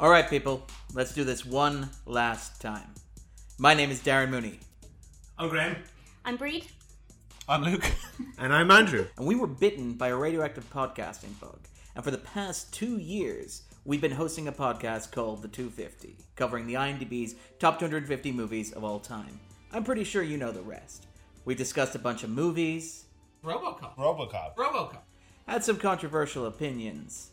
All right, people, let's do this one last time. My name is Darren Mooney, I'm Graham. I'm Bríd. I'm Luke. And I'm Andrew. and we were bitten by a radioactive podcasting bug. And for the past two years, we've been hosting a podcast called The 250, covering the IMDb's top 250 movies of all time. I'm pretty sure you know the rest. We discussed a bunch of movies, Robocop. Robocop. Robocop. had some controversial opinions,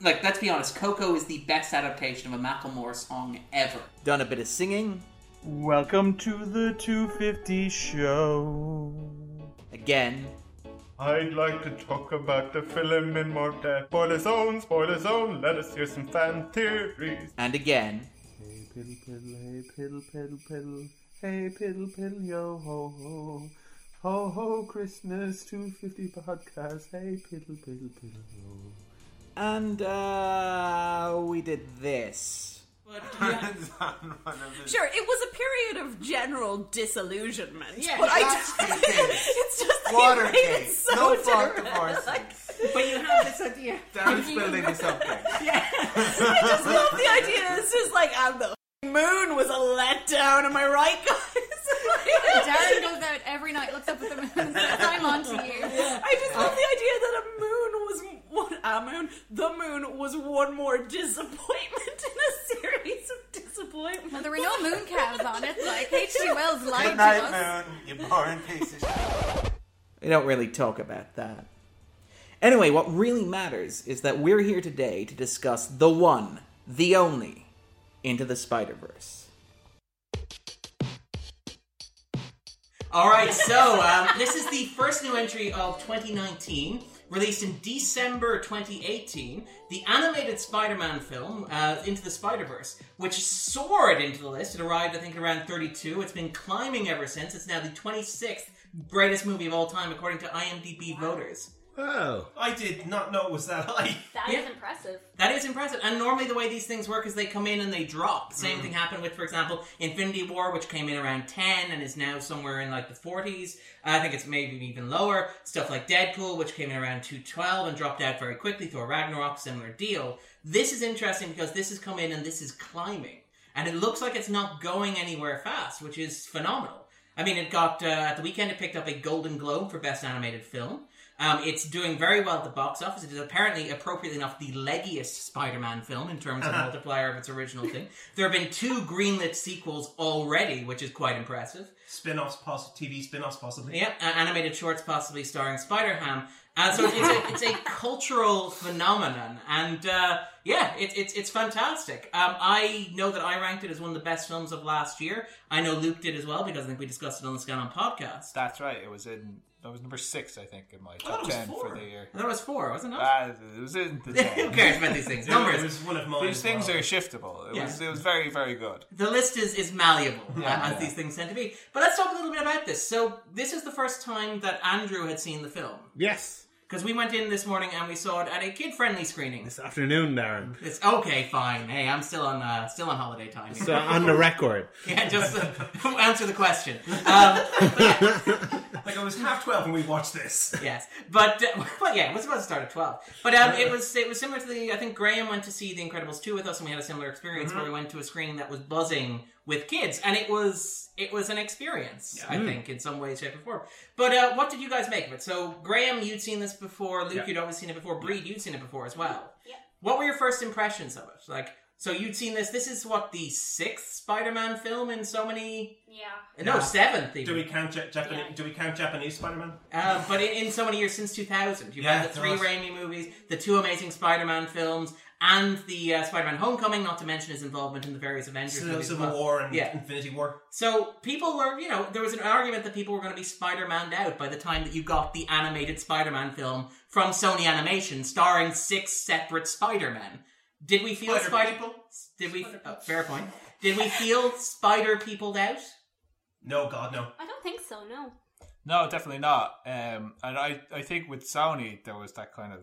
Like, let's be honest, Coco is the best adaptation of a Macklemore song ever. done a bit of singing, Welcome to the 250 show. again, I'd like to talk about the film in more depth. Spoiler zone, spoiler zone, let us hear some fan theories. and again. Hey piddle piddle, hey piddle piddle piddle, hey piddle piddle yo ho ho. Ho ho Christmas 250 podcast, hey piddle piddle piddle yo. And, uh, we did this. Sure, it was a period of general disillusionment. Yeah, but I just, it's just that you Watergate. made it so No fault of different. Like, But you have this idea. Darren's building this up there. I just love the idea. That it's just like, and the moon was a letdown. Am I right, guys? Darren goes out every night, looks up at the moon, and says, "I'm on to you." I just love the idea that a moon was one a moon. The moon was one more disappointment in a series of disappointments. Well, there were no moon cows on it. Like H.G. Wells lied Good to night, us. Moon. You boring piece of shit. We don't really talk about that. Anyway, what really matters is that we're here today to discuss the one, the only, Into the Spider Verse. All right, so um, this is the first new entry of 2019, released in December 2018. The animated Spider-Man film, uh, Into the Spider-Verse, which soared into the list. It arrived, I think, around 32. It's been climbing ever since. It's now the 26th greatest movie of all time, according to IMDb voters. Oh. I did not know it was that high. That is Yeah. impressive. That is impressive. And normally the way these things work is they come in and they drop. Same thing happened with, for example, Infinity War, which came in around 10 and is now somewhere in like the 40s. I think it's maybe even lower. Stuff like Deadpool, which came in around 212 and dropped out very quickly. Thor Ragnarok, similar deal. This is interesting because this has come in and this is climbing. And it looks like it's not going anywhere fast, which is phenomenal. I mean, it got, uh, at the weekend, it picked up a Golden Globe for Best Animated Film. Um, it's doing very well at the box office. It is apparently, appropriately enough, the leggiest Spider-Man film in terms of multiplier of its original thing. There have been two greenlit sequels already, which is quite impressive. Spin-offs, poss- TV spin-offs possibly. Yeah, uh, animated shorts possibly starring Spider-Ham. And so it's a, it's a cultural phenomenon, and uh, yeah, it, it's it's fantastic. Um, I know that I ranked it as one of the best films of last year. I know Luke did as well because I think we discussed it on the Scan On podcast. That's right. It was in. That was number six, I think, in my top it was ten four. for the year. I thought it was four, wasn't it? Ah, it was in the Who ten. cares about these things? Numbers. It was one of mine. These as things well. are shiftable. It Yeah. was. It was very, very good. the list is, is malleable, uh, as yeah. these things tend to be. But let's talk a little bit about this. So, this is the first time that Andrew had seen the film. Yes. Because we went in this morning and we saw it at a kid friendly screening. This afternoon, Darren. It's okay, fine. Hey, I'm still on uh, still on holiday time. here. So on the record. yeah, just uh, answer the question. Um, Like, it was half 12 when we watched this. yes, but uh, well, yeah, it was supposed to start at twelve. But um, it was it was similar to the. I think Graham went to see The Incredibles two with us, and we had a similar experience where we went to a screening that was buzzing with kids, and it was it was an experience. I think in some ways, shape, or form. But uh, what did you guys make of it? So Graham, you'd seen this before. Luke, Yeah. you'd always seen it before. Bríd, you'd seen it before as well. Yeah. What were your first impressions of it? Like, so you'd seen this. This is what the sixth Spider-Man film in so many. Yeah. No, seventh. Even. Do we count ja- Japanese? Yeah. Do we count Japanese Spider-Man? Uh, but in, in so many years since 2000, you've Yeah, had the three was. Raimi movies, the two Amazing Spider-Man films, and the uh, Spider-Man Homecoming. Not to mention his involvement in the various Avengers Civil, movies. as Civil well. War and Yeah. Infinity War. So people were, you know, there was an argument that people were going to be Spider-Man out by the time that you got the animated Spider-Man film from Sony Animation, starring six separate Spider-Men. Did we feel Spider Spider? people? Did we? Oh, fair point. Did we feel Spider peopled out? No, God, no. I don't think so. No. No, definitely not. Um, and I, I think with Sony, there was that kind of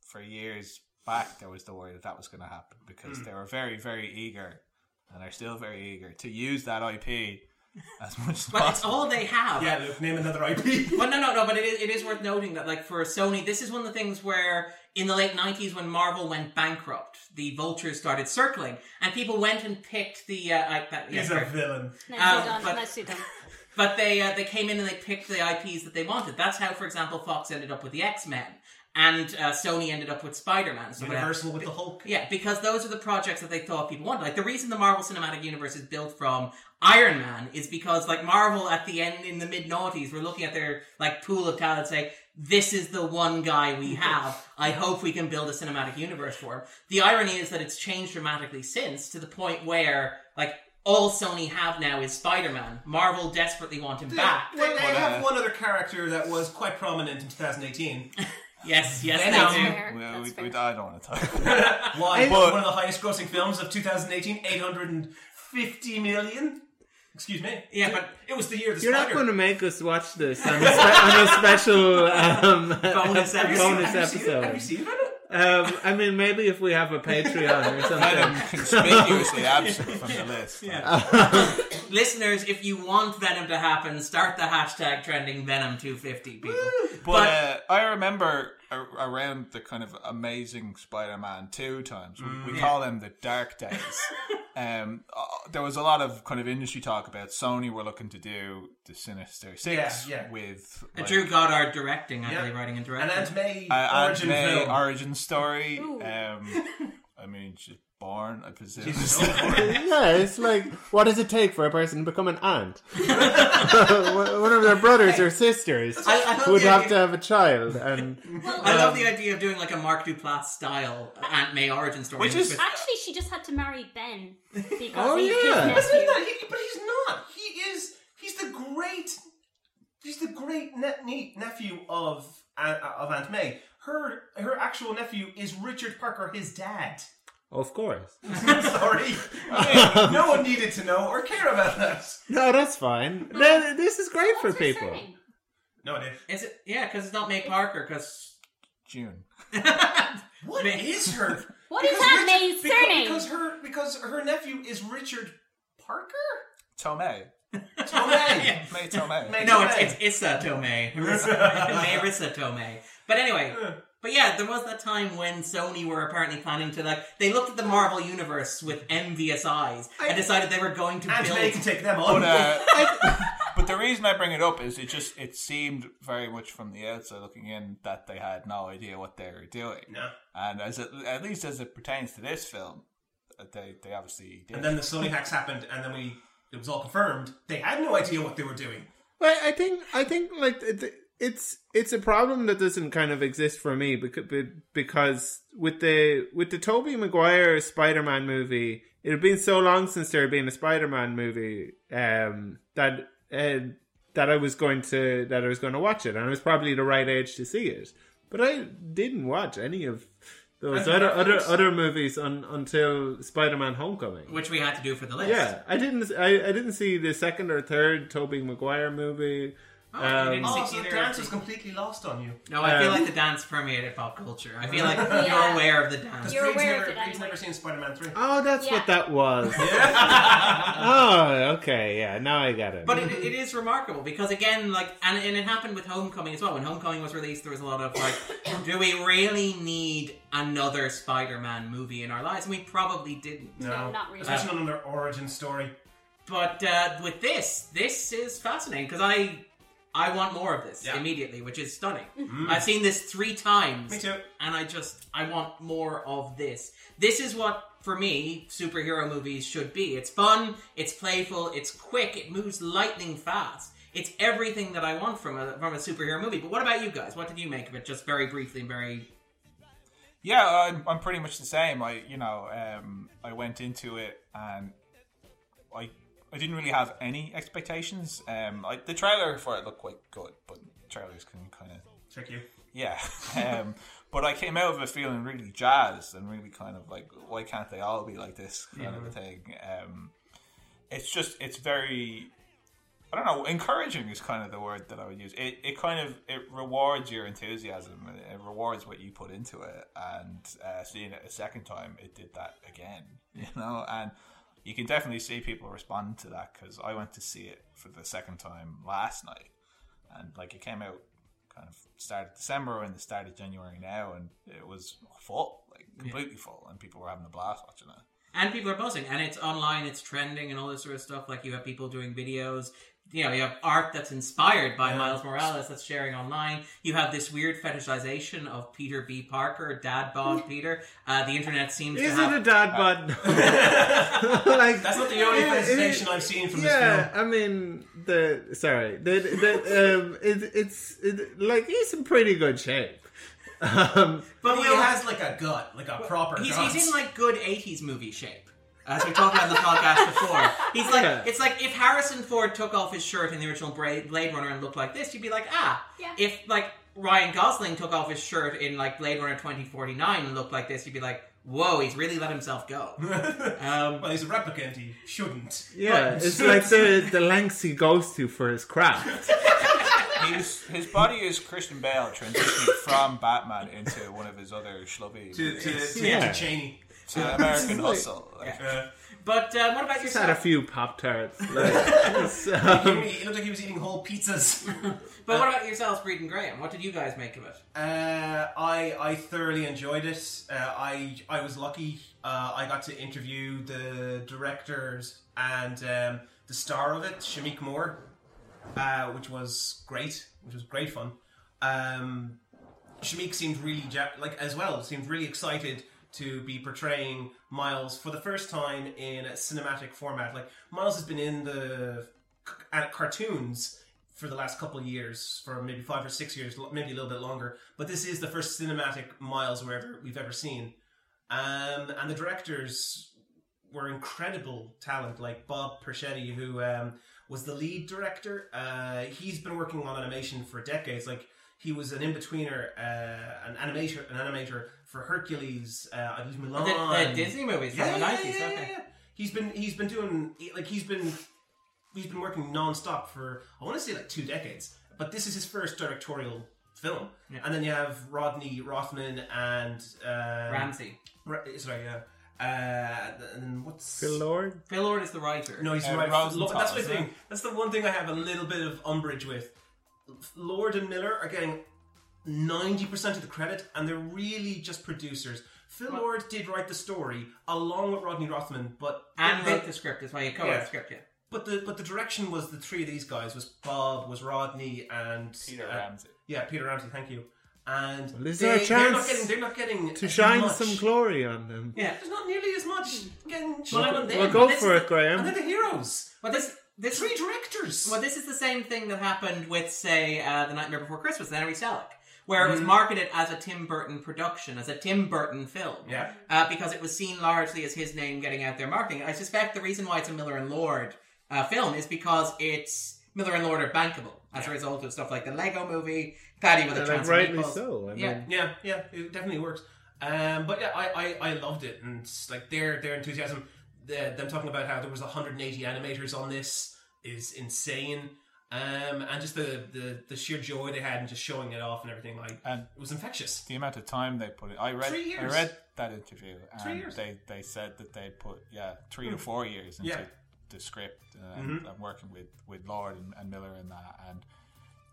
for years back, there was the worry that that was going to happen because they were very, very eager, and are still very eager to use that IP as much as But it's possible. all they have. Yeah, Luke, name another IP. Well, no, no, no. But it is, it is worth noting that, like, for Sony, this is one of the things where in the late '90s, when Marvel went bankrupt, the vultures started circling, and people went and picked the. Uh, I, that, yeah, He's a sorry. villain. Nicely Um, done. but- Nicely done. But they uh, they came in and they picked the IPs that they wanted. That's how, for example, Fox ended up with the X Men, and uh, Sony ended up with Spider Man. So they had- Universal with the Hulk. Yeah, because those are the projects that they thought people wanted. Like the reason the Marvel Cinematic Universe is built from Iron Man is because like Marvel at the end in the mid noughties were looking at their like pool of talent and say, This is the one guy we have. I hope we can build a cinematic universe for him. The irony is that it's changed dramatically since to the point where like all Sony have now is Spider Man. Marvel desperately want him back. They, they But, have uh, one other character that was quite prominent in 2018. Yes, yes, Venom. they That's do. fair. Well, That's we, fair. we, I don't want to talk it. Why? But- one of the highest grossing films of 2018, 850 million. Excuse me. Yeah, but It was the year of the You're not spider. going to make us watch this on a, spe- on a special um, Bonus episode. bonus Have you seen it? Have you episode. seen Venom? Um, I mean, maybe if we have a Patreon or something. Venom something. conspicuously absent from the list. Yeah. listeners, if you want Venom to happen, start the hashtag trending Venom 250 people. But, uh, I remember a- around the kind of amazing Spider-Man two times, we, we call them the dark days. um, uh, there was a lot of kind of industry talk about Sony were looking to do the Sinister Six Yeah, yeah. with Uh, like, Drew Goddard directing, I Yeah. believe, writing and An directing. Aunt May uh, Aunt origin May film. origin story. Um, I mean, she's born, I presume. Yeah, it's like, what does it take for a person to become an aunt? One of their brothers or sisters I, I love would the have idea- to have a child, and I love the idea of doing like a Mark Duplass style Aunt May origin story. Which is- with- Actually, she just had to marry Ben because Oh, he's yeah. his Isn't nephew. that- he- but he's not. He is. He's the great. He's the great ne- ne- nephew of uh, of Aunt May. Her her actual nephew is Richard Parker, his dad. Of course. Sorry, I mean, no one needed to know or care about that. No, that's fine. No, This is great for What's her people. surname? No, I did. Is it? Yeah, because it's not May Parker. Because June. What May- is her? What is Because Aunt Rich- May's because, surname? Because her because her nephew is Richard Parker. Tomei. Tomei. May Tomei. May no, Tomei. it's it's Issa Tomei, Marisa Tomei. But anyway, uh. But yeah, there was that time when Sony were apparently planning to like they looked at the Marvel universe with envious eyes and decided they were going to Aunt build. May can take them on. But, uh, but the reason I bring it up is it just it seemed very much from the outside looking in that they had no idea what they were doing. no. And as it, at least as it pertains to this film, uh, they they obviously did. And then the Sony hacks happened, and then we it was all confirmed. They had no idea what they were doing. Well, I think I think like it, it's it's a problem that doesn't kind of exist for me because because with the with the Tobey Maguire Spider Man movie, it had been so long since there had been a Spider Man movie um, that uh, that I was going to that I was going to watch it, and I was probably the right age to see it. But I didn't watch any of those other other other movies un, until Spider Man Homecoming. which we had to do for the list. Yeah, I didn't. I, I didn't see the second or third Tobey Maguire movie. Oh, Um, Oh, so the dance was completely lost on you. No, I feel Um, like the dance permeated pop culture. I feel like Yeah. you're aware of the dance. You're Reed's aware never, of it Reed's anyway. never seen Spider-Man 3. Oh, that's Yeah. what that was. oh, okay, yeah. Now I get it. But it, it is remarkable because again, like, and, and it happened with Homecoming as well. When Homecoming was released, there was a lot of like, do we really need another Spider-Man movie in our lives? And we probably didn't. No, not really. Especially not on their origin story. But uh, with this, this is fascinating because I, I want more of this Yeah. immediately, which is stunning. I've seen this three times. Me too. and I just I want more of this. This is what for me superhero movies should be. It's fun, it's playful, it's quick, it moves lightning fast. It's everything that I want from a from a superhero movie. But what about you guys? What did you make of it? Just very briefly and very Yeah, I'm, I'm pretty much the same. I, you know, um, I went into it and I, I didn't really have any expectations. Um, I, the trailer for it looked quite good, but trailers can kind of, Check you. yeah. Um, but I came out of it feeling really jazzed and really kind of like, why can't they all be like this kind of a thing? Um, it's just, it's very. I don't know. Encouraging is kind of the word that I would use. It, it kind of it rewards your enthusiasm. It, it rewards what you put into it. And uh, seeing it a second time, it did that again. You know, and you can definitely see people respond to that because I went to see it for the second time last night, and like it came out kind of start of December and the start of January now, and it was full, like completely full, and people were having a blast watching it. and people are buzzing and it's online it's trending and all this sort of stuff. Like you have people doing videos you know you have art that's inspired by miles morales that's sharing online. You have this weird fetishization of peter b. Parker dad bod peter. Uh, the internet seems to Is have it a dad bod? like That's not the only Yeah, presentation it- I've seen from yeah, this film. I mean the sorry, the the um, it, it's it, like he's in pretty good shape. Um, but He has like a gut, like a proper he's, he's in like good 80s movie shape as we talked about in the podcast before he's like Yeah. it's like if harrison ford took off his shirt in the original blade runner and looked like this you'd be like ah Yeah. if like ryan gosling took off his shirt in like blade runner 2049 and looked like this you'd be like whoa he's really let himself go um, well, he's a replicant. He shouldn't. yeah, But- it's like the the lengths he goes to for his craft. He's, his body is Christian Bale transitioning from Batman into one of his other schlubby to to, movies. to, Yeah. to Cheney. To American Hustle. Like, Uh, but uh, what about He's had a few pop tarts. Like, it's, um, he looked like he was eating whole pizzas. but what about yourselves Bríd and Graham what did you guys make of it Uh, I I thoroughly enjoyed it. Uh, I I was lucky. Uh, I got to interview the directors and um, the star of it, Shameik Moore, uh, which was great. Which was great fun. Um, Shameik seemed really ja- like as well. Seemed really excited to be portraying Miles for the first time in a cinematic format. Like Miles has been in the c- cartoons for the last couple of years, for maybe five or six years, maybe a little bit longer. But this is the first cinematic Miles we've ever, we've ever seen. Um, and the directors were incredible talent, like Bob Persichetti, who um, was the lead director. Uh, he's been working on animation for decades. Like he was an in-betweener, uh, an animator, an animator for Hercules, uh, I believe Mulan, the, the Disney movies from yeah, the yeah, 90s yeah, yeah, okay yeah. He's been he's been doing like he's been he's been working non-stop for I want to say like two decades. But this is his first directorial film. Yeah. And then you have Rodney Rothman and um, Ramsey Ra- sorry, yeah. Uh, and what's Phil Lord. Phil Lord is the writer No, he's Uh, right. Rosenthal, Lo- that's my thing. That's the one thing I have a little bit of umbrage with. Lord and Miller are getting ninety percent of the credit, and they're really just producers. Phil Lord did write the story along with Rodney Rothman, but and they- wrote the script as well you co-wrote Yeah. the script yeah but the but the direction was the three of these guys was Bob, was Rodney, and Peter uh, Ramsey. Yeah, Peter Ramsey. Thank you. And Well, is they, there a they're not getting they're not getting To shine much. some glory on them. yeah There's not nearly as much getting Well, shone I- on them. Well, go this for is it, and Graham. they're the heroes. well this this Three directors. Well, this is the same thing that happened with, say, uh, The Nightmare Before Christmas, the Henry Selick, where it was Mm-hmm. marketed as a Tim Burton production, as a Tim Burton film. Yeah. Uh, because it was seen largely as his name getting out there marketing. I suspect the reason why it's a Miller and Lord uh, film is because it's Miller and Lord are bankable as a result of stuff like the Lego movie, Patty with a And Chance like, rightly so. I mean, Yeah. Yeah, yeah, it definitely works. Um, but yeah, I, I, I loved it, and it's like their their enthusiasm, the, them talking about how there was 180 animators on this is insane, um, and just the, the the sheer joy they had in just showing it off and everything, like And it was infectious. the amount of time they put it. I read. Three I read that interview, and Three years. they they said that they put yeah three to hmm. four years into Yeah. the script and, and working with with Lord and, and Miller and that and.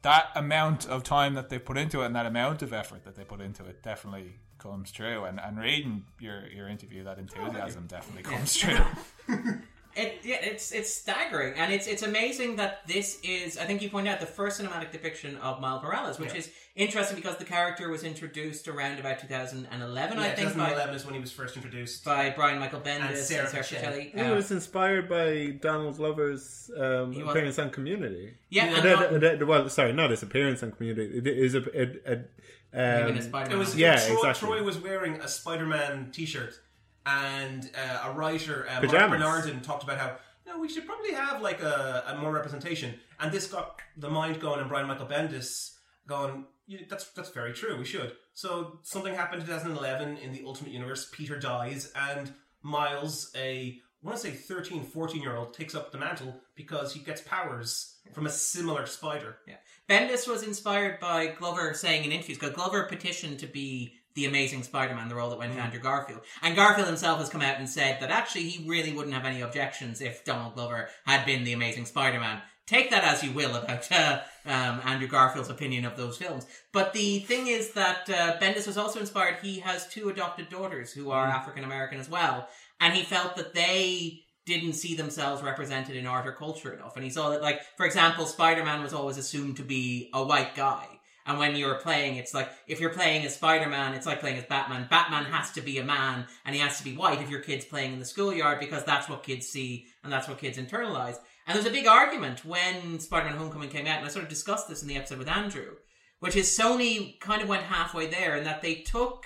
That amount of time that they put into it and that amount of effort that they put into it definitely comes true. And, and reading your, your interview, that enthusiasm definitely comes true. It, yeah, it's it's staggering, and it's it's amazing that this is. I think you pointed out the first cinematic depiction of Miles Morales, which Yeah. is interesting because the character was introduced around about 2011, Yeah, I think, by, 2011 is when he was first introduced. by Brian Michael Bendis And and Sara Sara, Pichelli. Pichelli. It Uh, was inspired by Donald Glover's um, He appearance on Community. yeah, Uh, and that- not- that- well, sorry, not his appearance on Community. It is a, a, a, even um. It was Yeah, Troy, exactly. Troy was wearing a Spider-Man T-shirt, and uh, a writer, uh, Marc Bernardin, talked about how no, we should probably have like a, a more representation. And this got the mind going, and Brian Michael Bendis going, yeah, "That's that's very true. We should." So something happened in 2011 in the Ultimate Universe. Peter dies, and Miles, a I want to say 13, 14 year old takes up the mantle because he gets powers from a similar spider. Yeah. Bendis was inspired by Glover saying in interviews, because Glover petitioned to be the Amazing Spider-Man, the role that went to Andrew Garfield. And Garfield himself has come out and said that actually he really wouldn't have any objections if Donald Glover had been the Amazing Spider-Man. Take that as you will about uh, um, Andrew Garfield's opinion of those films. But the thing is that uh, Bendis was also inspired. He has two adopted daughters who are African American as well. And he felt that they didn't see themselves represented in art or culture enough. And he saw that, like, for example, Spider-Man was always assumed to be a white guy. And when you're playing, it's like, if you're playing as Spider-Man, it's like playing as Batman. Batman has to be a man, and he has to be white if your kid's playing in the schoolyard, because that's what kids see, and that's what kids internalize. And there's a big argument when Spider-Man Homecoming came out, and I sort of discussed this in the episode with Andrew, which is Sony kind of went halfway there, in that they took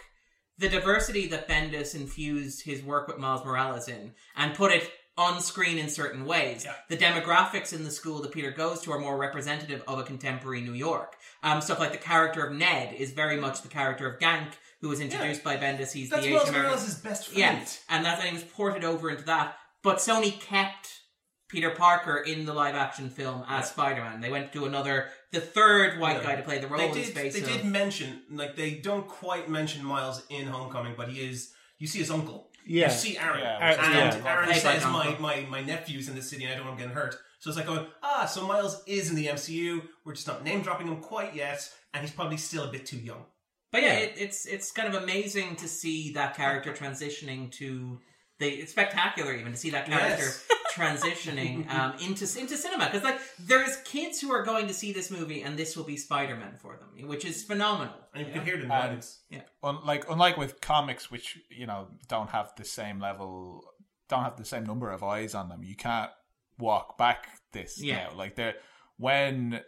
the diversity that Bendis infused his work with Miles Morales in and put it on screen in certain ways. Yeah. The demographics in the school that Peter goes to are more representative of a contemporary New York. Um, stuff like the character of Ned is very much the character of Ganke, who was introduced by Bendis. He's That's the Miles Asian American. Morales' best friend. Yeah, and that and he was ported over into that. But Sony kept Peter Parker in the live action film as Spider Man. They went to another, the third white guy to play the role They in did. space. They of- did mention like they don't quite mention Miles in Homecoming, but he is. You see his uncle. Yeah. You see Aaron, Yeah, Aaron- and yeah. Aaron Played says my, my my nephew's in the city, and I don't want him getting hurt. So it's like going, ah, so Miles is in the MCU. We're just not name dropping him quite yet, and he's probably still a bit too young. But yeah, it, it's it's kind of amazing to see that character transitioning to the it's spectacular even to see that character Yes. transitioning um, into into cinema because like there's kids who are going to see this movie and this will be Spider Man for them, which is phenomenal. And you can hear it in And- the audience. Un- like unlike with comics, which you know don't have the same level, don't have the same number of eyes on them. You can't walk back this Yeah. now. Like there, when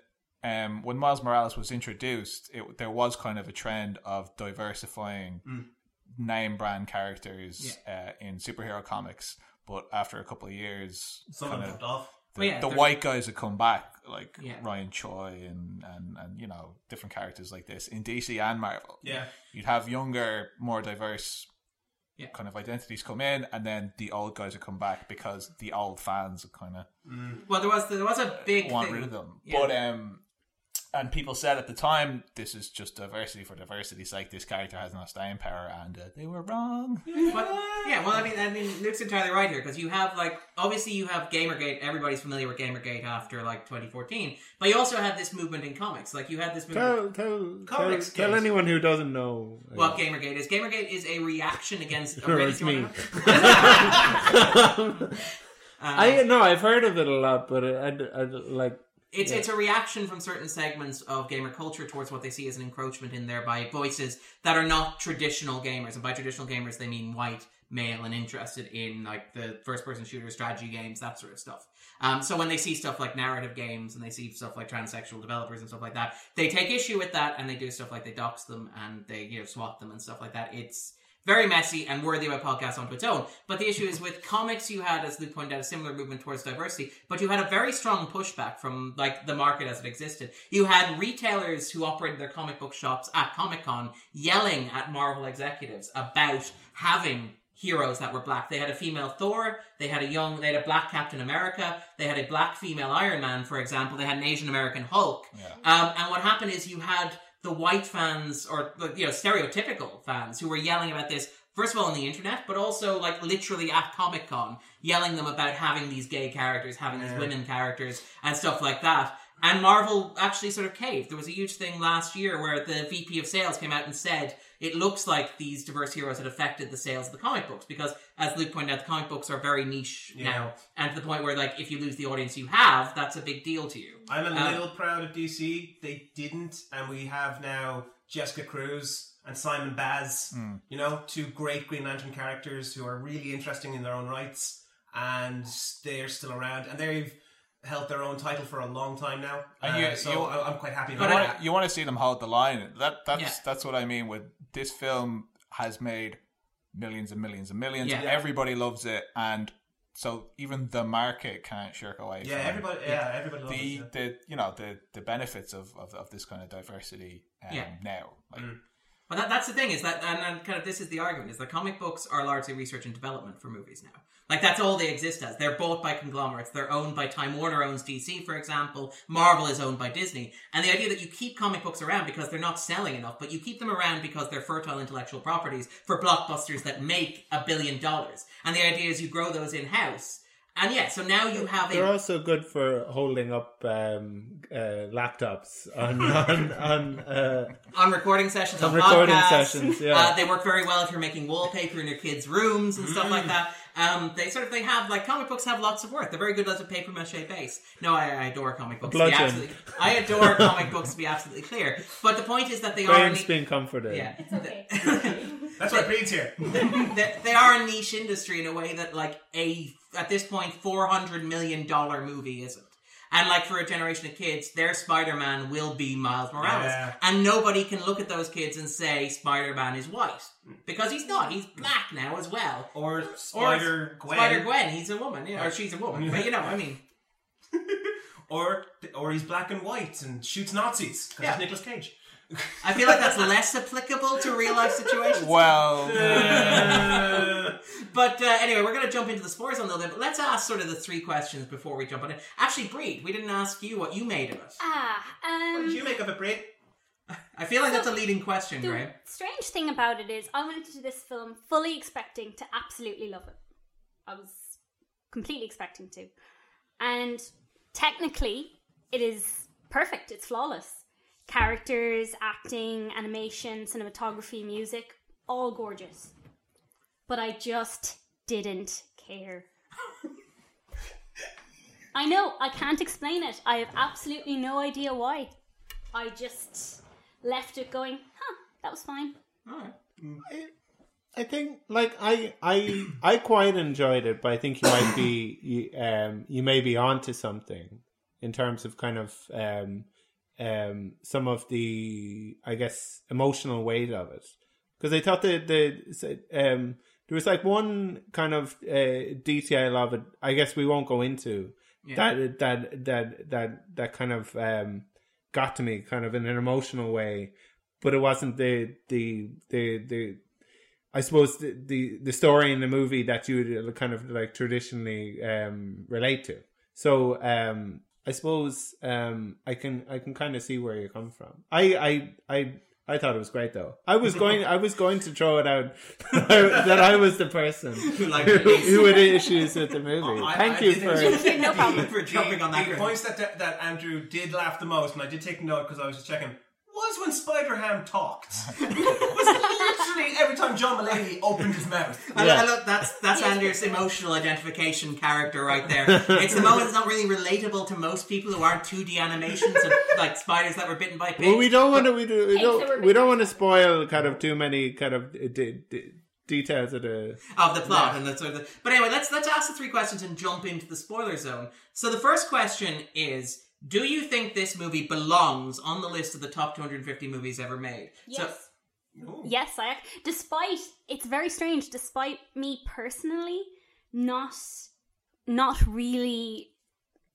um when Miles Morales was introduced, it, there was kind of a trend of diversifying name brand characters uh, in superhero comics. But after a couple of years, Some kind of off. the, yeah, the white guys have come back, like Yeah. Ryan Choi and, and and you know different characters like this in DC and Marvel. Yeah. you'd have younger, more diverse Yeah. kind of identities come in, and then the old guys would come back because the old fans would kind of Well, there was there was a big want thing. rid of them. Yeah. But um, and people said at the time, this is just diversity for diversity's sake. This character has no staying power, and uh, they were wrong. But yeah, well, I mean, I mean, Luke's entirely right here because you have like obviously you have GamerGate. Everybody's familiar with GamerGate after like 2014, but you also had this movement in comics. Like you had this movement. Tell, tell, tell, Comics tell games. anyone who doesn't know. What GamerGate is? GamerGate is a reaction against. Oh, it's Do you me. wanna know? I no, I've heard of it a lot, but I, I, I like. It's it's a reaction from certain segments of gamer culture towards what they see as an encroachment in there by voices that are not traditional gamers, and by traditional gamers they mean white, male, and interested in like the first person shooter strategy games, that sort of stuff. Um, so when they see stuff like narrative games and they see stuff like transsexual developers and stuff like that, they take issue with that and they do stuff like they dox them and they you know swat them and stuff like that. It's very messy and worthy of a podcast onto its own. But the issue is with comics, you had, as Luke pointed out, a similar movement towards diversity, but you had a very strong pushback from like the market as it existed. You had retailers who operated their comic book shops at Comic Con yelling at Marvel executives about having heroes that were black. They had a female Thor, they had a young, they had a black Captain America, they had a black female Iron Man, for example, they had an Asian American Hulk. Um, and what happened is you had the white fans, or you know, stereotypical fans, who were yelling about this. First of all, on the internet, but also like literally at Comic Con, yelling them about having these gay characters, having these women characters, and stuff like that. And Marvel actually sort of caved. There was a huge thing last year where the VP of sales came out and said it looks like these diverse heroes had affected the sales of the comic books because, as Luke pointed out, the comic books are very niche now, and to the point where like if you lose the audience you have, that's a big deal to you. I'm a Um, little proud of DC. They didn't, and we have now Jessica Cruz and Simon Baz. You know, two great Green Lantern characters who are really interesting in their own rights, and they're still around, and they've held their own title for a long time now. And Uh, you- so you- I- I'm quite happy You about want, that. you want to see them hold the line. That that's Yeah. that's what I mean with this film has made millions and millions and millions. Yeah. Everybody loves it, and so even the market can't shirk away. Yeah, from everybody. Yeah, everybody loves the it. the you know the the benefits of, of, of this kind of diversity um, Yeah. now. Like, Mm. But that, that's the thing is that, and, and kind of this is the argument, is that comic books are largely research and development for movies now. Like that's all they exist as. They're bought by conglomerates. They're owned by Time Warner owns DC, for example. Marvel is owned by Disney. And the idea that you keep comic books around because they're not selling enough, but you keep them around because they're fertile intellectual properties for blockbusters that make a billion dollars. And the idea is you grow those in house. And yeah, so now you have They're a also good for holding up um, uh, laptops on on, on uh, on recording sessions, on, On recording podcasts. sessions, yeah. Uh, they work very well if you're making wallpaper in your kids' rooms and stuff Mm. like that. Um, they sort of they have like comic books have lots of worth. They're very good as a paper mache base. No, I, I adore comic books. To be absolutely, I adore comic books to be absolutely clear. But the point is that they are. a Graham's ni- being comforted. yeah, it's okay. That's why Bríd's here. they, they are a niche industry in a way that like a at this point four hundred million dollar movie isn't. And like for a generation of kids, their Spider Man will be Miles Morales, Yeah. and nobody can look at those kids and say Spider Man is white because he's not. He's black now as well. Or Spider Gwen. Spider Gwen, he's a woman, yeah, or she's a woman. But you know, what I mean, Or or he's black and white and shoots Nazis because Yeah. it's Nicolas Cage. I feel like that's less applicable to real life situations. Well, But uh, anyway, we're going to jump into the spoilers a little bit. But let's ask sort of the three questions before we jump on it. Actually, Bríd, we didn't ask you what you made of it. Ah, What did um, you make of it, Bríd? I feel like that's a leading question, the Graham. strange thing about it is, I went into this film fully expecting to absolutely love it. I was completely expecting to, and technically, it is perfect. It's flawless. Characters, acting, animation, cinematography, music, all gorgeous. But I just didn't care. I know, I can't explain it. I have absolutely no idea why. I just left it going, huh, that was fine. I think like I I I quite enjoyed it, but I think you might be you, um you may be onto something in terms of kind of um um some of the I guess emotional weight of it. Because I thought that the um there was like one kind of uh, detail of it I guess we won't go into that that that that that kind of um got to me kind of in an emotional way. But it wasn't the the the the I suppose the, the the story in the movie that you would kind of like traditionally um, relate to. So um, I suppose um, I can I can kind of see where you come from. I I I. I thought it was great though. I was going. I was going to throw it out that I was the person who, liked it who had issues with the movie. I- Thank I you did for. think- no problem. for jumping on that. The Graham. points that, that that Andrew did laugh the most, and I did take note because I was just checking, was when Spider Ham talked. it was literally every time John Mulaney opened his mouth. I, Yeah. I look, that's that's Andrew's emotional identification character right there. It's the moment that's not really relatable to most people who aren't 2D animations of like spiders that were bitten by pigs. Well, we don't want to. We, do, we Pigs that were don't. We big. don't want to spoil kind of too many kind of uh, d- d- details of the. of the plot and that sort of. The, but anyway, let's let's ask the three questions and jump into the spoiler zone. So the first question is: Do you think this movie belongs on the list of the top 250 movies ever made? So, Yes. Yes, I despite it's very strange despite me personally not not really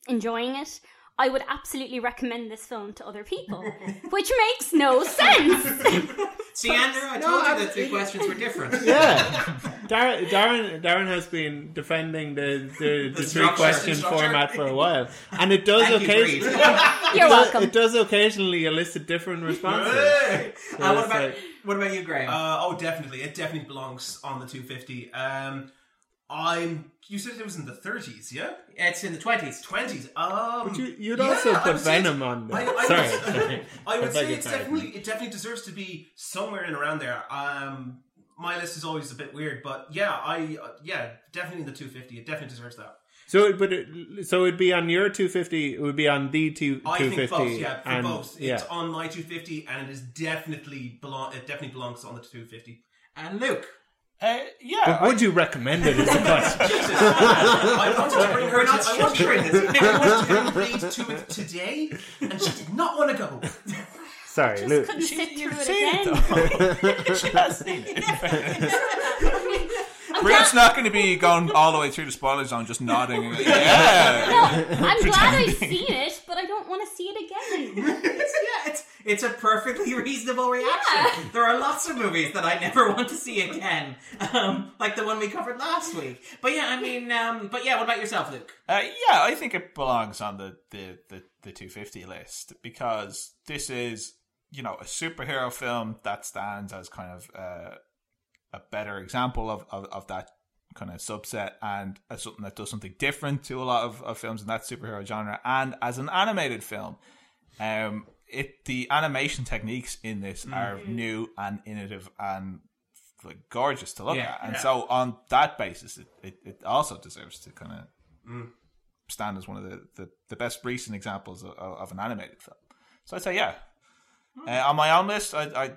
enjoying it, I would absolutely recommend this film to other people, which makes no sense. see, Andrew, I told you the three questions were different. Yeah, Darren, Darren, Darren has been defending the the, the, three question format for a while, and it does occasionally. You're welcome. It does occasionally elicit different responses. Hey! Uh, what about like- what about you, Graham? Uh, oh, definitely. It definitely belongs on the 250. Um, I'm. You said it was in the 30s, yeah? it's in the 20s. 20s. Um, But you, you'd also I put Venom on. There. I Sorry, would, sorry. I would I say it's definitely it definitely deserves to be somewhere in around there. Um, my list is always a bit weird, but yeah, I uh, yeah definitely in the 250. It definitely deserves that. So, but it, so it'd be on your 250. It would be on the two, I 250. think both. Yeah, for and, both. Yeah. It's on my 250, and it is definitely belong. It definitely belongs on the 250. And Luke. Uh, yeah, But would you recommend it as a question? Jesus. I wanted to bring her. We're To, I wanted to bring structuring I wanted to bring Reed to it today, and she did not want to go. Sorry, Just Luke. couldn't sit you've through it seen it again. she has seen it. Bríd's not going to be going all the way through the spoiler zone, just nodding. Yeah. I'm glad I've seen it, but I don't want to see it again. It's, yeah, it's It's a perfectly reasonable reaction. There are lots of movies that I never want to see again, um, like the one we covered last week. But yeah, I mean, um, but yeah, what about yourself, Luke? Uh, yeah, I think it belongs on the, the, the, the 250 list because this is, you know, a superhero film that stands as kind of uh, a better example of, of, of that kind of subset and as something that does something different to a lot of, of films in that superhero genre. And as an animated film, um, it the animation techniques in this mm. are mm. new and innovative and like gorgeous to look Yeah. at. And so on that basis, it, it, it also deserves to kind of mm. stand as one of the, the, the best recent examples of, of an animated film. So I'd say yeah. Hmm. Uh, on my own list, I, I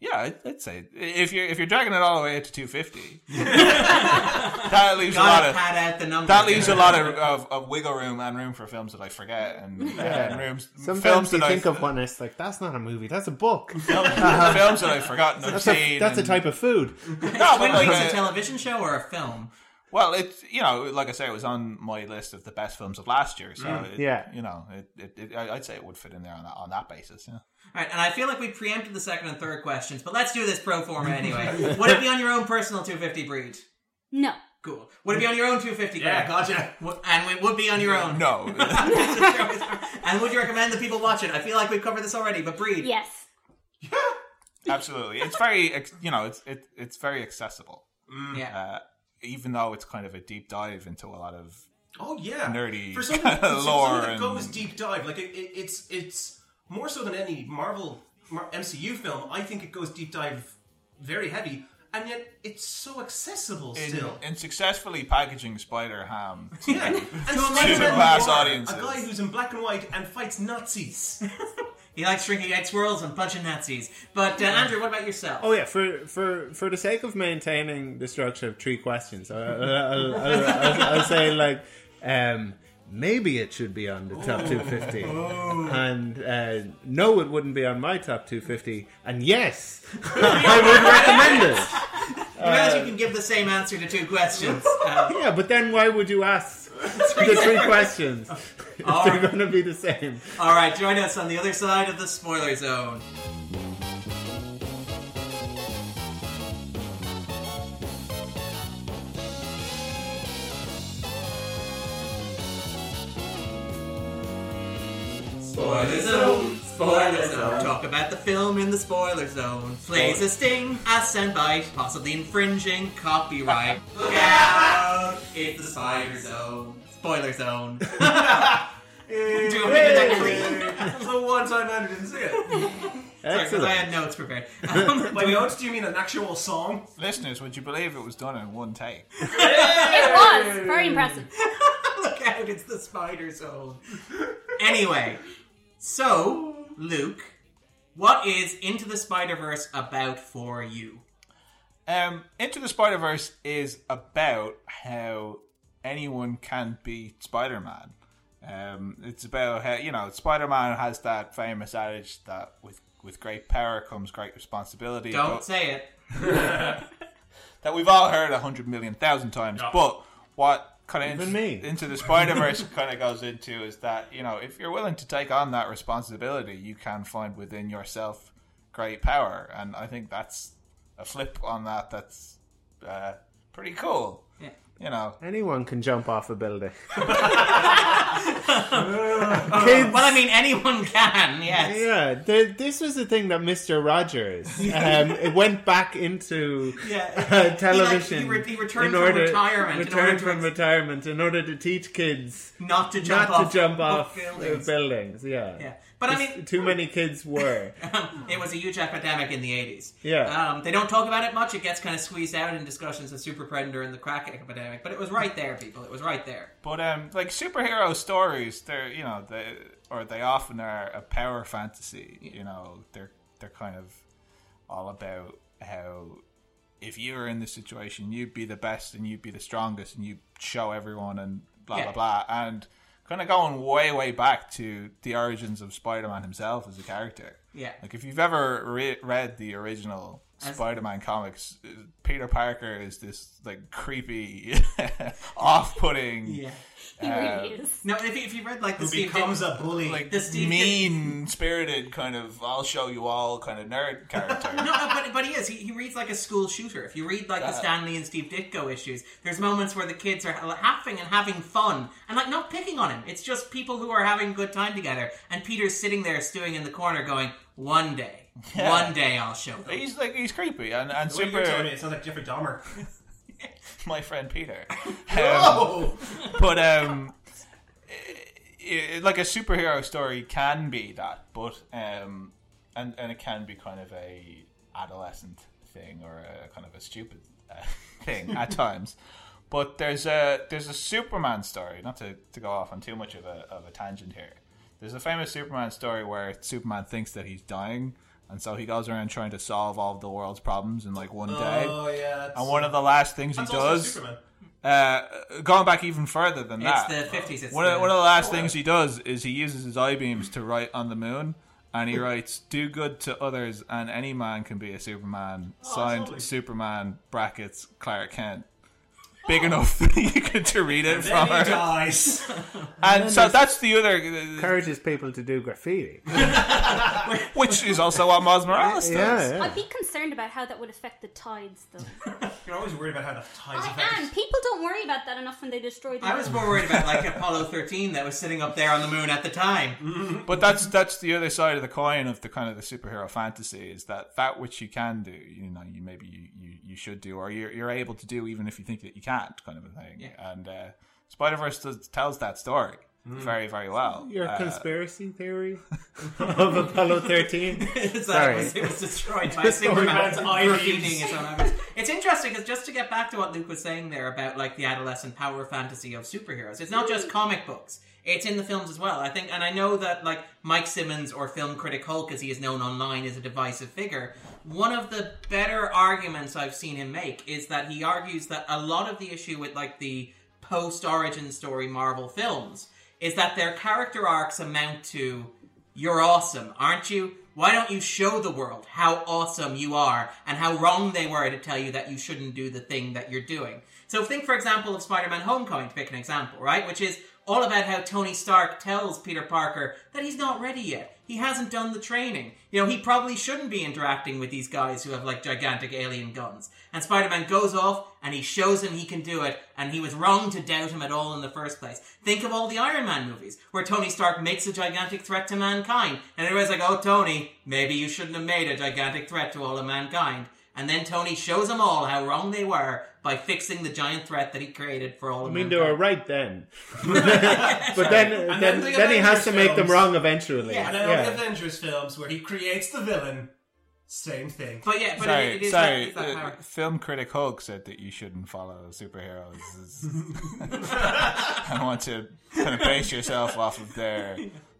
yeah, I'd, I'd say if you're if you're dragging it all the way up to 250, that leaves a lot of pad out the numbers. that leaves a there. lot of, of, of wiggle room and room for films that I forget and, and rooms Sometimes films you that think I of one, it's like that's not a movie, that's a book. films that I've forgotten I've That's a, seen. that's a and- type of food. no, but Twin like, Peaks uh, a television show or a film? Well, it's you know, like I say, it was on my list of the best films of last year. So it, Yeah. you know, it, it, it, I- I'd say it would fit in there on that, on that basis. Yeah. All right, and I feel like we preempted the second and third questions, but let's do this pro forma anyway. Would it be on your own personal 250 Bríd? No. Cool. Would it be on your own 250 Yeah, Greg? gotcha. And it would be on your own. No, and would you recommend that people watch it? I feel like we've covered this already, but Bríd. Yes. absolutely. It's very, ex- you know, it's it, it's very accessible. Yeah. Uh, even though it's kind of a deep dive into a lot of Oh yeah, Nerdy for something, for something lore that and- goes deep dive. Like it, it, it's it's more so than any Marvel Mar- MCU film. I think it goes deep dive very heavy, and yet it's so accessible in, still. in successfully packaging Spider Ham. yeah, and To Spider-Man mass Noir, audiences. a guy who's in black and white and fights Nazis. He likes shrinking egg swirls and punching Nazis. But uh, Andrew, what about yourself? Oh yeah, for for for the sake of maintaining the structure of three questions, I- I'll, I'll, I'll, I'll, I'll say like um, maybe it should be on the top 250, and uh, no, it wouldn't be on my top 250, and yes, I would recommend it. You realize you can give the same answer to two questions. Uh, Yeah, but then why would you ask the three questions if they're going to be the same? all right, join us on the other side of the spoiler zone. Spoiler zone, spoiler zone. Talk about the film in the spoiler zone. Plays a sting, a soundbite, possibly infringing copyright. Look out! It's the spoiler zone. Spoiler zone. Do you want me to do that clean? That was the one time Andrew didn't see it. Sorry, because I Excellent. had notes prepared. Um, By notes, do you mean an actual song? Listeners, would you believe it was done in one take? It was. Very impressive. Look out, it's the spider zone. Anyway, so, Luke, what is Into the Spider Verse about for you? Um, Into the Spider Verse is about how anyone can be Spider Man. Um, it's about how you know Spider Man has that famous adage that with with great power comes great responsibility. Don't but- say it. that we've all heard a hundred million thousand times. But what kind of Even me. into the Spider Verse kind of goes into is that you know if you're willing to take on that responsibility, you can find within yourself great power, and I think that's a flip on that. That's uh, pretty cool. Yeah. You know, Anyone can jump off a building. Well, I mean, anyone can, yes. Yeah, the, this was the thing that Mister Rogers um, it went back into Yeah. uh, television. He, like, he, re- he returned in from order, retirement. in Returned order from to, retirement in order to teach kids not to jump not off, to jump book off buildings. buildings. buildings. Yeah, Yeah. But I mean, too many kids were. it was a huge epidemic in the 80s. Yeah. Um, they don't talk about it much. It gets kind of squeezed out in discussions of Super Predator and the crack epidemic. But it was right there, people. It was right there. but um, like superhero stories, they're you know they or they often are a power fantasy. You know, they're they're kind of all about how if you were in this situation, you'd be the best and you'd be the strongest and you show everyone and blah Yeah. blah blah. And kind of going way, way back to the origins of Spider-Man himself as a character. Yeah. Like if you've ever re- read the original Spider-Man comics, Peter Parker is this like creepy, off-putting, Yeah. He uh, really is. No, if you, if you read like the Who Steve becomes Ditko- a bully. like The Steve- mean-spirited kind of "I'll show you all" kind of nerd character. No, no, but, but he is. He, he reads like a school shooter. If you read like the Uh. Stan Lee and Steve Ditko issues, there's moments where the kids are laughing and having fun and like not picking on him. It's just people who are having a good time together. And Peter's sitting there stewing in the corner, going, "One day, Yeah. one day, I'll show them." He's like he's creepy and and What you're telling me, super. it sounds like Jeffrey Dahmer. My friend Peter. Um, Oh! but um i- i- like a superhero story can be that but um and and it can be kind of a adolescent thing or a kind of a stupid uh, thing at times but there's a there's a superman story not to, to go off on too much of a, of a tangent here there's a famous superman story where superman thinks that he's dying and so he goes around trying to solve all of the world's problems in like one day Oh, yeah. And one of the last things he that's also does Superman. uh, going back even further than It's that, the fifties. It's one the, of, one of the last things he does is he uses his eye beams to write on the moon, and he writes, "Do good to others, and any man can be a Superman." Signed, lovely. Superman brackets Clark Kent. Big enough that you get to read it from Then he her, dies. and so that's the other, uh, Encourages people to do graffiti. which is also what Miles Morales does. Yeah, yeah. I'd be concerned about how that would affect the tides, though. You're always worried about how the tides I affect am. us. People don't worry about that enough when they destroy the I was moon. more worried about like Apollo 13 that was sitting up there on the moon at the time. But that's that's the other side of the coin of the kind of the superhero fantasy is that that which you can do, you know, you maybe you, you, should do, or you're you're able to do even if you think that you can't, kind of a thing. Yeah. And uh, Spider Verse tells that story very very well. Your Uh, conspiracy theory of Apollo 13? It's Sorry. It was, it was destroyed by Superman Superman's eye graffitiing beams. his. It's interesting because just to get back to what Luke was saying there about like the adolescent power fantasy of superheroes, it's not just comic books. It's in the films as well. I think, and I know that like Mike Simmons or film critic Hulk, as he is known online, is a divisive figure. One of the better arguments I've seen him make is that he argues that a lot of the issue with like the post origin story Marvel films is that their character arcs amount to you're awesome, aren't you? Why don't you show the world how awesome you are and how wrong they were to tell you that you shouldn't do the thing that you're doing? So think, for example, of Spider-Man Homecoming, to pick an example, right? Which is all about how Tony Stark tells Peter Parker that he's not ready yet. He hasn't done the training. You know, he probably shouldn't be interacting with these guys who have like gigantic alien guns. And Spider-Man goes off and he shows him he can do it, and he was wrong to doubt him at all in the first place. Think of all the Iron Man movies where Tony Stark makes a gigantic threat to mankind, and everybody's like, "Oh, Tony, maybe you shouldn't have made a gigantic threat to all of mankind." And then Tony shows them all how wrong they were by fixing the giant threat that he created for all of them. I of mean, they were right then. but then, And then, then the then he has to Avengers make them wrong eventually. Yeah. And then all the Avengers films where he creates the villain, same thing. But yeah, but sorry, it, it is sorry. that, that uh, film critic Hulk said that you shouldn't follow superheroes. I want to kind of base yourself off of their.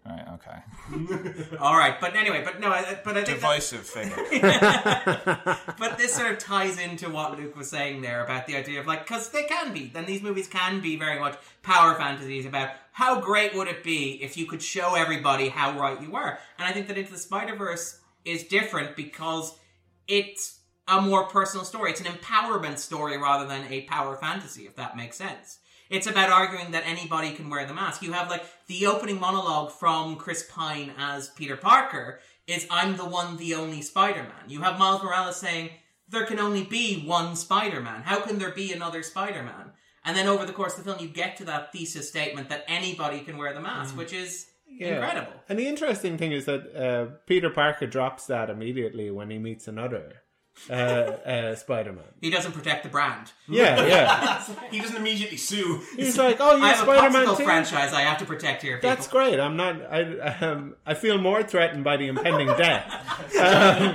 Right, okay. All right, but anyway, but no, I, but I think that, Divisive figure. but this sort of ties into what Luke was saying there about the idea of like, because they can be, then these movies can be very much power fantasies about how great would it be if you could show everybody how right you were. And I think that Into the Spider Verse is different because it's a more personal story. It's an empowerment story rather than a power fantasy, if that makes sense. It's about arguing that anybody can wear the mask. You have like the opening monologue from Chris Pine as Peter Parker is I'm the one, the only Spider-Man. You have Miles Morales saying there can only be one Spider-Man. How can there be another Spider-Man? And then over the course of the film, you get to that thesis statement that anybody can wear the mask, which is incredible. And the interesting thing is that uh, Peter Parker drops that immediately when he meets another uh, uh, Spider-Man. He doesn't protect the brand. Yeah, yeah. He doesn't immediately sue. He's like, "Oh, I you're have Spider-Man a popsicle too." franchise I have to protect here, people. That's great. I'm not. I um, I feel more threatened by the impending death.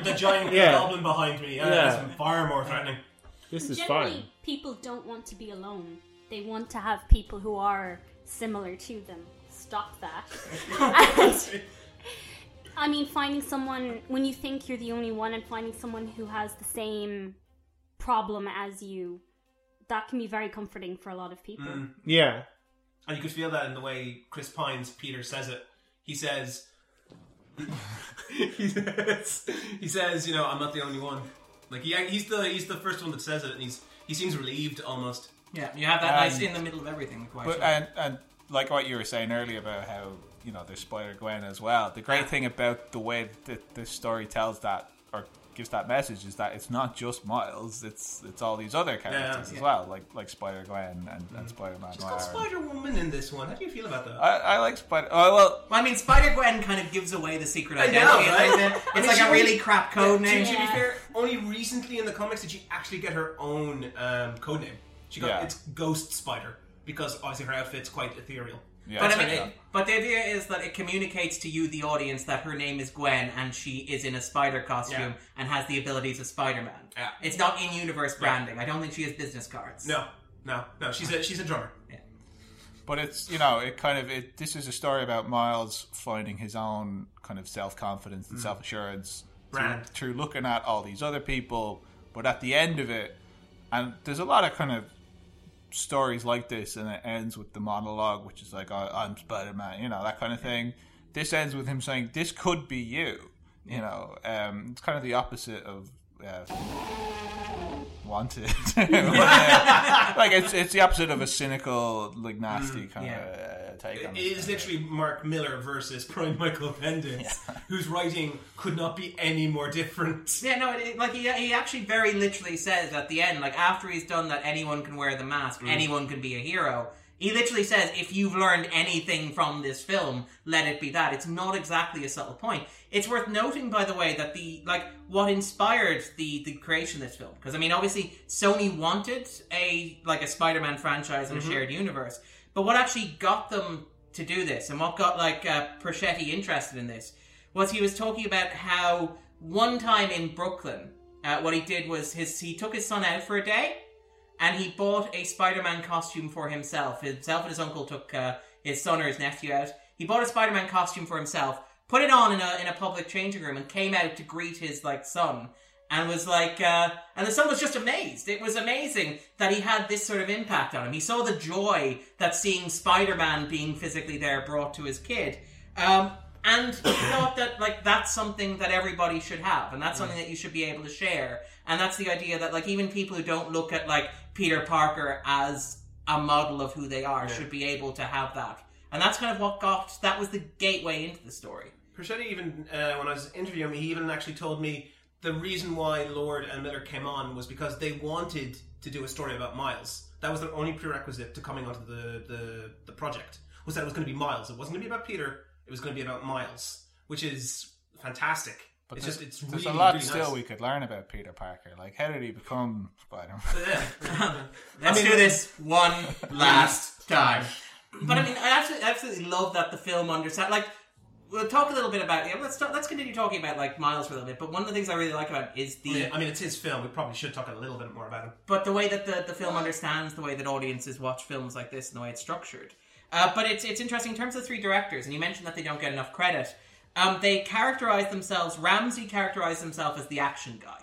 the giant Yeah. goblin behind me. Uh, Yeah. is far more threatening. This is Generally, fine. people don't want to be alone. They want to have people who are similar to them. Stop that. And, I mean, finding someone when you think you're the only one, and finding someone who has the same problem as you, that can be very comforting for a lot of people. Yeah. and you could feel that in the way Chris Pine's Peter says it. He says, he says, he says, you know, I'm not the only one. Like he, he's the he's the first one that says it, and he's he seems relieved almost. Yeah, you have that nice Um, in the middle of everything. Quite But and and like what you were saying earlier about how you know there's Spider Gwen as well. The great thing about the way that this story tells that or gives that message is that it's not just Miles. It's it's all these other characters Yeah. as well, like like Spider Gwen and, and Spider Man. She's got Spider Woman in this one. How do you feel about that? I, I like Spider. Oh well, Well, I mean, Spider Gwen kind of gives away the secret I identity. know, It's right? the- it's like a really crap code To, name. to be fair, only recently in the comics did she actually get her own um, code name. She got Yeah. it's Ghost Spider because obviously her outfit's quite ethereal. Yeah, But I mean, it, but the idea is that it communicates to you, the audience, that her name is Gwen and she is in a spider costume Yeah. and has the abilities of Spider-Man. Yeah. It's not in-universe branding. I don't think she has business cards. No, no, no. She's a she's a drummer. but it's you know it kind of it. This is a story about Miles finding his own kind of self confidence and mm. self assurance Brand. through looking at all these other people. But at the end of it, and there's a lot of kind of stories like this, and it ends with the monologue, which is like, oh, "I'm Spider Man," you know, that kind of thing. This ends with him saying, "This could be you." You know, um, it's kind of the opposite of. Uh, wanted like it's it's the opposite of a cynical like nasty kind yeah. of uh, take on It is literally Mark Millar versus Brian Michael Bendis, whose writing could not be any more different. Yeah, no, it, it- like he, he actually very literally says at the end, like after he's done that, anyone can wear the mask, anyone can be a hero. He literally says, if you've learned anything from this film, let it be that. It's not exactly a subtle point. It's worth noting, by the way, that the like what inspired the the creation of this film, because I mean, obviously, Sony wanted a like a Spider-Man franchise and a shared universe, but what actually got them to do this, and what got like uh, Persichetti interested in this, was he was talking about how one time in Brooklyn, uh, what he did was his he took his son out for a day, and he bought a Spider-Man costume for himself. Himself and his uncle took uh, his son or his nephew out. He bought a Spider-Man costume for himself, put it on in a in a public changing room, and came out to greet his like son. And was like, uh, and the son was just amazed. It was amazing that he had this sort of impact on him. He saw the joy that seeing Spider-Man being physically there brought to his kid. Um, and he thought that like that's something that everybody should have, and that's something that you should be able to share. And that's the idea that like even people who don't look at like Peter Parker as a model of who they are should be able to have that. And that's kind of what got that was the gateway into the story. Persichetti even, uh, when I was interviewing him, he even actually told me the reason why Lord and Miller came on was because they wanted to do a story about Miles. That was their only prerequisite to coming onto the, the, the project, was that it was going to be Miles. It wasn't going to be about Peter, it was going to be about Miles, which is fantastic. But it's there's, just, it's there's really, a lot really still nice. we could learn about Peter Parker. Like, how did he become Spider Man? Let's I mean- do this one last time. But I mean, I absolutely, absolutely love that the film understand. Like, we'll talk a little bit about. Yeah, let's talk, let's continue talking about like Miles for a little bit. But one of the things I really like about is the Yeah, I mean, it's his film. We probably should talk a little bit more about him. but the way that the, the film understands the way that audiences watch films like this and the way it's structured. Uh, but it's it's interesting in terms of the three directors, and you mentioned that they don't get enough credit. Um, they characterize themselves. Ramsey characterized himself as the action guy.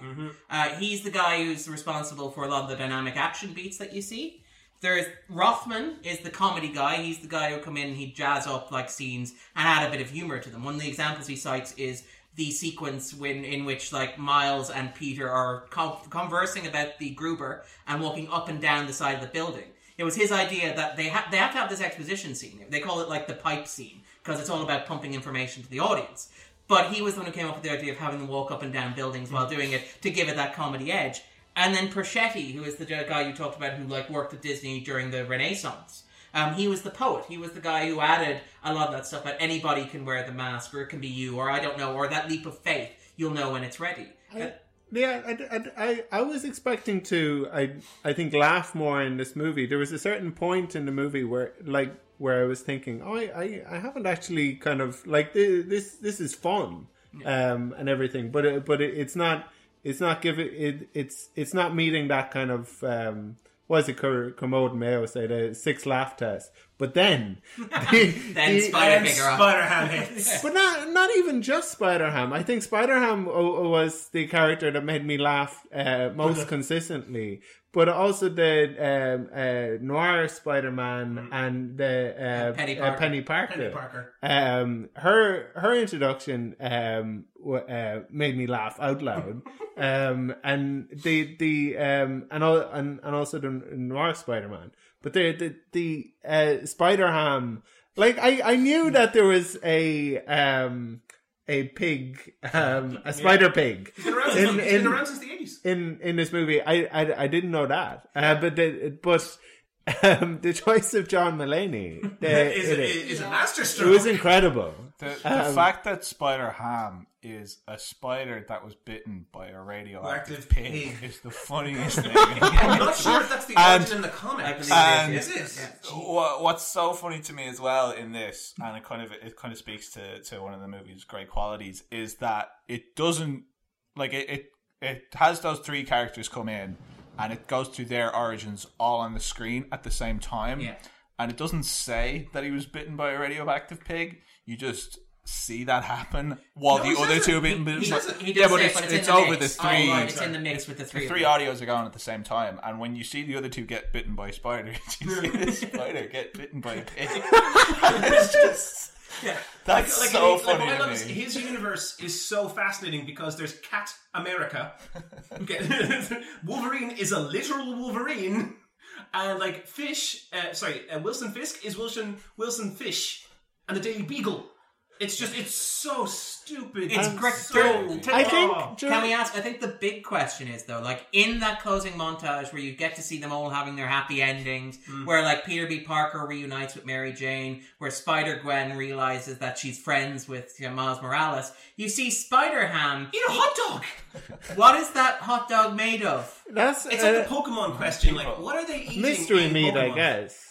Uh, he's the guy who's responsible for a lot of the dynamic action beats that you see. There's Rothman is the comedy guy. He's the guy who come in, and he'd jazz up like scenes and add a bit of humor to them. One of the examples he cites is the sequence when in which like Miles and Peter are con- conversing about the Goober and walking up and down the side of the building. It was his idea that they ha- they have to have this exposition scene. They call it like the pipe scene because it's all about pumping information to the audience. But he was the one who came up with the idea of having them walk up and down buildings while doing it to give it that comedy edge. And then Persichetti, who is the guy you talked about who like worked at Disney during the Renaissance. Um, he was the poet. He was the guy who added a lot of that stuff. That anybody can wear the mask, or it can be you, or I don't know, or that leap of faith. You'll know when it's ready. Uh, Yeah, I, I, I, I was expecting to, I, I think, laugh more in this movie. There was a certain point in the movie where, like, where I was thinking, oh, I, I, I haven't actually kind of like this. This is fun, um, and everything, but it, but it, it's not. It's not giving it. It's it's not meeting that kind of um, was it Ker- Kermode Mayo say the six laugh test, but then the, Then the- Spider And Pig are on. Spider-Ham hits. but not not even just Spider Ham. I think Spider Ham was the character that made me laugh uh, most consistently. But also the um, uh, noir Spider Man and the uh, Penny uh, Parker. Penny Parker. Penny Parker. Um, her her introduction um, w- uh, made me laugh out loud. um, and the the um, and, al- and and also the noir Spider Man. But the the the uh, Spider Ham, like I I knew that there was a um a pig um a spider pig He's been around, In- since, he's been in- around since the 80s. in in this movie. I I, I didn't know that, uh, but the, but um, the choice of John Mulaney the, Is, it, is, is- is a master it stroke. was incredible. The, the Um, fact that Spider Ham is a spider that was bitten by a radioactive pig, pig. is the funniest thing. I'm not sure if that's the And- origin in the comics. And Is it? what, what's so funny to me as well in this, and it kind of it kind of speaks to, to one of the movie's great qualities, is that it doesn't like it, it it has those three characters come in, and it goes through their origins all on the screen at the same time, Yeah. and it doesn't say that he was bitten by a radioactive pig. You just see that happen while No, the other two have been He- he bitten. doesn't. He yeah, but say, it's, but it's, it's the over mix. the oh, three. Oh, right, it's in the mix with the three. The three audios are going at the same time, and when you see the other two get bitten by spiders, you see the spider get bitten by a pig. it's just that's Like, so like, funny what I to love me. is his universe is so fascinating because there's Cat America. Okay. Wolverine is a literal Wolverine, and like Fish, uh, sorry, uh, Wilson Fisk is Wilson Wilson Fish, and the Daily Beagle. It's just it's so stupid. It's and great. So, I think Oh. Can we ask? I think the big question is though, like in that closing montage where you get to see them all having their happy endings, Mm. where like Peter B. Parker reunites with Mary Jane, where Spider Gwen realizes that she's friends with you know, Miles Morales, you see Spider Ham. eat a hot dog. What is that hot dog made of? that's It's uh, like the Pokemon question. Like, what are they eating? mystery in meat, I guess.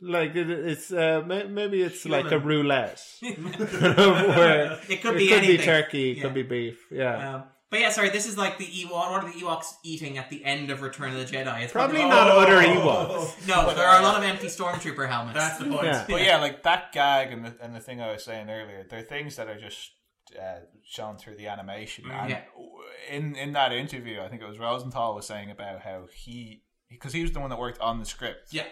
Like it, it's uh, maybe it's like a roulette. Where It could it be could anything. be turkey, it Yeah. could be beef. Yeah, Um, but yeah, sorry, this is like the Ewok. What are the Ewoks eating at the end of Return of the Jedi? It's probably Oh. not other Ewoks. No, there are a lot of empty stormtrooper helmets. That's the point. Yeah. But yeah, like that gag and the and the thing I was saying earlier, they're things that are just uh, shown through the animation. And Yeah. in in that interview, I think it was Rosenthal was saying about how he because he was the one that worked on the script. Yeah.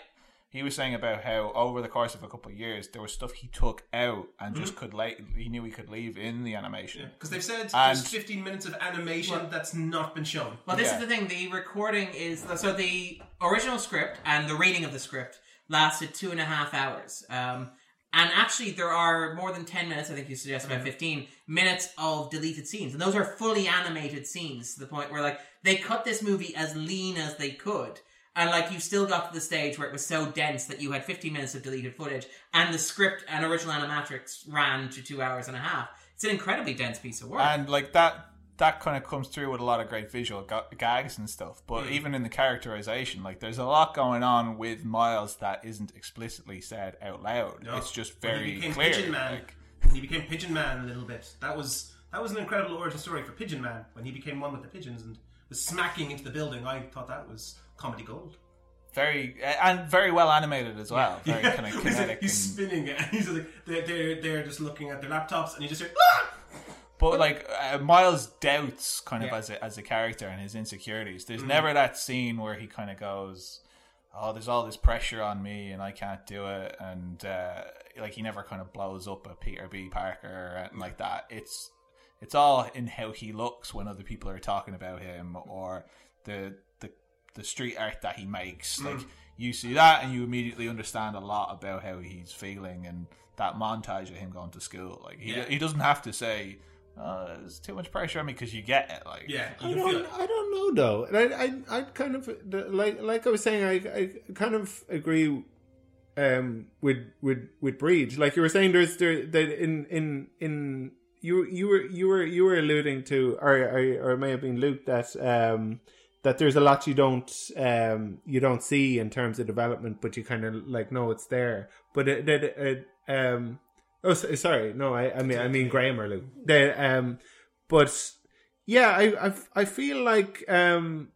He was saying about how over the course of a couple of years there was stuff he took out and Mm-hmm. just could lay, he knew he could leave in the animation. Because they've said And- there's 15 minutes of animation that's not been shown. Well, this Yeah. is the thing. The recording is so the original script and the reading of the script lasted two and a half hours. Um, and actually, there are more than ten minutes. I think you suggest Mm-hmm. about fifteen minutes of deleted scenes, and those are fully animated scenes to the point where like they cut this movie as lean as they could. And like you still got to the stage where it was so dense that you had 15 minutes of deleted footage, and the script and original animatics ran to two hours and a half. It's an incredibly dense piece of work. and like that that kind of comes through with a lot of great visual ga- gags and stuff Mm. but even in the characterization like there's a lot going on with miles that isn't explicitly said out loud No. it's just When very he became clear Pigeon Man. like, When he became Pigeon Man a little bit. That was that was an incredible origin story for Pigeon Man when he became one with the pigeons and was smacking into the building. I thought that was comedy gold. very and very well animated as well very kind of he's, kinetic he's and- spinning it. He's like they're, they're they're just looking at their laptops and you just hear ah! but like uh, miles doubts kind of Yeah. as a, as a character and his insecurities Mm. there's never that scene where he kind of goes oh there's all this pressure on me and i can't do it and uh, like he never kind of blows up a peter b parker or anything like that it's it's all in how he looks when other people are talking about him or the the, the street art that he makes Mm. like you see that and you immediately understand a lot about how he's feeling and that montage of him going to school like he, Yeah. he doesn't have to say uh, there's too much pressure on me because you get it like Yeah, you I don't. it. I don't know though. And I, I, I kind of like, like I was saying, I, I kind of agree um, with with with Bríd. Like you were saying, there's there that in in in you you were you were you were alluding to, or or, or it may have been Luke that um that there's a lot you don't um you don't see in terms of development, but you kind of like know it's there. But it, it, it um oh so- sorry no I I mean I mean Graham or Luke the um but yeah I I I feel like um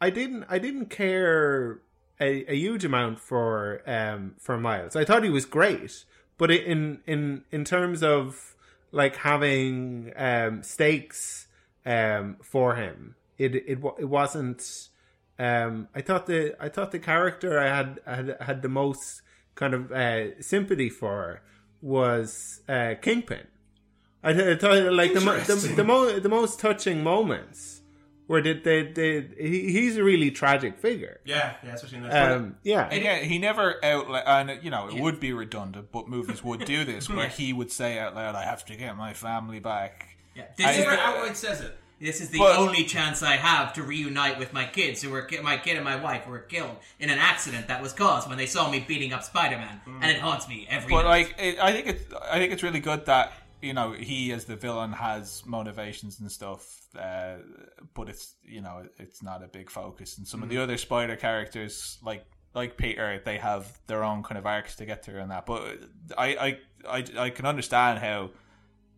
I didn't I didn't care a, a huge amount for um for Miles. I thought he was great, but in in in terms of like having um stakes um for him, it it it wasn't. Um, I thought the I thought the character I had had had the most kind of uh, sympathy for was uh, Kingpin. I, th- I thought like the mo- the the, mo- the most touching moments where they, they, they he, he's a really tragic figure. Yeah, yeah, especially in this. Um, yeah, And yeah, he never out and you know it would be redundant, but movies would do this where he would say out loud, "I have to get my family back." Yeah, he this is never the, outright says it. This is the But- only chance I have to reunite with my kids who were ki- my kid and my wife were killed in an accident that was caused when they saw me beating up Spider-Man, and it haunts me every. But night. like, it, I think it's I think it's really good that you know he as the villain has motivations and stuff, uh, but it's you know it's not a big focus. And some of the other Spider characters, like like Peter, they have their own kind of arcs to get through and that. But I I I, I can understand how.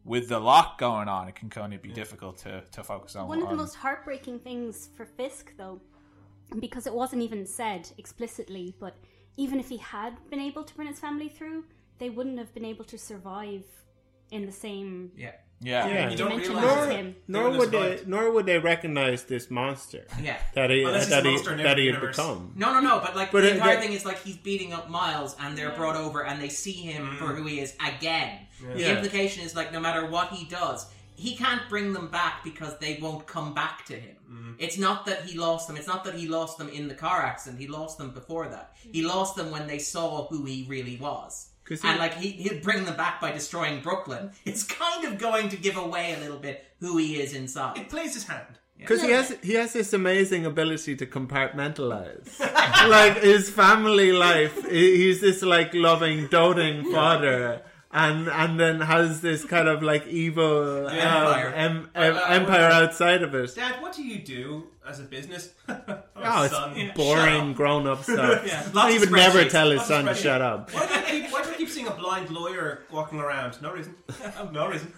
With the lot going on, it can kind of be difficult to, to focus on. One of the on- most heartbreaking things for Fisk, though, because it wasn't even said explicitly, but even if he had been able to bring his family through, they wouldn't have been able to survive in the same yeah, yeah. Yeah. You don't dimension realize as it. him. nor wouldn't would have they nor would they recognize this monster yeah. that he Unless that he that every he had become. No, no, no. But like But the it- entire that- thing is like he's beating up Miles, and they're brought over, and they see him for who he is again. The Yeah. implication is like no matter what he does, he can't bring them back because they won't come back to him. It's not that he lost them. It's not that he lost them in the car accident. He lost them before that. He mm-hmm. lost them when they saw who he really was. 'Cause he- and like he, he'd bring them back by destroying Brooklyn. It's kind of going to give away a little bit who he is inside. It plays his hand. Because he has he has this amazing ability to compartmentalize, like his family life. He's this like loving, doting father, and and then has this kind of like evil um, Empire. em- Uh, em- uh, empire outside of it. Dad, what do you do as a business? oh, Oh, it's son, shut boring, up. grown up stuff. Yeah, He would never tell his lots son to shut up. Why do, I keep, why do I keep seeing a blind lawyer walking around? No reason. no reason.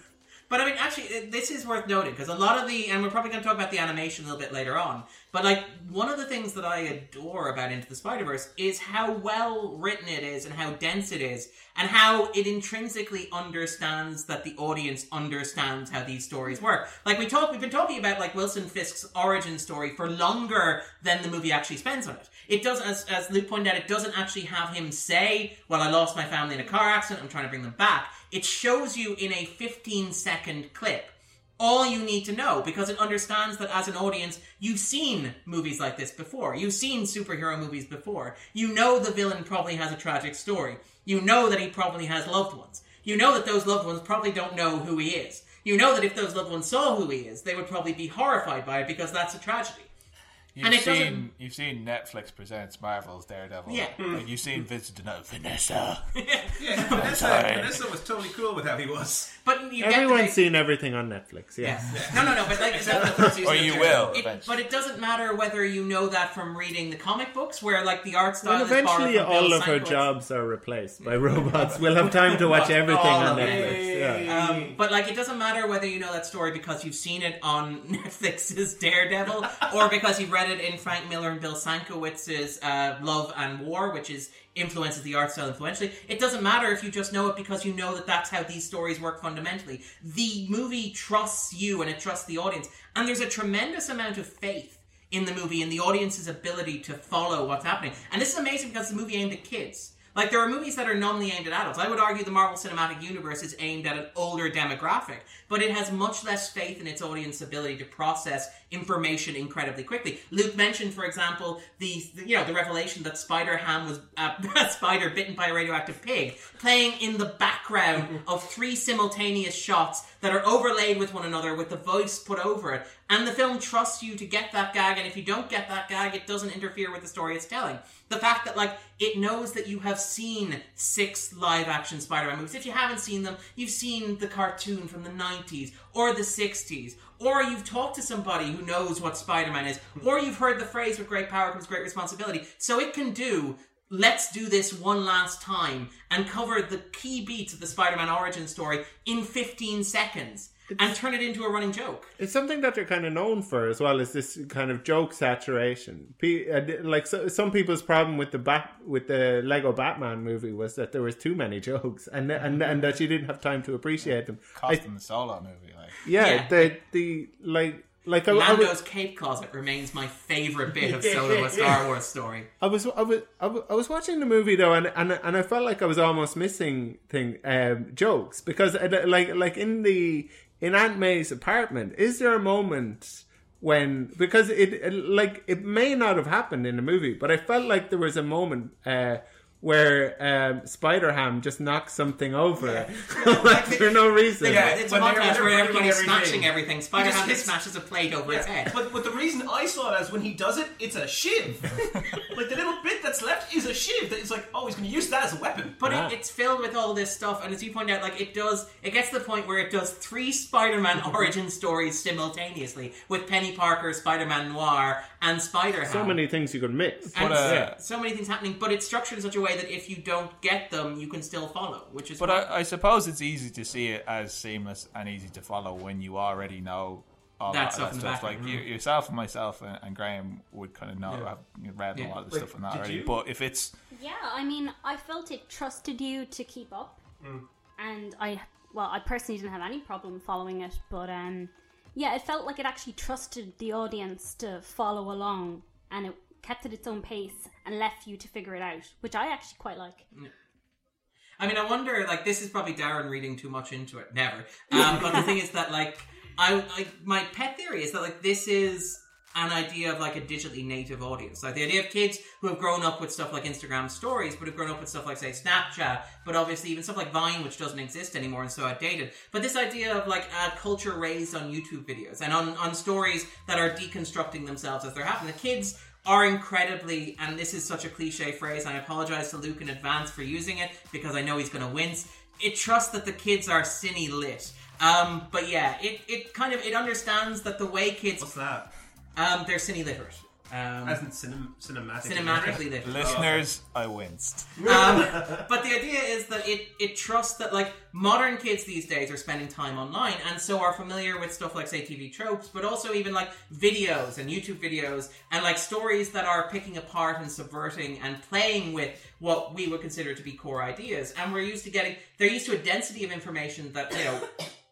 But I mean, actually, this is worth noting because a lot of the, and we're probably going to talk about the animation a little bit later on. But like, one of the things that I adore about Into the Spider Verse is how well written it is, and how dense it is, and how it intrinsically understands that the audience understands how these stories work. Like we talk, we've been talking about like Wilson Fisk's origin story for longer than the movie actually spends on it. It does, as as Luke pointed out, it doesn't actually have him say, "Well, I lost my family in a car accident. I'm trying to bring them back." It shows you in a 15 second clip all you need to know because it understands that as an audience, you've seen movies like this before. You've seen superhero movies before. You know the villain probably has a tragic story. You know that he probably has loved ones. You know that those loved ones probably don't know who he is. You know that if those loved ones saw who he is, they would probably be horrified by it because that's a tragedy. You've And it seen doesn't- you've seen Netflix presents Marvel's Daredevil. Yeah. Like, you've seen Vincent D'Onofrio, Vanessa. Yeah, Vanessa, sorry. Vanessa was totally cool with how he was. But you Everyone's big- seen everything on Netflix. Yeah. No, no, no. But like, it's Or you will, It, but it doesn't matter whether you know that from reading the comic books, where like the art style Well, is borrowed eventually, from all of her jobs are replaced by robots. We'll have time to watch everything on. Netflix. Yeah. Um, but like, it doesn't matter whether you know that story because you've seen it on Netflix's Daredevil, or because you've read in Frank Miller and Bill Sienkiewicz's uh, Love and War, which is influences the art style influentially. It doesn't matter if you just know it because you know that that's how these stories work fundamentally. The movie trusts you and it trusts the audience, and there's a tremendous amount of faith in the movie and the audience's ability to follow what's happening. And this is amazing because the movie aimed at kids. Like there are movies that are normally aimed at adults. I would argue the Marvel Cinematic Universe is aimed at an older demographic, but it has much less faith in its audience's ability to process information incredibly quickly. Luke mentioned, for example, the, you know the revelation that Spider Ham was uh, a spider bitten by a radioactive pig, playing in the background of three simultaneous shots that are overlaid with one another with the voice put over it. And the film trusts you to get that gag, and if you don't get that gag, it doesn't interfere with the story it's telling. The fact that like it knows that you have seen six live action Spider-Man movies. If you haven't seen them, you've seen the cartoon from the 90s or the 60s, or you've talked to somebody who knows what Spider-Man is, or mm-hmm. you've heard the phrase with great power comes great responsibility. So it can do let's do this one last time and cover the key beats of the Spider-Man origin story in 15 seconds. And turn it into a running joke. It's something that they're kind of known for as well as this kind of joke saturation. Pe- uh, d- Like so, some people's problem with the bat with the Lego Batman movie was that there was too many jokes and and and that you didn't have time to appreciate them. I, Cost them the solo movie. Like, yeah, Yeah. the the like like I, I was- Lando's cape closet remains my favorite bit of Solo a Star Wars story. I was I was I was, I was watching the movie though, and, and and I felt like I was almost missing thing um, jokes because uh, like like in the in Aunt May's apartment, is there a moment when because it, like it may not have happened in the movie, but I felt like there was a moment. Uh, where um, Spider Ham just knocks something over, like for no reason. Yeah, It's a when they're- montage where breaking everybody's everything. smashing everything. Spider Ham hits- just smashes a plate over its head. But, but the reason I saw it as when he does it, it's a shiv. like the little bit that's left is a shiv. That it's like, oh, he's going to use that as a weapon. But Ah. it, it's filled with all this stuff, and as you point out, like it does, it gets to the point where it does three Spider-Man origin stories simultaneously with Penny Parker, Spider-Man Noir, and Spider-Ham. so many things you could mix. and But, uh, so, so many things happening, but it's structured in such a way that if you don't get them, you can still follow, which is But I, I suppose it's easy to see it as seamless and easy to follow when you already know all That that, stuff that in the stuff. background, Like you, yourself and myself and, and Graham would kind of know, have read Yeah. a lot of the Like, stuff on that did already. you? But if it's Yeah, I mean, I felt it trusted you to keep up, and I, well, I personally didn't have any problem following it, but um, yeah, it felt like it actually trusted the audience to follow along, and it kept at its own pace and left you to figure it out, which I actually quite like. I mean, I wonder, like, this is probably Darren reading too much into it. Never. Um, but the thing is that, like, I, I, my pet theory is that, like, this is an idea of, like, a digitally native audience. Like, the idea of kids who have grown up with stuff like Instagram stories, but have grown up with stuff like, say, Snapchat, but obviously even stuff like Vine, which doesn't exist anymore and so outdated. But this idea of, like, a culture raised on YouTube videos and on, on stories that are deconstructing themselves as they're happening. The kids are incredibly, and this is such a cliche phrase, and I apologize to Luke in advance for using it because I know he's going to wince. It trusts that the kids are cine lit. Um, but yeah, it, it kind of it understands that the way kids What's that? Um, they're cine literate. Um, As in cinem- cinematic. cinematically literate. listeners, I winced. Um, but the idea is that it it trusts that like modern kids these days are spending time online and so are familiar with stuff like say TV tropes, but also even like videos and YouTube videos and like stories that are picking apart and subverting and playing with what we would consider to be core ideas. And we're used to getting they're used to a density of information that you know.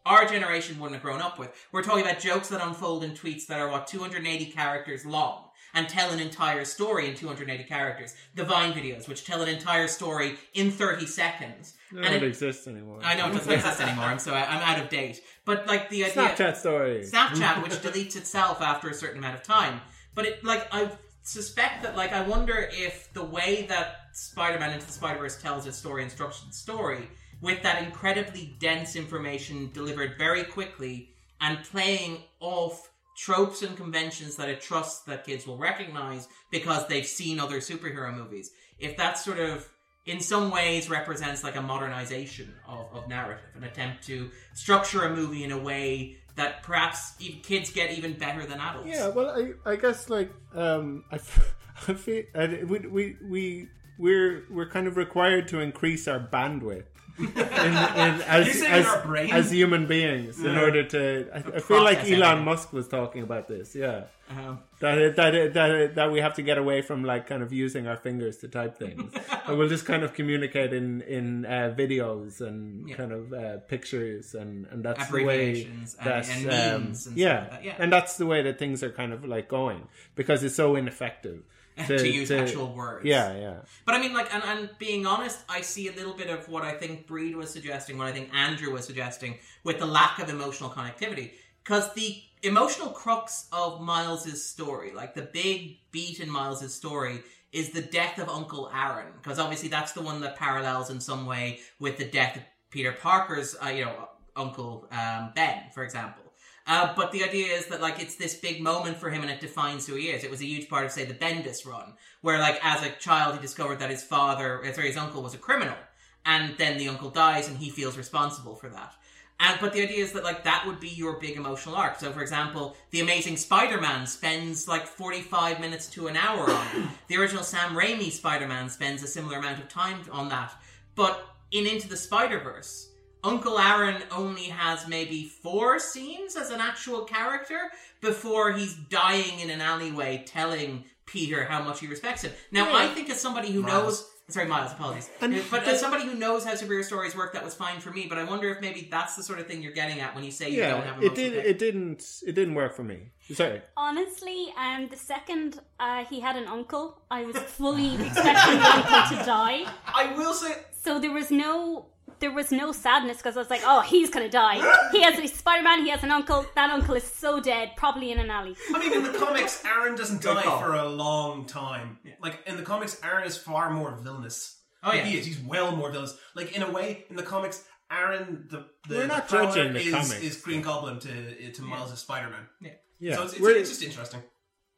Our generation wouldn't have grown up with. We're talking about jokes that unfold in tweets that are what 280 characters long and tell an entire story in 280 characters. The Vine videos, which tell an entire story in 30 seconds. They And don't it- exist anymore. I know it doesn't exist anymore, and so I- I'm out of date. But like the idea, Snapchat story. Snapchat, which deletes itself after a certain amount of time. But it like I suspect that like I wonder if the way that Spider-Man into the Spider-Verse tells its story and structures its story with that incredibly dense information delivered very quickly and playing off tropes and conventions that it trusts that kids will recognize because they've seen other superhero movies. If that sort of in some ways represents like a modernization of, of narrative, an attempt to structure a movie in a way that perhaps kids get even better than adults. Yeah, well, I, I guess like um, I, I feel uh, we we we we're we're kind of required to increase our bandwidth. In, in, as, as, as human beings in order to I, I feel like Elon everything. Musk was talking about this yeah. Um, that that that that we have to get away from like kind of using our fingers to type things. And we'll just kind of communicate in in uh, videos and Yeah. kind of uh, pictures and and that's the way and- that's and um, and yeah. like that, yeah. and that's the way that things are kind of like going because it's so ineffective to use actual words. yeah yeah But I mean, like, and, and being honest, I see a little bit of what I think Bríd was suggesting, what I think Andrew was suggesting, with the lack of emotional connectivity. Because the emotional crux of Miles's story, like the big beat in Miles's story, is the death of Uncle Aaron. Because obviously that's the one that parallels in some way with the death of Peter Parker's, uh, you know, Uncle um, Ben, for example. Uh, but the idea is that like it's this big moment for him and it defines who he is. It was a huge part of say the Bendis run, where like as a child he discovered that his father, uh, sorry, his uncle was a criminal, and then the uncle dies and he feels responsible for that. And but the idea is that like that would be your big emotional arc. So for example, the Amazing Spider-Man spends like forty-five minutes to an hour on it. The original Sam Raimi Spider-Man spends a similar amount of time on that. But in Into the Spider-Verse, Uncle Aaron only has maybe four scenes as an actual character before he's dying in an alleyway telling Peter how much he respects him. Now, Yeah. I think as somebody who knows. Sorry, Miles, apologies. And but the- as somebody who knows how superhero stories work, that was fine for me. But I wonder if maybe that's the sort of thing you're getting at when you say you don't have Yeah, it did. connection. It didn't. It didn't work for me. Sorry. Honestly, um, the second uh, he had an uncle, I was fully expecting the uncle to die. I will say, So there was no there was no sadness because I was like, oh, he's gonna die. He has a Spider-Man. He has an uncle. That uncle is so dead, probably in an alley. I mean, in the comics, Aaron doesn't Good die call. for a long time. Like in the comics, Aaron is far more villainous. Oh, yeah. he is. He's well more villainous. Like in a way, in the comics, Aaron the the, We're not the power judging the is, comics. is Green Goblin to to Miles' Spider Man. Yeah, So it's, it's, it's just interesting.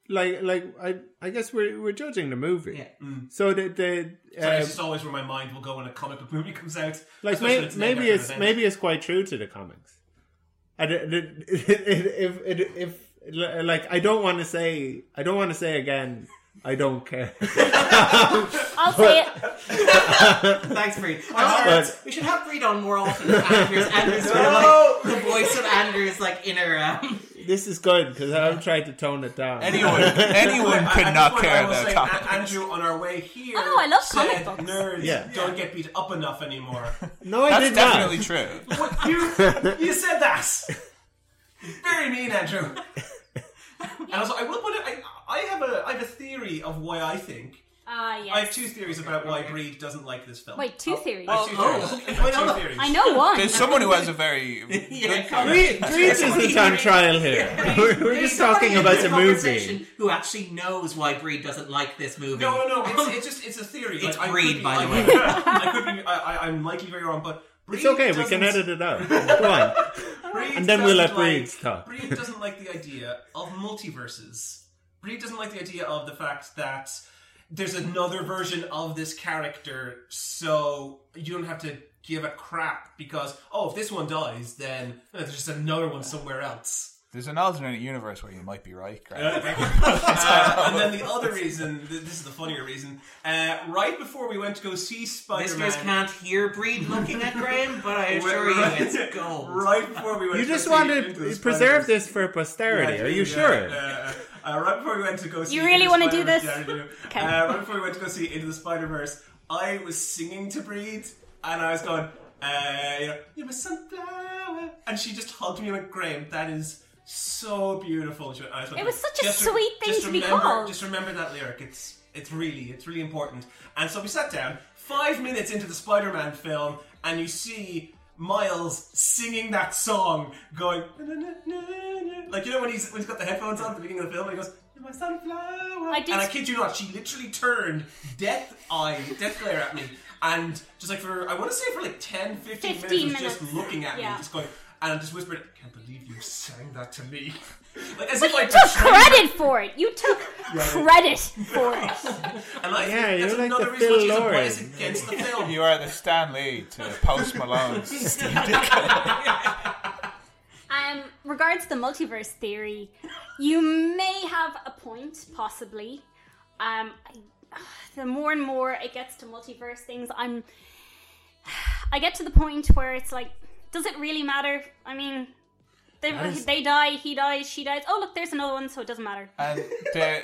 Like like I I guess we're we're judging the movie. Yeah. So the the So uh, it's just always where my mind will go when a comic book movie comes out. like may, it's maybe it's event. maybe it's quite true to the comics. And it, it, if if if like I don't want to say I don't want to say again I don't care. I'll say it. Thanks, Bríd. But- we should have Bríd on more often. Andrew's, Andrew's sort of like the voice of Andrew's like inner. Um, this is good because I'm trying to tone it down. Anyone, anyone I- could not this care I will about say, comics. A- Andrew, on our way here, Oh, I love said, comic books. Nerds Yeah. don't get beat up enough anymore. no, I That's did definitely true. what you you said that? Very mean, Andrew. And also, I will put it. I, I have a I have a theory of why I think. Ah, I have two theories about why Bríd doesn't like this film. Wait, two theories. I have two Oh, theories. I have Wait, two theories. I know one. There's someone who has a very Yeah, good come theory. Bríd, Bríd isn't on trial here. We're, we're just talking about the conversation movie. Who actually knows why Bríd doesn't like this movie? No, no, no. It's, it's just it's a theory. It's I Bríd, be- by the I- way. I could be. I, I, I'm likely very wrong, but Bríd It's okay. We can doesn't- edit it out. Go on. Bríd And then we'll let doesn't like- Bríd talk. Bríd doesn't like the idea of multiverses. Bríd doesn't like the idea of the fact that there's another version of this character, so you don't have to give a crap because oh, if this one dies, then uh, there's just another one somewhere else. There's an alternate universe where you might be right, Greg. Uh, and then the other reason, th- this is the funnier reason, uh, right before we went to go see Spider-Man, Listeners can't hear Bríd looking at Graham, but I assure you it's gold. right before we went, You to just go want to preserve Spider-Verse. this for posterity. Yeah, Are you yeah, sure? Uh, right before we went to go see, You really wanna do this? Yeah, do. Okay. Uh, right before we went to go see Into the Spider Verse, I was singing to Bríd, and I was going, uh, you know, "You're my sunflower," and she just hugged me and went, "Graham, that is." So beautiful. Went- It was such a "Just sweet thing just to be remember, called." Just remember that lyric. It's it's really it's really important. And so we sat down. Five minutes into the Spider-Man film, and you see Miles singing that song, going like you know when he's when he's got the headphones on at the beginning of the film, and he goes, my sunflower." I did- And I kid you not, she literally turned death eye, death glare at me, and just like for I want to say for like 10, 15, 15 minutes, was just looking at Yeah. me, just going, and just whispered, "I can't believe you sang that to me." like as But if I you took betrayed credit for it. You took credit for it. And I Yeah, think that's you're like another reason Phil why she's a Lord. against the film. You are the Stan Lee to Post Malone's Steve Um, regards the multiverse theory, you may have a point, possibly. Um, I, the more and more it gets to multiverse things, I'm. I get to the point where it's like, does it really matter? I mean, they, is- they die, he dies, she dies. Oh, look, there's another one, so it doesn't matter. and the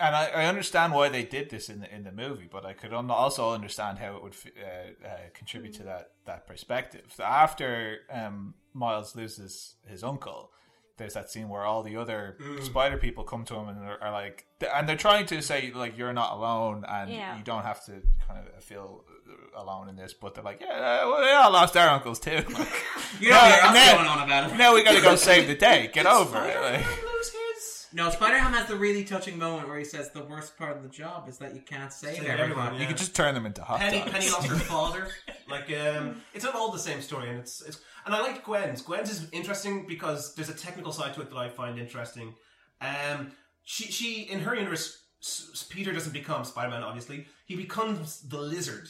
and I, I understand why they did this in the in the movie, but I could also understand how it would uh, uh, contribute to that that perspective. After um, Miles loses his uncle, there's that scene where all the other spider people come to him and are, are like, and they're trying to say like you're not alone and Yeah. you don't have to kind of feel alone in this, but they're like, yeah, well, they all lost our uncles too. You know Yeah, what's now- going on about it. now we got to go save the day. Get over it. Like. No, Spider Ham has the really touching moment where he says the worst part of the job is that you can't save, Save everyone. everyone, You yeah. could just turn them into hot Penny, dogs. Penny lost her father. Like, um, it's not all the same story, and it's, it's and I liked Gwen's. Gwen's is interesting because there's a technical side to it that I find interesting. Um, she she in her universe, S- S- Peter doesn't become Spider-Man. Obviously, he becomes the Lizard,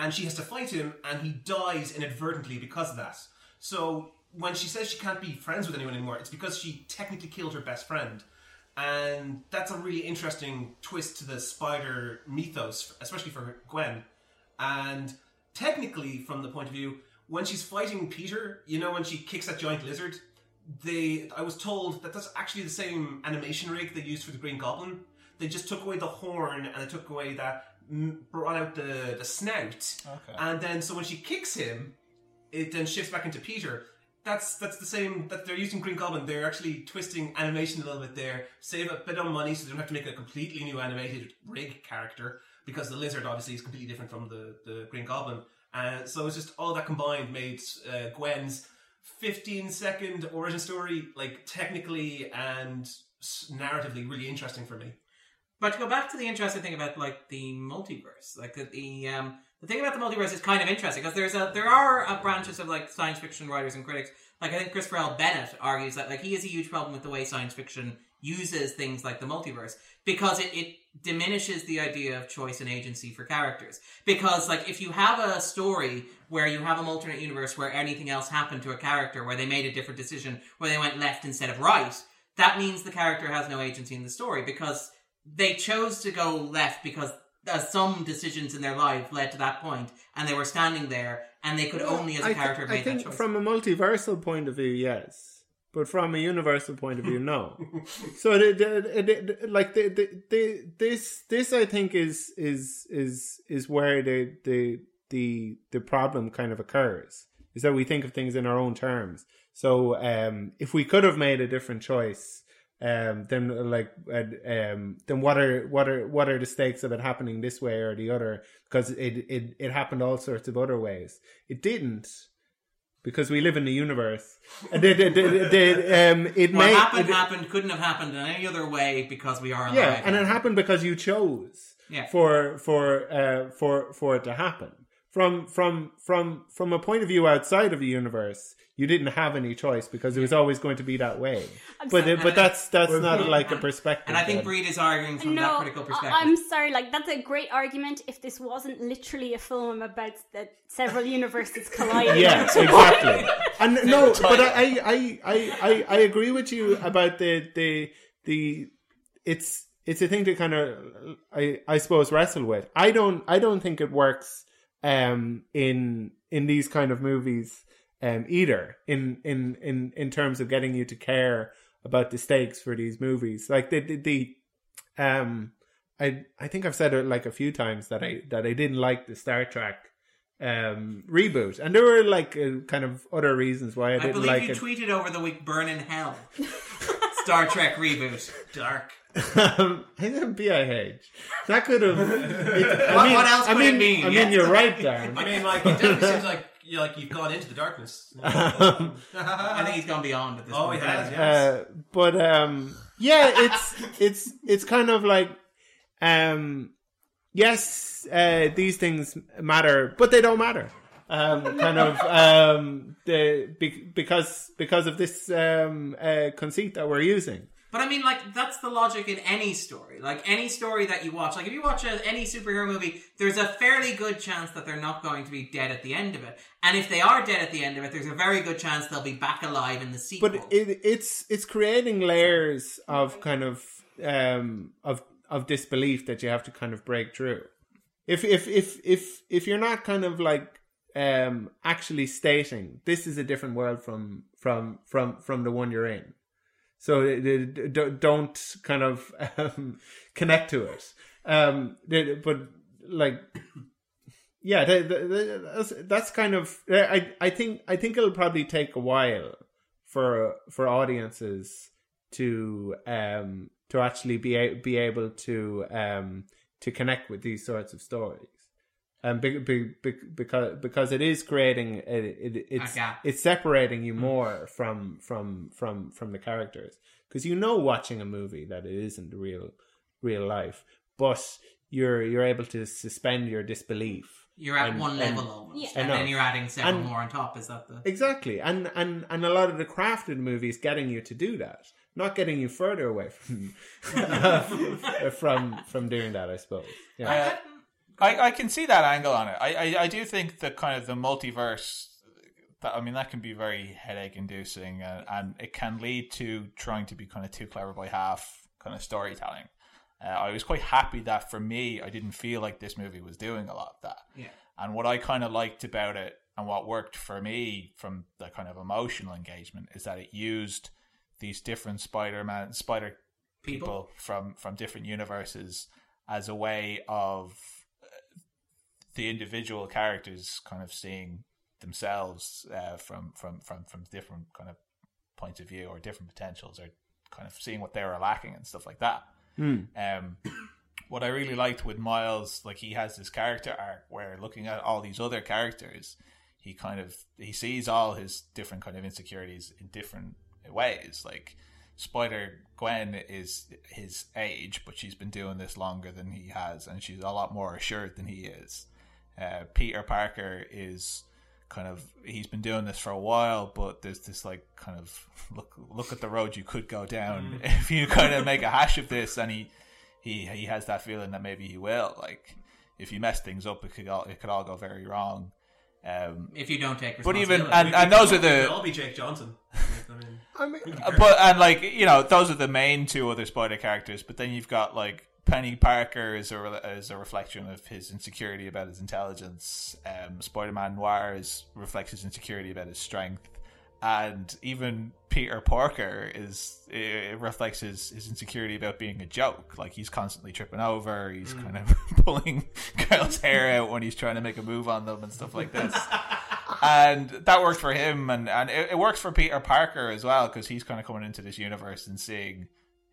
and she has to fight him, and he dies inadvertently because of that. So when she says she can't be friends with anyone anymore, it's because she technically killed her best friend. And that's a really interesting twist to the spider mythos, especially for Gwen. And technically, from the point of view, when she's fighting Peter, you know, when she kicks that giant lizard, they I was told that that's actually the same animation rig they used for the Green Goblin. They just took away the horn and they took away that brought out the the snout, Okay. and then so when she kicks him, it then shifts back into Peter. That's that's the same that they're using Green Goblin. They're actually twisting animation a little bit there, save a bit of money, so they don't have to make a completely new animated rig character because the lizard obviously is completely different from the the Green Goblin. Uh, so it's just all that combined made uh, Gwen's 15 second origin story like technically and s- narratively really interesting for me. But to go back to the interesting thing about like the multiverse, like the, the um the thing about the multiverse is kind of interesting because there's a there are uh, branches of like science fiction writers and critics. Like I think Christopher L. Bennett argues that like he has a huge problem with the way science fiction uses things like the multiverse because it, it diminishes the idea of choice and agency for characters. Because like if you have a story where you have an alternate universe where anything else happened to a character, where they made a different decision, where they went left instead of right, that means the character has no agency in the story because they chose to go left because uh, some decisions in their life led to that point, and they were standing there, and they could only, as a I, character, th- have I think that choice. from a multiversal point of view, yes, but from a universal point of view, no. so, like the, the, the, this, this, I think is is is is where the the the the problem kind of occurs. Is that we think of things in our own terms. So, um, if we could have made a different choice, um, then like, uh, um, then what are what are what are the stakes of it happening this way or the other? Because it it it happened all sorts of other ways. It didn't because we live in the universe. And the, the, the, the, um, it what may happened it- happened couldn't have happened in any other way because we are alive. yeah, and it happened because you chose Yeah. for for uh, for for it to happen. From from from from a point of view outside of the universe, you didn't have any choice because it was always going to be that way. But sorry. but that's that's not like a perspective. And I think. Bríd is arguing from that critical perspective. I'm sorry. Like that's a great argument if this wasn't literally a film about the several universes colliding. yeah, exactly. And no, but I, I, I, I, I agree with you about the the the it's it's a thing to kind of I I suppose wrestle with. I don't I don't think it works um in in these kind of movies um either in in in in terms of getting you to care about the stakes for these movies. Like the the, the um I I think I've said it like a few times that I that I didn't like the Star Trek um reboot and there were like uh, kind of other reasons why I I didn't believe like you it. tweeted over the week "Burn in Hell," Star Trek reboot. Dark. um, BIH. That could have. I What- mean, what else I could it mean, mean? I mean, Yes. you're right, Darren. I mean, like it definitely seems like you like you've gone into the darkness. I think he's gone beyond at this Oh, point. he has, but yeah. Uh, but um, yeah, it's it's it's kind of like um, yes, uh, these things matter, but they don't matter. Um, kind of um, the be, because because of this um, uh, conceit that we're using. But I mean, like that's the logic in any story. Like any story that you watch, like if you watch a, any superhero movie, there's a fairly good chance that they're not going to be dead at the end of it. And if they are dead at the end of it, there's a very good chance they'll be back alive in the sequel. but it, it's it's creating layers of kind of um of of disbelief that you have to kind of break through if if if if if you're not kind of like um actually stating this is a different world from from from from the one you're in so d- d- don't kind of um, connect to it. Um the- but like yeah the, the, the, that's, that's kind of i i think i think it'll probably take a while for for audiences to um to actually be be able to um to connect with these sorts of stories um be, be, be, because because it is creating it, it it's gap. it's separating you more from from from from the characters because you know watching a movie that it isn't real real life but you're you're able to suspend your disbelief You're at and- one and- level almost, Yeah. and then you're adding several And- more on top. Is that the? Exactly, and and and a lot of the crafted movies getting you to do that, not getting you further away from from from doing that. I suppose. Yeah. Uh, I, I can see that angle on it. I, I, I do think that kind of the multiverse, that I mean, that can be very headache inducing and, and it can lead to trying to be kind of too clever by half kind of storytelling. Uh, I was quite happy that for me, I didn't feel like this movie was doing a lot of that. Yeah. And what I kind of liked about it and what worked for me from the kind of emotional engagement is that it used these different Spider-Man, Spider people, People. from from different universes as a way of uh, the individual characters kind of seeing themselves uh, from from from from different kind of points of view or different potentials or kind of seeing what they were lacking and stuff like that. Um, what I really liked with Miles, like he has this character arc where looking at all these other characters, he kind of he sees all his different kind of insecurities in different ways. Like Spider Gwen is his age, but she's been doing this longer than he has, and she's a lot more assured than he is. Uh, Peter Parker is kind of he's been doing this for a while, but there's this like kind of look look at the road you could go down if you kind of make a hash of this, and he he he has that feeling that maybe he will. Like if you mess things up, it could all it could all go very wrong. Um, If you don't take but responsibility. even and, and those are the all be Jake Johnson. I mean, I mean, uh, but and like you know those are the main two other spider characters but then you've got like penny parker is a is a reflection of his insecurity about his intelligence. Um spider-man noir is reflects his insecurity about his strength. And even peter parker is it reflects his, his insecurity about being a joke. Like he's constantly tripping over. He's kind of pulling girls hair out when he's trying to make a move on them and stuff like this. And that worked for him. And, and it, it works for peter parker as well because he's kind of coming into this universe and seeing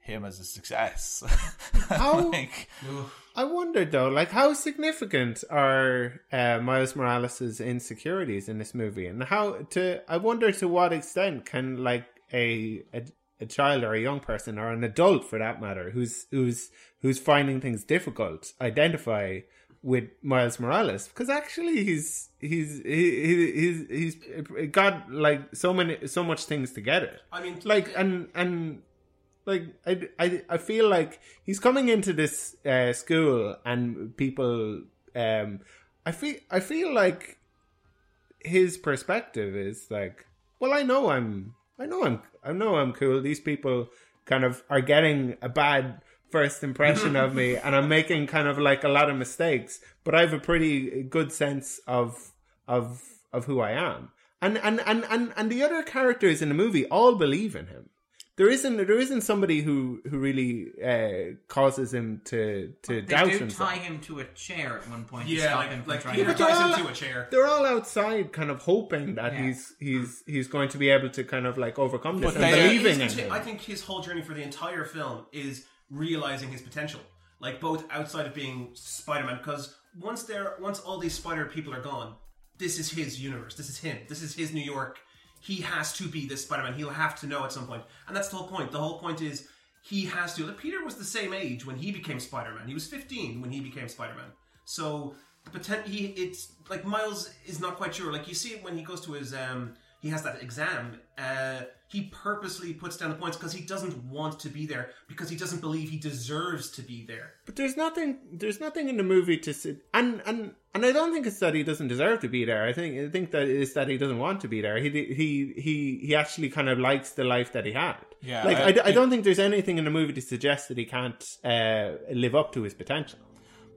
him as a success How- like, I wondered though, like how significant are uh, Miles Morales' insecurities in this movie, and how to? I wonder to what extent can like a, a a child or a young person or an adult for that matter, who's who's who's finding things difficult, identify with Miles Morales because actually he's he's he, he, he's he's got like so many so much things together. I mean, like and and like I, I, I feel like he's coming into this uh, school and people um I feel I feel like his perspective is like well I know I'm I know I'm I know I'm cool. These people kind of are getting a bad first impression of me and I'm making kind of like a lot of mistakes but I have a pretty good sense of of of who I am. And and and and, and the other characters in the movie all believe in him there isn't there isn't somebody who who really uh, causes him to to they doubt do himself. tie him to a chair at one point. to yeah, stop him like, from like trying Peter to- They're ties all- him to a chair. They're all outside, kind of hoping that Yeah. he's he's he's going to be able to kind of like overcome this But and believing in him. I think his whole journey for the entire film is realizing his potential, like both outside of being Spider-Man, because once they're once all these Spider people are gone, this is his universe. This is him. This is his New York. He has to be this Spider-Man. He'll have to know at some point, and that's the whole point. The whole point is he has to. Peter was the same age when he became Spider-Man. He was 15 when he became Spider-Man. So the potential. He it's like Miles is not quite sure. Like you see when he goes to his um he has that exam. Uh, he purposely puts down the points because he doesn't want to be there because he doesn't believe he deserves to be there. But there's nothing there's nothing in the movie to sit and and and I don't think it's that he doesn't deserve to be there. I think I think that it's that he doesn't want to be there. He he he he actually kind of likes the life that he had. Yeah, like I- I, I don't think there's anything in the movie to suggest that he can't uh, live up to his potential.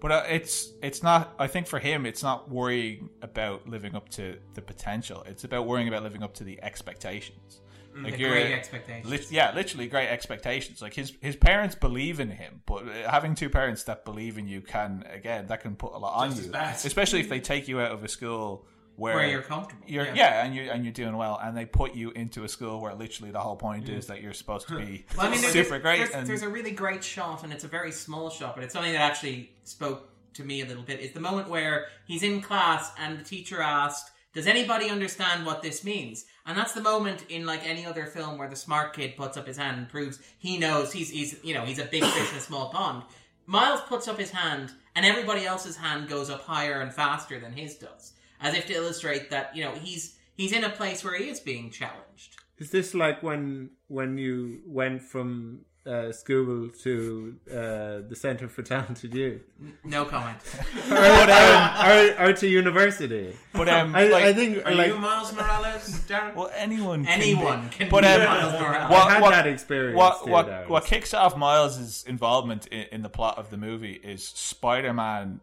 But uh, it's it's not. I think for him, it's not worrying about living up to the potential. It's about worrying about living up to the expectations. Like The great expectations. lit- yeah, literally great expectations. Like his his parents believe in him, but having two parents that believe in you can again that can put a lot on Just as you, especially if they take you out of a school where, Where you're comfortable, You're, yeah. yeah. and you and you're doing well, and they put you into a school where literally the whole point is mm. that you're supposed to be Well, I mean, there's, super great. There's, and there's a really great shot, and it's a very small shot, but it's something that actually spoke to me a little bit. Is the moment where he's in class and the teacher asked, "Does anybody understand what this means?" And that's the moment in like any other film where the smart kid puts up his hand and proves he knows he's he's you know he's a big fish in a small pond. Miles puts up his hand, and everybody else's hand goes up higher and faster than his does, as if to illustrate that you know he's he's in a place where he is being challenged. Is this like when when you went from uh, school to uh, the Center for Talented Youth, No comment. or, or, or, or to university? but um, I, like, I think Are like you Miles Morales, Darren? well, anyone can be- Anyone can But, be um, Miles Morales. what- I had what- that experience. What too, what what kicks off Miles's involvement in, in the plot of the movie is Spider-Man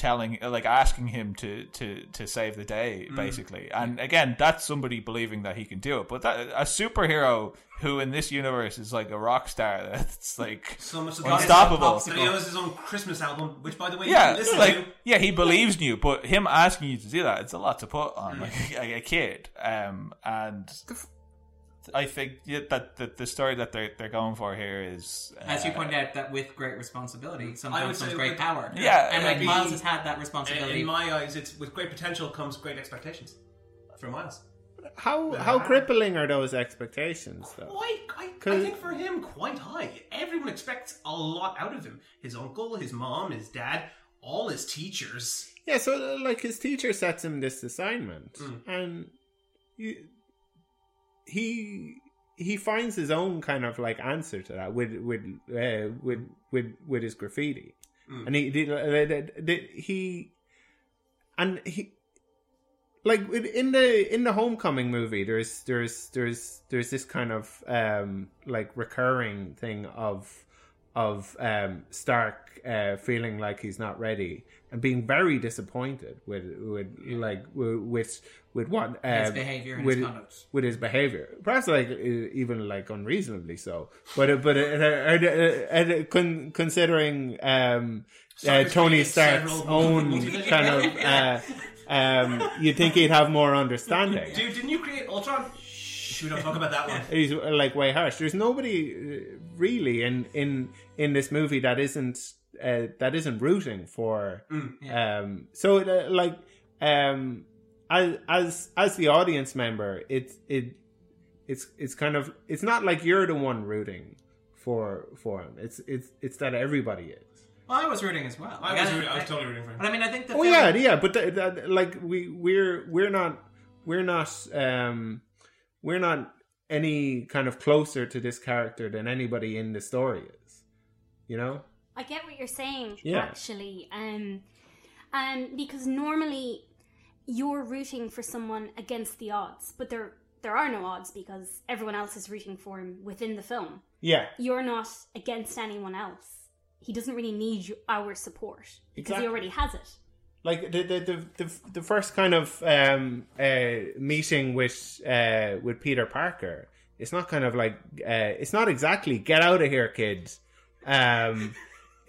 telling like asking him to to to save the day Mm. basically and again that's somebody believing that he can do it but that a superhero who in this universe is like a rock star that's like So much of unstoppable So he knows his own Christmas album, which, by the way, yeah listen like to. yeah he believes in you but him asking you to do that it's a lot to put on Mm. like a, a kid um and I think yeah, that the, the story that they're they're going for here is uh, As you pointed out, that with great responsibility sometimes say comes great with- power. Yeah, and like uh, Miles has had that responsibility. in my eyes, it's with great potential comes great expectations for Miles. How how crippling are those expectations though? Quite, I, I 'Cause- think for him, quite high. Everyone expects a lot out of him. His uncle, his mom, his dad, all his teachers. Yeah, so uh, like his teacher sets him this assignment, Mm. and he, he he finds his own kind of like answer to that with with uh, with with with his graffiti, Mm. and he did uh, he and he like in the in the homecoming movie there's there's there's there's this kind of um like recurring thing of of um stark uh feeling like he's not ready and being very disappointed with with like with with, what uh, His behaviour and with, his conduct. with his behavior perhaps like even like unreasonably so but uh, but uh, uh, con- considering um uh, Tony Stark's own kind of uh, um you'd think he'd have more understanding Dude, didn't you create Ultron? Shh, we don't talk about that one. he's like way harsh. There's nobody really in in in this movie that isn't uh, that isn't rooting for. Um, so uh, like um, as as as the audience member, it's it it's it's kind of it's not like you're the one rooting for for him. It's it's it's that everybody is. well, I was rooting as well. I Like, was, rooting, I was totally rooting for him. But I mean, I think the Oh film- yeah, yeah, but th- th- like we we're we're not we're not um we're not any kind of closer to this character than anybody in the story is. You know? I get what you're saying, Yeah. actually. Um, um, because normally you're rooting for someone against the odds, but there there are no odds because everyone else is rooting for him within the film. Yeah. You're not against anyone else. He doesn't really need you, our support because Exactly. he already has it. Like the the the the, the first kind of um uh meeting with uh with Peter Parker, it's not kind of like uh it's not exactly get out of here, kids. Um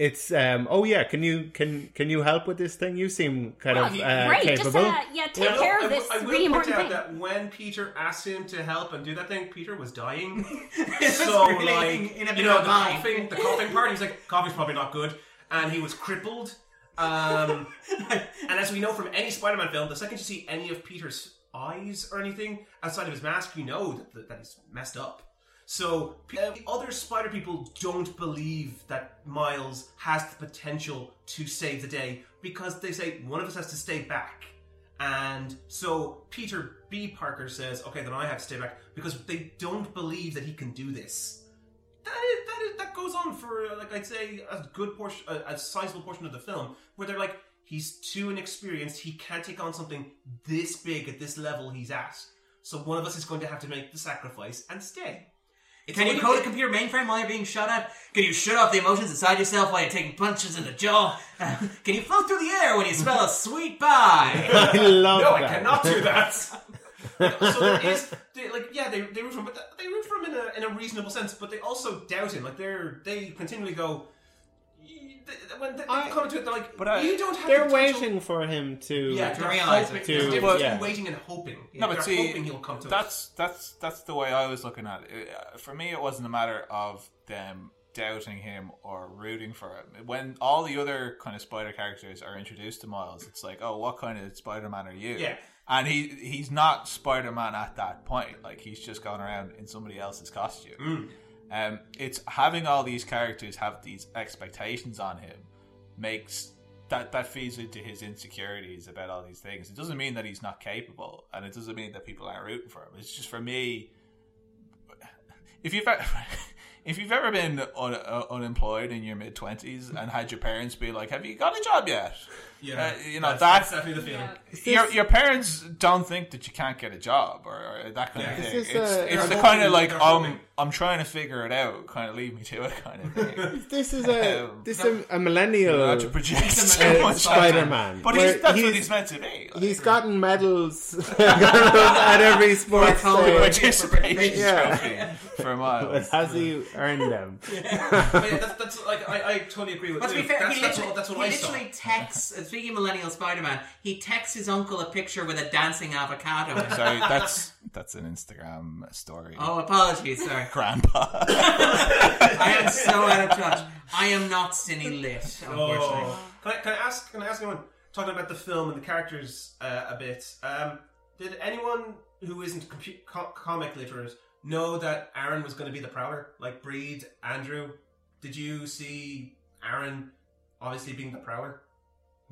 it's um oh yeah, can you can can you help with this thing? You seem kind of he- uh, Great, just capable. uh, yeah, take I will- care I of will- this I will really point important out thing. that when Peter asked him to help and do that thing, Peter was dying. so really like in a you know the bind. coughing, the coughing part. He's like, coffee's probably not good, and he was crippled. Um, and as we know from any Spider-Man film, the second you see any of Peter's eyes or anything outside of his mask, you know that, that, that he's messed up. So the other Spider people don't believe that Miles has the potential to save the day because they say one of us has to stay back. And so Peter B. Parker says, "Okay, then I have to stay back," because they don't believe that he can do this. That is, that is, that goes on for uh, like I'd say a good portion, a, a sizable portion of the film, where they're like, he's too inexperienced. He can't take on something this big at this level he's at. So one of us is going to have to make the sacrifice and stay. It's Can you code a computer mainframe while you're being shot at? Can you shut off the emotions inside yourself while you're taking punches in the jaw? Can you float through the air when you smell a sweet pie? I love No, I that. cannot do that. so there is, they, like, yeah, they, they root for him, but they root for him in a, in a reasonable sense. But they also doubt him. Like they're they continually go. "Y- they- When they, they I- come to it, they're like, But I- you don't have. They're the potential- waiting for him to Yeah, to they're realise hoping- it. There's a To- difference yeah. between waiting and hoping. No, but they're see, hoping he'll come to that's that's that's the way I was looking at it. Uh, For me, it wasn't a matter of them doubting him or rooting for him. When all the other kind of Spider characters are introduced to Miles, it's like, oh, what kind of Spider Man are you? Yeah. And he he's not Spider Man at that point. Like he's just gone around in somebody else's costume. Um, it's having all these characters have these expectations on him makes that that feeds into his insecurities about all these things. It doesn't mean that he's not capable, and it doesn't mean that people aren't rooting for him. It's just for me. If you've ever, if you've ever been un- uh, unemployed in your mid twenties and had your parents be like, "Have you got a job yet?" Yeah, Uh, you know that's, that that's definitely the feeling. your your parents don't think that you can't get a job or, or that kind Yeah. of thing. this, It's, uh, it's the kind of like they're um. I'm trying to figure it out, kind of leave me to it, kind of thing. This is a Um, this is a, a millennial Not to project It's so uh, much, Spider-Man. but he's, that's what he's meant to be. Like, he's gotten medals at every sports Like, participation Yeah. trophy for miles. Has he earned them? But yeah, that's, that's like I, I totally agree with But to be fair, That's, he that's what, that's what he I saw. literally texts. Speaking of Millennial Spider-Man, he texts his uncle a picture with a dancing avocado. in it. Sorry, that's that's an Instagram story. Oh, apologies, sorry. Grandpa. I am so out of touch. I am not cine lit, unfortunately. Oh. Can I, can I ask? Can I ask anyone talking about the film and the characters uh, a bit? Um, did anyone who isn't compu- co- comic literate know that Aaron was going to be the Prowler, like Bríd, Andrew? Did you see Aaron obviously being the Prowler?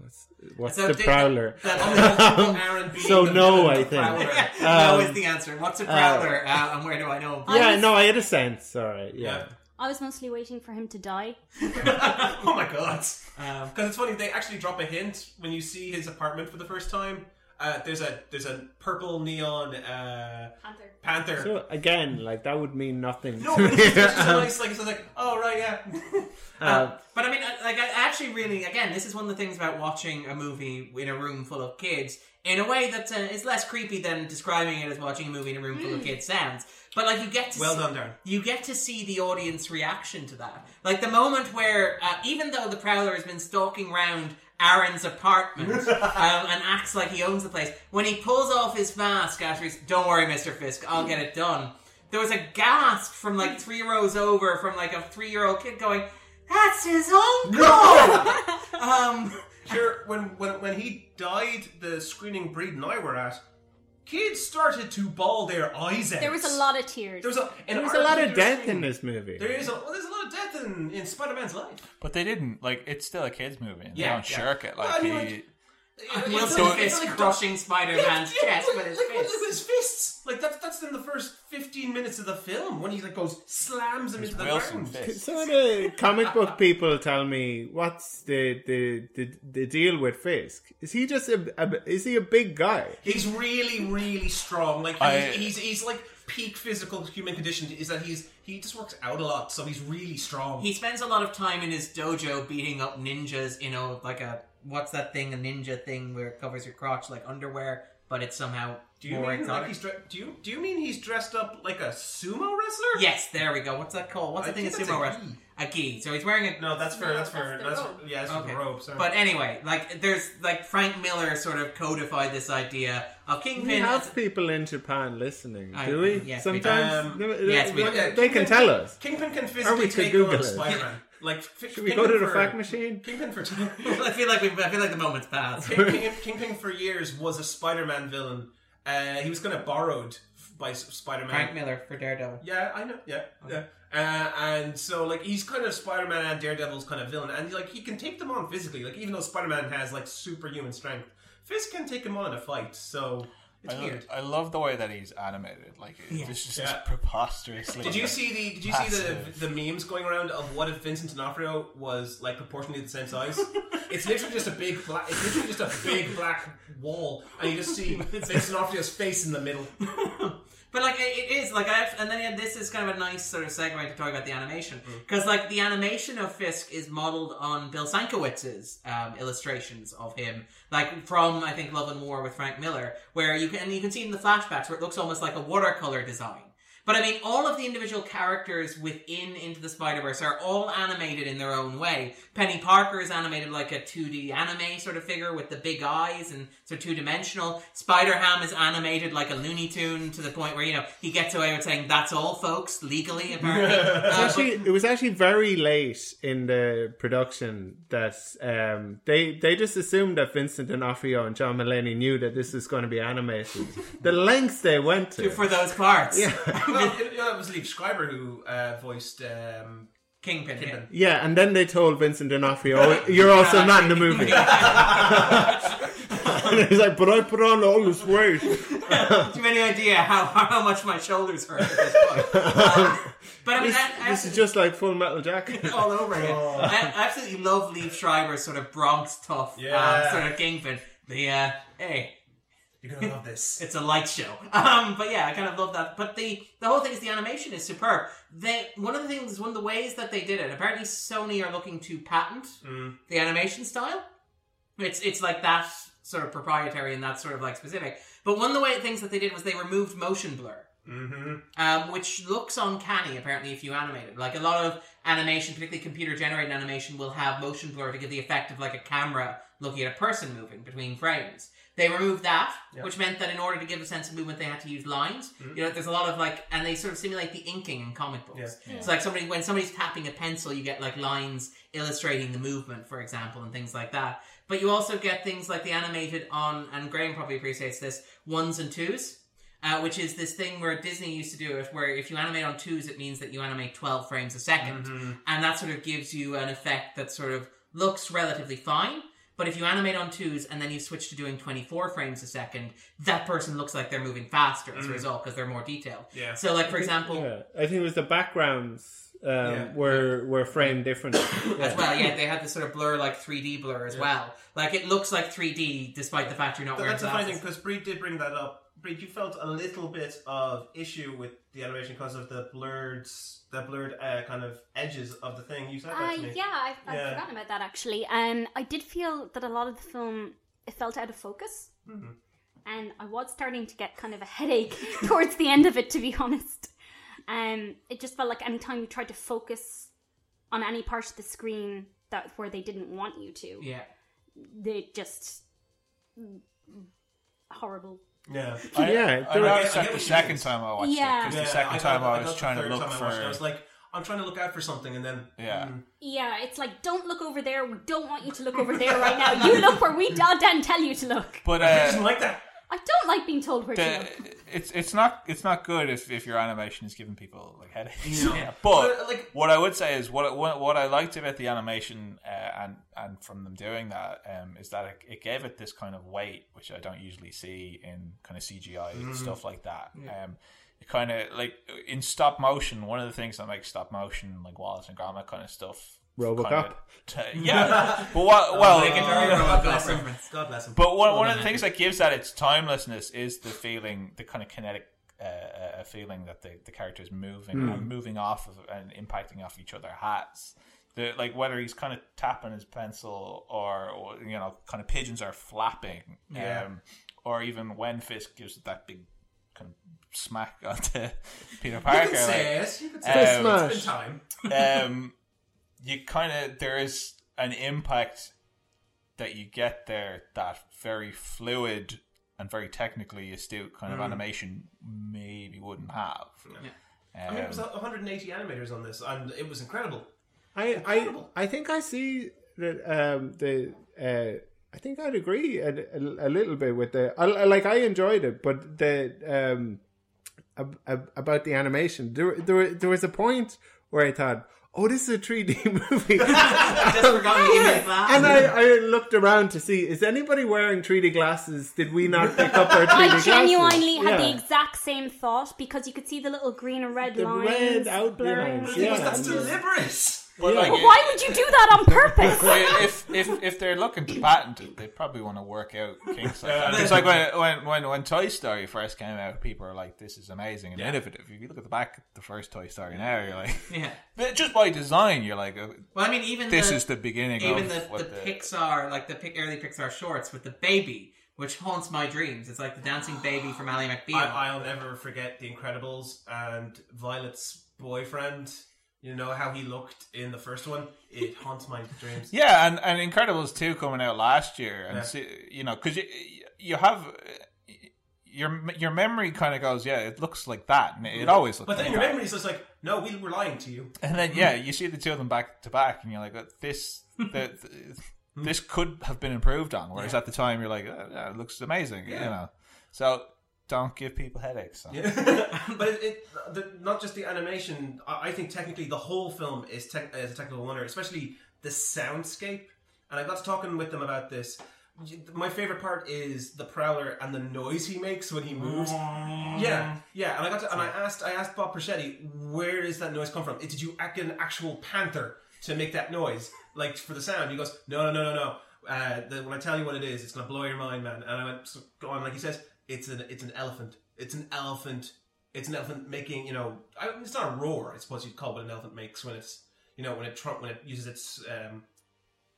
What's, what's So the did- prowler? that- Aaron So no, I the think. Prowler. no Um, is the answer. What's a prowler, uh, and where do I know? him? Yeah, was- no, I had a sense. All right, yeah. Yeah. I was mostly waiting for him to die. oh my god! Um, Because it's funny, they actually drop a hint when you see his apartment for the first time. Uh, there's a there's a purple neon uh, Panther. panther. So again, like that would mean nothing. no, but it's just, it's just a nice like it's like oh right yeah. Uh, But I mean, like, I actually really, again, this is one of the things about watching a movie in a room full of kids in a way that uh, is less creepy than describing it as watching a movie in a room full of kids sounds. But like, you get to Well see, done, Darren. You get to see the audience reaction to that. Like the moment where, uh, even though the Prowler has been stalking around Aaron's apartment um, and acts like he owns the place, when he pulls off his mask after he's, "Don't worry, Mister Fisk, I'll get it done." There was a gasp from like three rows over from like a three-year-old kid going, "That's his uncle." um, Sure, when when when he died, the screening Bríd and I were at, kids started to bawl their eyes out. There was a lot of tears. There was a, in there was a lot of death in this movie. There is a well, there's a lot of death in, in Spider Man's life. But they didn't like. It's still a kids' movie. And Yeah, they don't yeah. shirk it. Like, I mean, he, like- Wilson It's Fisk like- crushing Spider-Man's Yeah, chest like, with his like, fist. With his fists. Like that's that's in the first fifteen minutes of the film when he like goes slams him into the Wilson ground. Fisk. Some of the uh, comic book people tell me what's the the, the, the deal with Fisk? Is he just a, a is he a big guy? He's really, really strong. Like I- he's, he's he's like peak physical human condition is that he's he just works out a lot, so he's really strong. He spends a lot of time in his dojo beating up ninjas, you know, like a what's that thing, a ninja thing where it covers your crotch like underwear, but it's somehow do you more mean exotic. like he's dre- do you do you mean he's dressed up like a sumo wrestler? Yes, there we go. What's that called? What's I the thing in think that's sumo wrestler? wrestling? A gi. So he's wearing a No, that's for No, that's for that's the that's, for, yeah, that's for Okay. the robe. Sorry. But anyway, like there's like Frank Miller sort of codified this idea of We Kingpin. have as- people in Japan listening, I- do we? yes, we do. Sometimes Um, they, yes, we they- do. They can tell us. Kingpin can Or physically we take Google on it. Spider-Man. Like, fi- Should we go to Kingpin the for- fact machine? Kingpin for I feel like we I feel like the moment's passed. Kingpin, Kingpin for years was a Spider-Man villain. Uh, he was kind of borrowed by Spider-Man. Frank Miller for Daredevil. Yeah, I know. Yeah, yeah. Uh, and so like he's kind of Spider-Man and Daredevil's kind of villain, and like he can take them on physically. Like even though Spider-Man has like superhuman strength, Fisk can take him on in a fight. So it's I, lo- I love the way that he's animated. Like, Yeah. this is Yeah. just preposterously. Did you see the Did you see the the memes going around of what if Vincent D'Onofrio was like proportionally the same size? it's literally just a big black. It's literally just a big black wall, and you just see Vincent D'Onofrio's face in the middle. But like it it is like I have, and then yeah, this is kind of a nice sort of segue to talk about the animation because like the animation of Fisk is modeled on Bill Sienkiewicz's um, illustrations of him, like from I think Love and War with Frank Miller, where you can and you can see in the flashbacks where it looks almost like a watercolor design. But I mean, all of the individual characters within Into the Spider Verse are all animated in their own way. Penny Parker is animated like a 2D anime sort of figure with the big eyes and so two dimensional. Spider Ham is animated like a Looney Tune to the point where you know he gets away with saying "That's all, folks," legally apparently. Uh, It's but- it was actually very late in the production that um, they they just assumed that Vincent D'Onofrio and John Mulaney knew that this was going to be animated. the lengths they went to. for those parts, Yeah. well, it, it was Liev Schreiber who uh, voiced. Um, Kingpin. yeah. Kingpin. Yeah, and then they told Vincent D'Onofrio, "Oh, "You're also not in the movie." and he's like, "But I put on all this weight." Do you have any idea how, how much my shoulders hurt at this point? Um, but I mean, This, I, I, this is just like Full Metal Jacket. all over again. I I absolutely love Liev Schreiber's sort of Bronx tough Yeah. um, sort of kingpin. The uh, hey, You're gonna love this. it's a light show. Um, but yeah, I kind of love that. But the the whole thing is the animation is superb. They one of the things, one of the ways that they did it. Apparently, Sony are looking to patent the animation style. It's it's like that sort of proprietary and that sort of like specific. But one of the way things that they did was they removed motion blur. Mm-hmm. Um, which looks uncanny apparently if you animate it. Like a lot of animation, particularly computer generated animation, will have motion blur to give the effect of like a camera looking at a person moving between frames. They removed that, which meant that in order to give a sense of movement, they had to use lines. You know, there's a lot of like, and they sort of simulate the inking in comic books. It's like somebody when somebody's tapping a pencil, you get like lines illustrating the movement, for example, and things like that. But you also get things like the animated on, and Graham probably appreciates this, ones and twos. Uh, which is this thing where Disney used to do it, where if you animate on twos, it means that you animate 12 frames a 2nd And that sort of gives you an effect that sort of looks relatively fine. But if you animate on twos and then you switch to doing 24 frames a second, that person looks like they're moving faster as a result because they're more detailed. Yeah. So, like, for example, Yeah, I think it was the backgrounds um, Yeah. were were framed different. as well, yeah, they had this sort of blur, like 3D blur as well. Like, it looks like 3D despite the fact you're not But wearing that's a funny thing because Bríd did bring that up. Bríd, you felt a little bit of issue with the animation because of the blurred, the blurred uh, kind of edges of the thing. You said that Uh, to me. yeah, I've, I've Yeah. forgotten about that actually. Um, I did feel that a lot of the film it felt out of focus, Mm-hmm. and I was starting to get kind of a headache towards the end of it, to be honest. Um, it just felt like anytime you tried to focus on any part of the screen that where they didn't want you to, Yeah. they just horrible. Yeah. I, Yeah, I there- noticed I that get the what you second mean. time I watched Yeah. it because Yeah, the second I- time I, I, I was the trying to third look time I for watched it, I was like, I'm trying to look out for something, and then yeah. mm, Yeah, it's like don't look over there. We don't want you to look over there right now. You look where we down down tell you to look. But I uh, didn't like that. I don't like being told where to look. It's it's not it's not good if, if your animation is giving people like headaches. No. Yeah. But But, like- what I would say is what what, what I liked about the animation uh, and and from them doing that um, is that it, it gave it this kind of weight, which I don't usually see in kind of CGI and stuff like that. Um, it kind of like in stop motion. One of the things that makes stop motion like Wallace and Gromit kind of stuff. RoboCop. kinda t- yeah, but what? Well, Make it very God God bless him. God bless him. but one, one of the things that gives that its timelessness is the feeling, the kind of kinetic uh, uh, feeling that the, the character is moving and moving off of and impacting off each other hats. The, like whether he's kind of tapping his pencil or, or you know, kind of pigeons are flapping, Yeah. um, or even when Fisk gives it that big kind of smack onto Peter Parker. you can say like, it. You can say Um, it. It's been time. um, you kind of there is an impact that you get there that very fluid and very technically astute kind of animation maybe wouldn't have. I mean, it was Um, 180 animators on this, and it was incredible. I, I I think I see that um, the uh, I think I'd agree a, a, a little bit with the I, I- like I enjoyed it, but the um ab, ab, about the animation there there there was a point where I thought. Oh, this is a 3D movie. Just forgot you gave me glass. and I, I looked around to see is anybody wearing 3D glasses? Did we not pick up our 3D I glasses? I genuinely had the Yeah. exact same thought because you could see the little green and red The lines red outlines, blurring. yeah. That's and- deliberate. But like, But why would you do that on purpose? if if if they're looking to patent it, they probably want to work out kinks like that. It's like when, when when when Toy Story first came out, people are like, "This is amazing and innovative." If you look at the back of the first Toy Story now, you're like, Yeah. but just by design, you're like, oh, Well, I mean, even "This the, is the beginning even of the, what the Pixar, like the early Pixar shorts with the baby, which haunts my dreams. It's like the dancing baby from Ally McBeal. I, I'll never forget The Incredibles and Violet's boyfriend. You know how he looked in the first one? It haunts my dreams. Yeah, and, and Incredibles 2 coming out last year. And, Yeah. see, you know, because you, you have. Your your memory kind of goes, yeah, it looks like that, and it always looks. But then like your memory is just like, no, we were lying to you. And then yeah, you see the two of them back to back, and you're like, "Uh, this the, this could have been improved on. Whereas at the time, you're like, oh, yeah, it looks amazing, you know. So don't give people headaches. so. but it, it the, not just the animation. I, I think technically the whole film is, tech is a technical wonder, especially the soundscape. And I got to talking with them about this. my favorite part is the prowler and the noise he makes when he moves. Yeah, yeah. And I got to, and I asked I asked Bob Persichetti, where does that noise come from? Did you act an actual panther to make that noise, like for the sound? He goes, no, no, no, no, no. Uh, the, when I tell you what it is, it's gonna blow your mind, man. And I went, so, go on, like he says, it's an it's an elephant. It's an elephant. It's an elephant making, you know, I, it's not a roar. I suppose you'd call what an elephant makes when it's, you know, when it trump when it uses its um,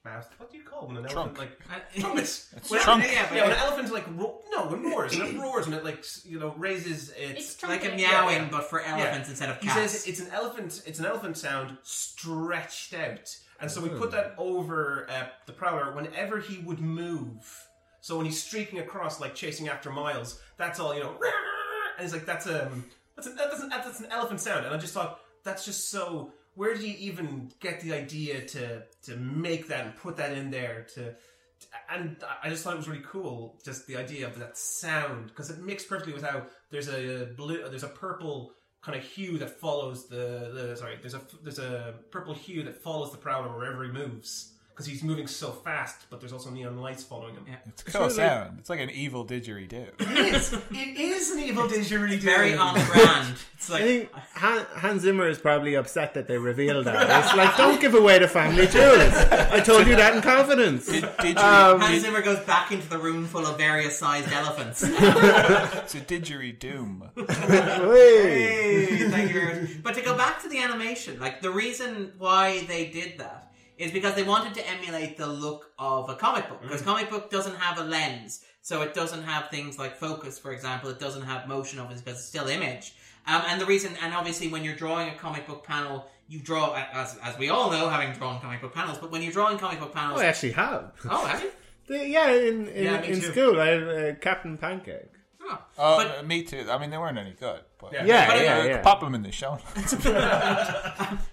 mouth. What do you call when an elephant like Uh, trumpets? It's When- trunk. Yeah, but yeah, when an elephant like ro- no, when it roars, when it roars, and it like you know raises its. It's like a meowing, Yeah, yeah. but for elephants instead of he cats. says it's an elephant. It's an elephant sound stretched out, and so we put that over uh, the prowler whenever he would move. So when he's streaking across, like chasing after Miles, that's all you know. And he's like, "That's um, that's an, that doesn't that's an elephant sound." And I just thought that's just so. Where did you even get the idea to to make that and put that in there to? and I just thought it was really cool, just the idea of that sound because it mixed perfectly with how there's a blue, there's a purple kind of hue that follows the, the sorry, there's a there's a purple hue that follows the prowler wherever he moves because he's moving so fast, but there's also neon lights following him. Yeah. It's a cool sound. It's like an evil didgeridoo. It is, it is an evil didgeridoo. very on brand. It's I think Han, Hans Zimmer is probably upset that they revealed that. It's like, don't give away the family jewels. I told you that in confidence. Did, did you, Um, Hans Zimmer goes back into the room full of various sized elephants. it's a didgeridoom. Hey. Hey, thank you very much. But to go back to the animation, like the reason why they did that is because they wanted to emulate the look of a comic book. Because comic book doesn't have a lens, so it doesn't have things like focus, for example. It doesn't have motion, of obviously, because it's still image. Um, and the reason, and obviously, when you're drawing a comic book panel, you draw, as, as we all know, having drawn comic book panels. But when you're drawing comic book panels, Oh, I actually have. oh, have you? Yeah, in in, Yeah, in too. school, I had uh, Captain Pancake. Oh. Oh, But- me too. I mean, they weren't any good. But Yeah. Yeah, But- yeah, yeah. Pop them in the show.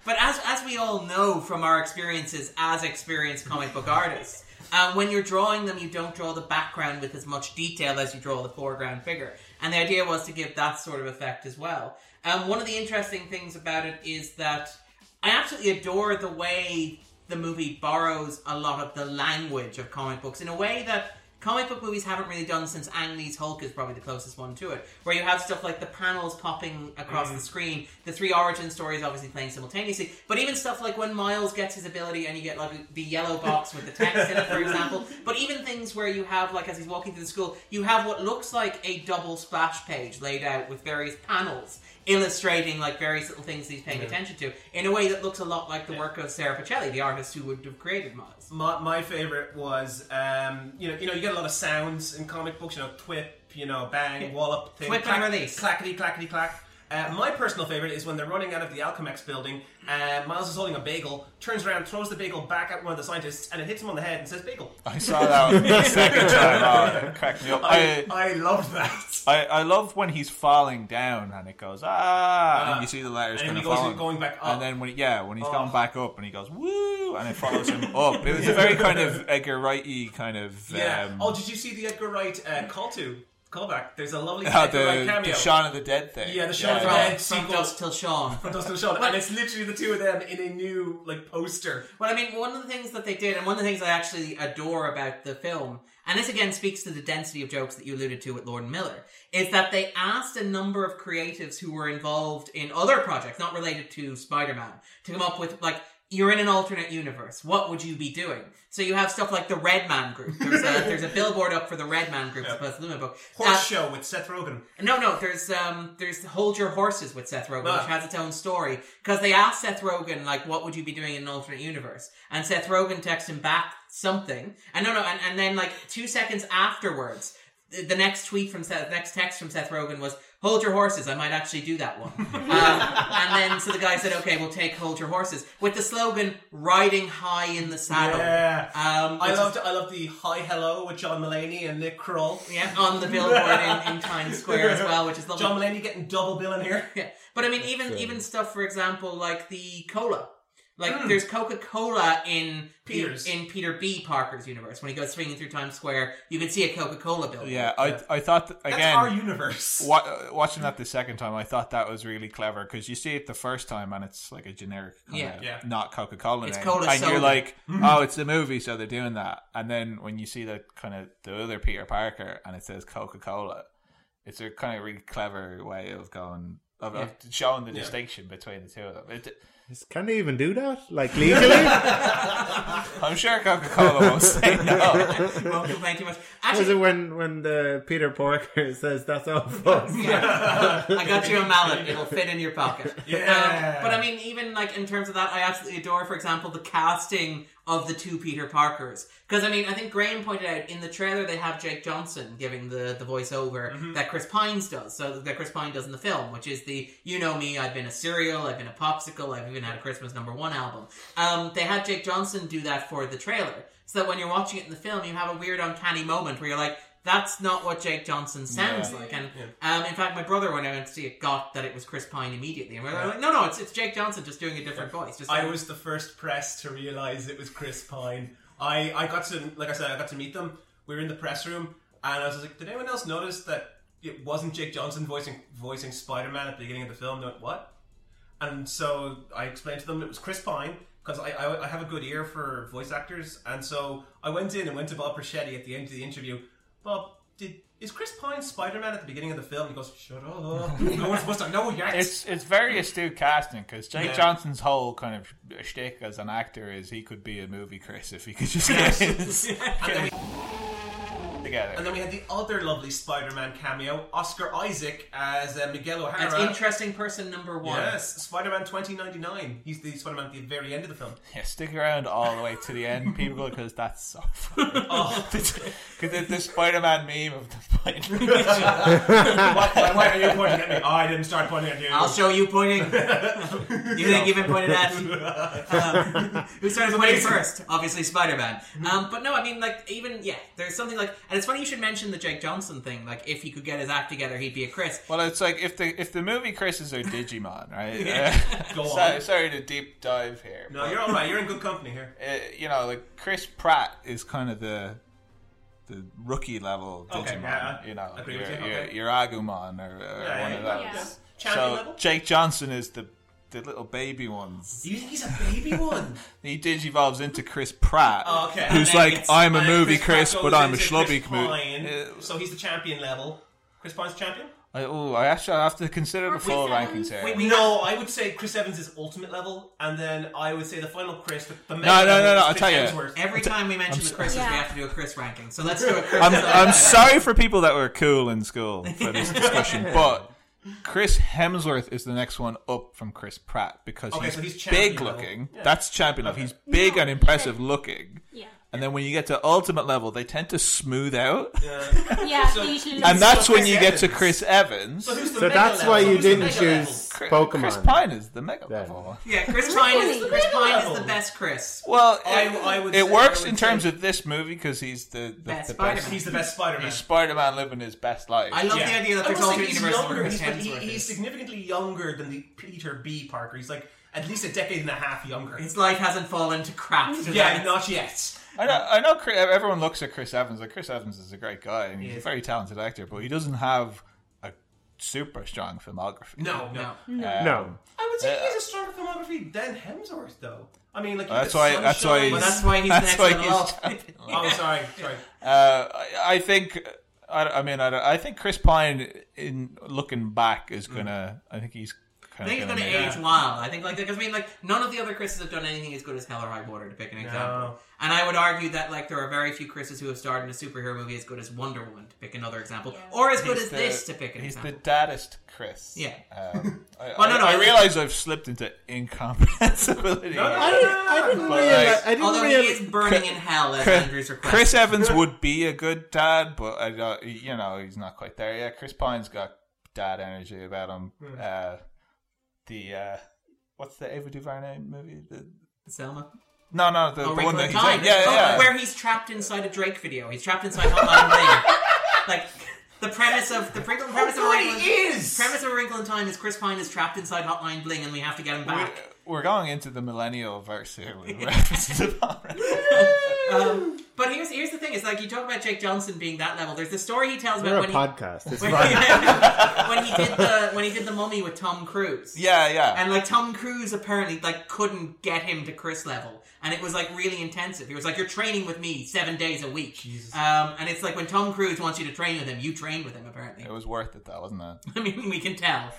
But as as we all know from our experiences as experienced comic book artists, uh, when you're drawing them, you don't draw the background with as much detail as you draw the foreground figure. And the idea was to give that sort of effect as well. Um, one of the interesting things about it is that I absolutely adore the way the movie borrows a lot of the language of comic books in a way that comic book movies haven't really done since Ang Lee's Hulk is probably the closest one to it, where you have stuff like the panels popping across the mm. screen, the three origin stories obviously playing simultaneously, but even stuff like when Miles gets his ability and you get like the yellow box with the text in it, for example, but even things where you have like as he's walking through the school, you have what looks like a double splash page laid out with various panels illustrating like various little things he's paying attention to in a way that looks a lot like the work of Sarah Pichelli, the artist who would have created Miles. My, my favorite was um, you know you know you get a lot of sounds in comic books you know twip you know bang wallop thing Twip and release. clackety clackety clack. Uh, my personal favorite is when they're running out of the Alchemax building. Uh, Miles is holding a bagel, turns around, throws the bagel back at one of the scientists, and it hits him on the head and says "bagel." I saw that one the second time. Oh, it cracked me up. I, I, I loved that. I, I love when he's falling down and it goes ah, and you see the letters and kind he of goes falling. going back up. And then when he, yeah, when he's Oh. going back up and he goes woo, and it follows him up. It was a very kind of Edgar Wrighty kind of yeah. um, oh, did you see the Edgar Wright uh, call to callback? There's a lovely oh, Edgar Wright the, cameo. the Shaun of the Dead thing. Yeah, the Shaun of the Yeah. Dead. From, from sequel. Dusk Till Shaun. from Dustin Shawn, and it's literally the two of them in a new like poster. Well, I mean, one of the things that they did, and one of the things I actually adore about the film, and this again speaks to the density of jokes that you alluded to with Lord and Miller, is that they asked a number of creatives who were involved in other projects, not related to Spider Man, to come up with, like, you're in an alternate universe. What would you be doing? So you have stuff like the Red Man Group. There's a, there's a billboard up for the Red Man Group as opposed to the Lumen Book. Horse Uh, show with Seth Rogen. no, no. There's um, there's Hold Your Horses with Seth Rogen, Ah. which has its own story because they asked Seth Rogen like, "What would you be doing in an alternate universe?" And Seth Rogen texted him back something, and no, no, and, and then like two seconds afterwards, the, the next tweet from Seth, next text from Seth Rogen was, "Hold your horses, I might actually do that one." um, and then so the guy said, "Okay, we'll take Hold Your Horses" with the slogan "Riding high in the saddle." Yeah. Um, I which is- loved I loved the Hi Hello with John Mulaney and Nick Kroll. yeah, on the billboard in, in Times Square as well, which is lovely. John Mulaney getting double billing here. Yeah, but I mean, even even stuff, for example, like the cola, Like there's Coca Cola in Peters. in Peter B. Parker's universe. When he goes swinging through Times Square, you can see a Coca Cola building. Yeah, I I thought that, That's again. our universe. wa- uh, watching that the second time, I thought that was really clever because you see it the first time and it's like a generic, kind Yeah. of, Yeah. not Coca Cola It's name, Cola and you're Soda. like, oh, it's a movie, so they're doing that. And then when you see the kind of the other Peter Parker and it says Coca Cola, it's a kind of really clever way of going of, of showing the distinction between the two of them. It, Can they even do that? Like legally? I'm sure Coca Cola won't say no. Won't complain too much. Was Actually, it when when the Peter Parker says that's all folks? I got you a mallet. It'll fit in your pocket. Yeah. Um, but I mean, even like in terms of that, I absolutely adore, for example, the casting of the two Peter Parkers. Because I mean, I think Graham pointed out in the trailer they have Jake Johnson giving the the voiceover Mm-hmm. that Chris Pines does. So that Chris Pine does in the film, which is the "You know me, I've been a cereal, I've been a popsicle, I've even had a Christmas number one album." Um, they had Jake Johnson do that for the trailer, so that when you're watching it in the film, you have a weird uncanny moment where you're like. That's not what Jake Johnson sounds Yeah. like, and um, in fact, my brother, when I went to see it, got that it was Chris Pine immediately, and we were like, "No, no, it's it's Jake Johnson just doing a different voice." Just I was the first press to realize it was Chris Pine. I, I got to, like I said, I got to meet them. We were in the press room, and I was like, "Did anyone else notice that it wasn't Jake Johnson voicing voicing Spider Man at the beginning of the film?" Went, "What?" And so I explained to them it was Chris Pine because I, I I have a good ear for voice actors, and so I went in and went to Bob Persichetti at the end of the interview. Bob, did is Chris Pine Spider Man at the beginning of the film? He goes, "Shut up, no one's supposed to know yet." It's it's very astute casting because Jake Yeah. Johnson's whole kind of shtick as an actor is he could be a movie Chris if he could just get his and then we together. And then we had the other lovely Spider-Man cameo, Oscar Isaac as uh, Miguel O'Hara. That's interesting person number one. Yes, Spider-Man 2099. He's the Spider-Man at the very end of the film. Yeah, stick around all the way to the end, people, because that's so funny. Oh. Because the, the Spider-Man meme of the Spider-Man. Why, why, why are you pointing at me? Oh, I didn't start pointing at you. I'll show you pointing. you think you've been pointed at? Um, who started pointing first? Obviously, Spider Man. Um, but no, I mean, like, even yeah, there's something like, and it's funny you should mention the Jake Johnson thing. Like, if he could get his act together, he'd be a Chris. Well, it's like if the if the movie Chris's are Digimon, right? Go on. sorry, sorry to deep dive here. No, you're all right. You're in good company here. uh, you know, like Chris Pratt is kind of the the rookie level Okay, Digimon. yeah, you know, agree your, with you, your, okay. your Agumon or, or Yeah, one yeah, of those. Yeah. Champion so level? Jake Johnson is the the little baby ones. You think he's a baby one? He digivolves into Chris Pratt, Oh, okay. who's like, I'm a movie Chris Chris, but I'm a schlubby Chris Chris. Uh, so he's the champion level. Chris Pine's champion? I, oh, I actually have to consider the full rankings here. We- we- No, I would say Chris Evans is ultimate level, and then I would say the final Chris, the, the no, no, no, I'll tell you. Hemsworth. Every time we mention the Chris's, Yeah. we have to do a Chris ranking. So let's do a Chris. I'm. I'm sorry for people that were cool in school for this discussion, but Chris Hemsworth is the next one up from Chris Pratt because Okay, he's, so he's champion big level. looking. Yeah. That's champion level. He's big and impressive looking. Yeah. And then when you get to ultimate level, they tend to smooth out. Yeah, So- usually And that's So when Chris you get to Chris Evans. So who's the So mega that's level? why you Who's didn't choose Chris, Pokemon. Chris Pine is the mega Then. level. yeah, Chris Pine is Chris Pine is the best Chris. Well, I- it, I would it say- works I would in terms of this movie because he's the, the, Best the Spider-Man. best. He's the best Spider-Man. He's Spider-Man living his best life. I love Yeah. the idea that I there's will say alternate he's universes younger. Chris He's, but he, he's significantly younger than the Peter B. Parker. He's like at least a decade and a half younger. His life hasn't fallen to crap. Yeah, not yet. I know, I know. Chris, everyone looks at Chris Evans like Chris Evans is a great guy and he's He a very talented actor, but he doesn't have a super strong filmography. No, no. No. Um, No. I would say Uh, he has a stronger filmography than Hemsworth, though. I mean, like That's why- that's why he's- that's why he's That's next why to the he's wall. Oh, sorry, sorry. Uh, I, I think. I, I mean, I, I think Chris Pine, in looking back, is gonna. I think he's. I think of he's going gonna to make- age wild. I think, like, because I mean, like, none of the other Chris's have done anything as good as Hell or High Water, to pick an example. And I would argue that, like, there are very few Chris's who have starred in a superhero movie as good as Wonder Woman, to pick another example, Yeah. or as good He's as the- this, to pick an He's example. He's the daddest Chris. Yeah. Um, I, Well, no, no, I, I I- realize I've slipped into incomprehensibility. No, no, I didn't, I didn't realize. like- I didn't Although he realize. is burning in hell, as Chris- Andrew's request. Chris Evans would be a good dad, but I don't, you know he's not quite there yet. Chris Pine's got dad energy about him. Uh, the uh, what's the Ava DuVernay movie? The, Selma. no, no, the, Oh, the one that he's Time. in. Yeah, Oh, yeah. Where he's trapped inside a Drake video. He's trapped inside Hotline Bling. Like, the premise of the premise, premise of wrinkle is! premise of wrinkle in time is Chris Pine is trapped inside Hotline Bling, and we have to get him back. We're going into the millennial verse here with references to Paul Rudd. Um, but here's here's the thing: is like you talk about Jake Johnson being that level. There's the story he tells We're about a when he, podcast. It's when, fine. when he did the when he did the Mummy with Tom Cruise. Yeah, yeah. And like Tom Cruise apparently like couldn't get him to Chris level, and it was like really intensive. He was like, "You're training with me seven days a week." Um, and it's like when Tom Cruise wants you to train with him, you train with him. Apparently, it was worth it, though, wasn't it? I mean, we can tell.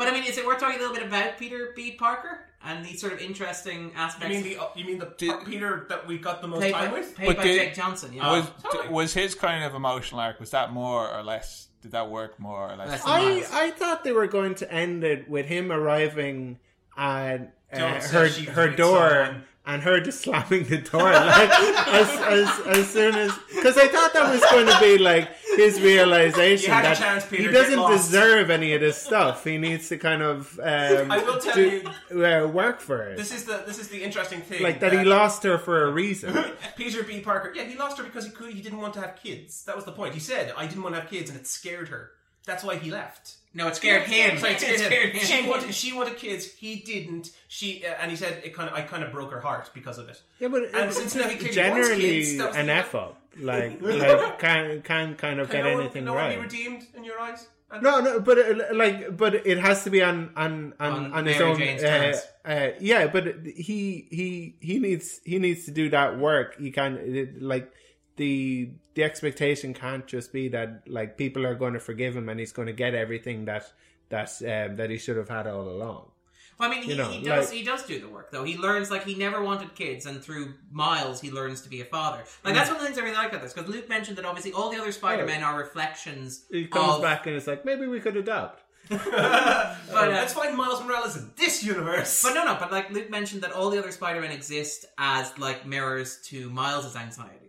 But I mean, is it worth talking a little bit about Peter B. Parker and the sort of interesting You aspects? mean the you mean the Did- Peter that we got the most played time by, with? played But by did- Jake Johnson? Yeah. was totally. was his kind of emotional arc? Was that more or less? Did that work more or less? Less than than I I thought they were going to end it with him arriving at uh, her her door someone. And her just slamming the door like as as as soon as because I thought that was going to be like his realization You had a that chance, Peter, he doesn't deserve any of this stuff. He needs to kind of um, I will tell do- you, uh, work for it. this is the this is the interesting thing. like that he lost her for a reason. Peter B. Parker. Yeah, he lost her because he could. He didn't want to have kids. That was the point. He said, "I didn't want to have kids," and it scared her. That's why he left. No, it scared him. Sorry, It it scared him. She wanted, she wanted kids. He didn't. She uh, and he said it kind of. I kind of broke her heart because of it. Yeah, but And it's since now he clearly wants generally kids, an the- f up. Like like can can kind of Can get no one, anything no one right. be redeemed in your eyes? No, no, but uh, like, but it has to be on on on, On on, his own. Uh, uh, yeah, but he he he needs he needs to do that work. He can it, like the the expectation can't just be that like people are going to forgive him and he's going to get everything that that um, that he should have had all along. Well, I mean, he, You know, he does like- he does do the work though. He learns like he never wanted kids, and through Miles, he learns to be a father. Like that's one of the things I really like about this because Luke mentioned that obviously all the other Spider Men are reflections. He comes of, back and it's like maybe we could adopt. but uh, Let's find Miles Morales in this universe. But no, no. But like Luke mentioned that all the other Spider-Men exist as like mirrors to Miles's anxieties.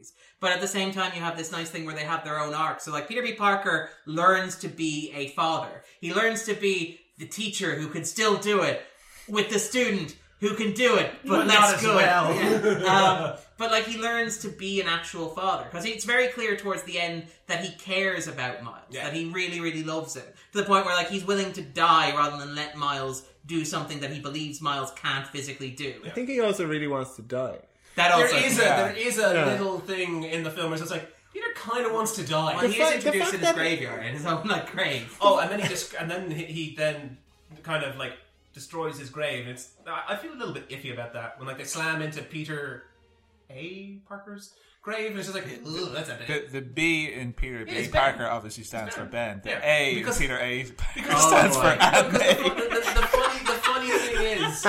But at the same time, you have this nice thing where they have their own arc. So like Peter B. Parker learns to be a father. He learns to be the teacher who can still do it with the student who can do it, but, But less not as good. well. Yeah. um, but like he learns to be an actual father because it's very clear towards the end that he cares about Miles, Yeah. that he really, really loves him to the point where like he's willing to die rather than let Miles do something that he believes Miles can't physically do. I think he also really wants to die. That also there is a yeah. there is a Yeah. little thing in the film where it's like Peter kind of wants to die. Well, he fact- is introduced in his graveyard in his own like grave. Oh, and then he just and then he, he then kind of like destroys his grave. It's I I feel a little bit iffy about that when like they slam into Peter A. Parker's grave, and it's just like Ugh, that's a bit. The, the B in Peter B. it's Ben. Parker obviously stands for Ben. The Yeah, A because- in Peter A. Parker because- stands Oh, for boy. Aunt Because the, the, the, the funny the funny thing is,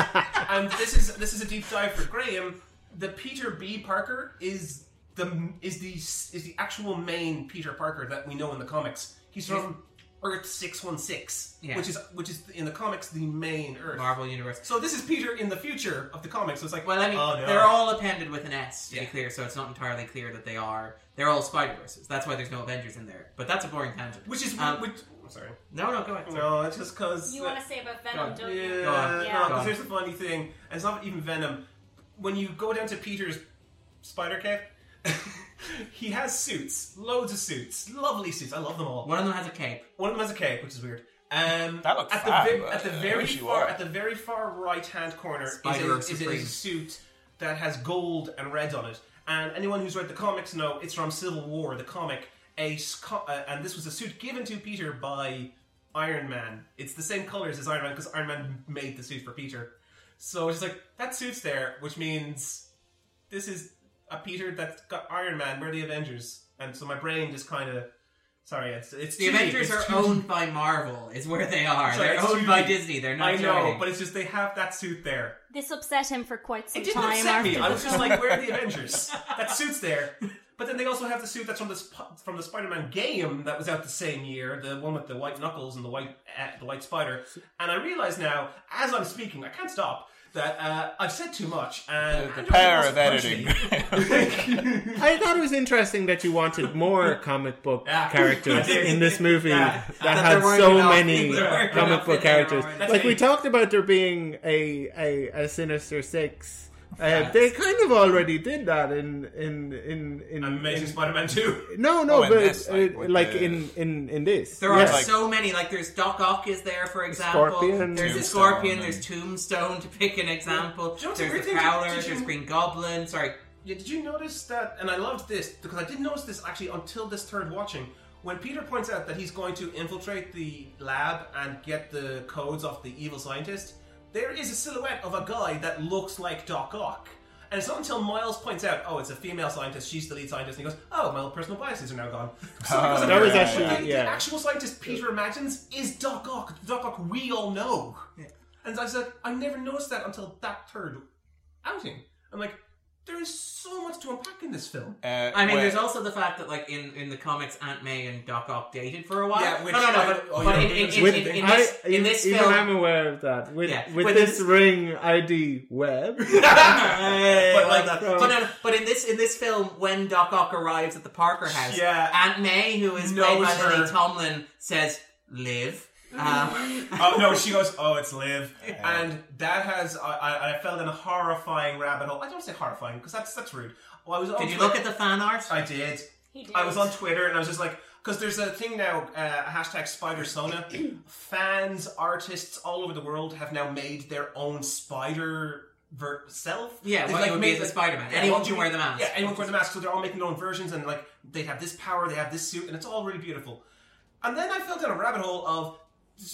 and this is this is a deep dive for Graham. The Peter B. Parker is the is the is the actual main Peter Parker that we know in the comics. He's from Earth six one six, Yeah. which is which is in the comics the main Earth. Marvel Universe. So this is Peter in the future of the comics. So it's like, Well, I mean, oh, no. they're all appended with an S to Yeah. be clear, so it's not entirely clear that they are. They're all Spider Verses. That's why there's no Avengers in there. But that's a boring tangent. which is Um, which. sorry, no, no, go ahead. no, it's just because You want to say about Venom, don't Yeah, you? Go on. Yeah. no, Go because on. here's the funny thing, and it's not even Venom. When you go down to Peter's spider cape, he has suits, loads of suits, lovely suits. I love them all. One of them has a cape. One of them has a cape, which is weird. Um, That looked at fab, the, ve- at the very far at the very far right hand corner is a, Spider is a suit that has gold and red on it. And anyone who's read the comics know it's from Civil War, the comic. A sco- uh, and this was a suit given to Peter by Iron Man. It's the same colors as Iron Man because Iron Man made the suit for Peter. So it's just like that suit's there, which means this is a Peter that's got Iron Man. We're the Avengers, and so my brain just kind of sorry. It's it's The Avengers it's are too owned deep. by Marvel, is where they are. Sorry, They're owned too by. Disney. They're not I know, joining. but it's just they have that suit there. This upset him for quite some It didn't time upset me. I was just like, where are the Avengers? That suit's there. But then they also have the suit that's from the Sp- from the Spider-Man game that was out the same year, the one with the white knuckles and the white uh, the white spider. And I realize now, as I'm speaking, I can't stop that uh, I've said too much. And The, the power of editing. I thought it was interesting that you wanted more comic book Yeah. characters in this movie Yeah. that That had so enough- many comic book characters. Like we talked about there being a, a, a Sinister Six Uh, they kind of already did that in in in in, Amazing in- Spider-Man 2. No, no, Oh, but this, uh, like, like, the- in in in this. There are like- so many. Like there's Doc Ock is there, for example. Scorpion. there's the Tombstone Scorpion. and- There's Tombstone to pick an example. Do you there's the the? Prowler. Did you- There's Green Goblin. Sorry. Yeah, did you notice that? And I loved this because I didn't notice this actually until this third watching. When Peter points out that he's going to infiltrate the lab and get the codes off the evil scientist, there is a silhouette of a guy that looks like Doc Ock. And it's not until Miles points out, oh, it's a female scientist, she's the lead scientist, and he goes, oh, my personal biases are now gone. So because of oh, That was the- actually- the, yeah. the actual scientist Peter imagines is Doc Ock, the Doc Ock we all know. And I said, like, I never noticed that until that third outing. I'm like, there is so much to unpack in this film. Uh, I mean, well, there's also the fact that, like in, in the comics, Aunt May and Doc Ock dated for a while. Yeah, which no, no, no. I- But, oh, but yeah, in, in, in, With, in, in I- this, in this even film, I'm aware of that. With Yeah, with with this this- ring ID web, But, like, but, no, but in this in this film, when Doc Ock arrives at the Parker house, Yeah. Aunt May, who is played by her. Lily Tomlin, says, "Live." Um, oh no, she goes, oh, it's Liv, and that has I, I, I fell in a horrifying rabbit hole. I don't say horrifying because that's that's rude. Well, I was on did you look at the fan art? I did. He did. I was on Twitter and I was just like, because there's a thing now, uh, hashtag Spider Sona. Fans, artists all over the world have now made their own spider ver- self. Yeah, They've, what you would made, as a Spider-Man. Anyone what can you- wear the mask. Yeah, anyone can wear the mask. So they're all making their own versions and like they have this power, they have this suit, and it's all really beautiful. And then I fell down a rabbit hole of just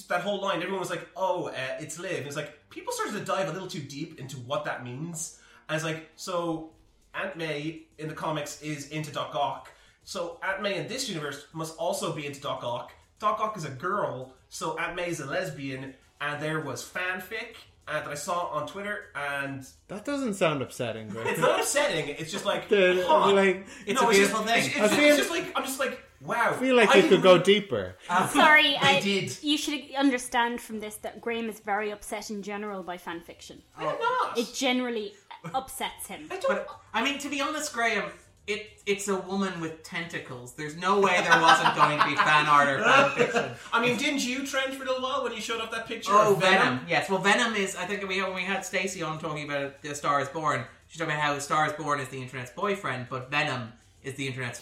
that whole line. Everyone was like, "Oh, uh, it's Liv." And it's like people started to dive a little too deep into what that means. And it's like, so Aunt May in the comics is into Doc Ock. So Aunt May in this universe must also be into Doc Ock. Doc Ock is a girl, so Aunt May is a lesbian. And there was fanfic uh, that I saw on Twitter, and that doesn't sound upsetting. Greg. it's not upsetting. It's just like, The- huh. like, It's No, a beautiful just, thing. It's, it's, it's just like I'm just like wow. I feel like I you could go re- deeper. Ah, sorry, They I, did. you should understand from this that Graham is very upset in general by fan fiction. I'm not. It generally upsets him. I don't. But I mean, to be honest, Graham, it it's a woman with tentacles. There's no way there wasn't going to be fan art or fan fiction. I mean, didn't you trend for a little while when you showed off that picture Oh, of Venom. Yes, well, Venom is. I think we when we had Stacey on talking about The Star Is Born. She talked about how the Star Is Born is the internet's boyfriend, but Venom is the internet's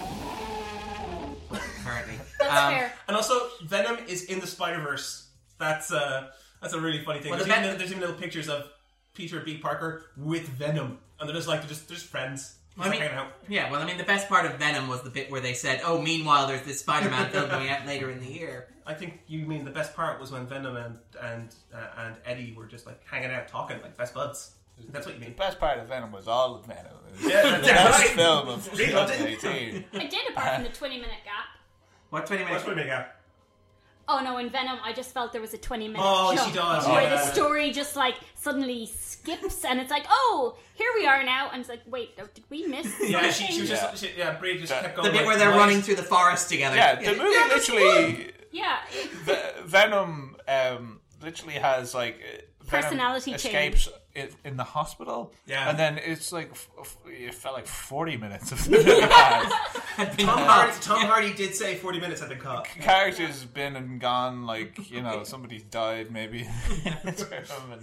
currently. That's Um, fair. And also, Venom is in the Spider Verse. That's uh, that's a really funny thing. Well, there's, the even, Ven- there's even little pictures of Peter B. Parker with Venom, and they're just like they're just they're just friends. Just I mean, hanging out. yeah. Well, I mean, the best part of Venom was the bit where they said, "Oh, meanwhile, there's this Spider-Man film going out later in the year." I think you mean the best part was when Venom and and uh, and Eddie were just like hanging out, talking like best buds. That's what you mean. the best part of Venom was all of Venom. It was Yeah, the that's best right. film of They loved it. 2018. I did apart from the 20 minute gap. What twenty minutes? What's what we got? Oh no, in Venom, I just felt there was a 20 minute Oh, she jump does, where yeah. the story just like suddenly skips and it's like, oh, here we are now. And it's like, wait, did we miss Yeah, she, she was Yeah. just she, yeah. Bríd just That- kept The bit like, where they're right. running through the forest together. Yeah, the movie Yeah, literally Yeah, Ve- Venom um, literally has like uh, Venom Personality escapes i- in the hospital. Yeah. and then it's like f- f- it felt like forty minutes of the movie. has. Tom Hardy, Tom Hardy did say forty minutes had been cut. Characters been and gone, like you know, somebody's died maybe. in the film, and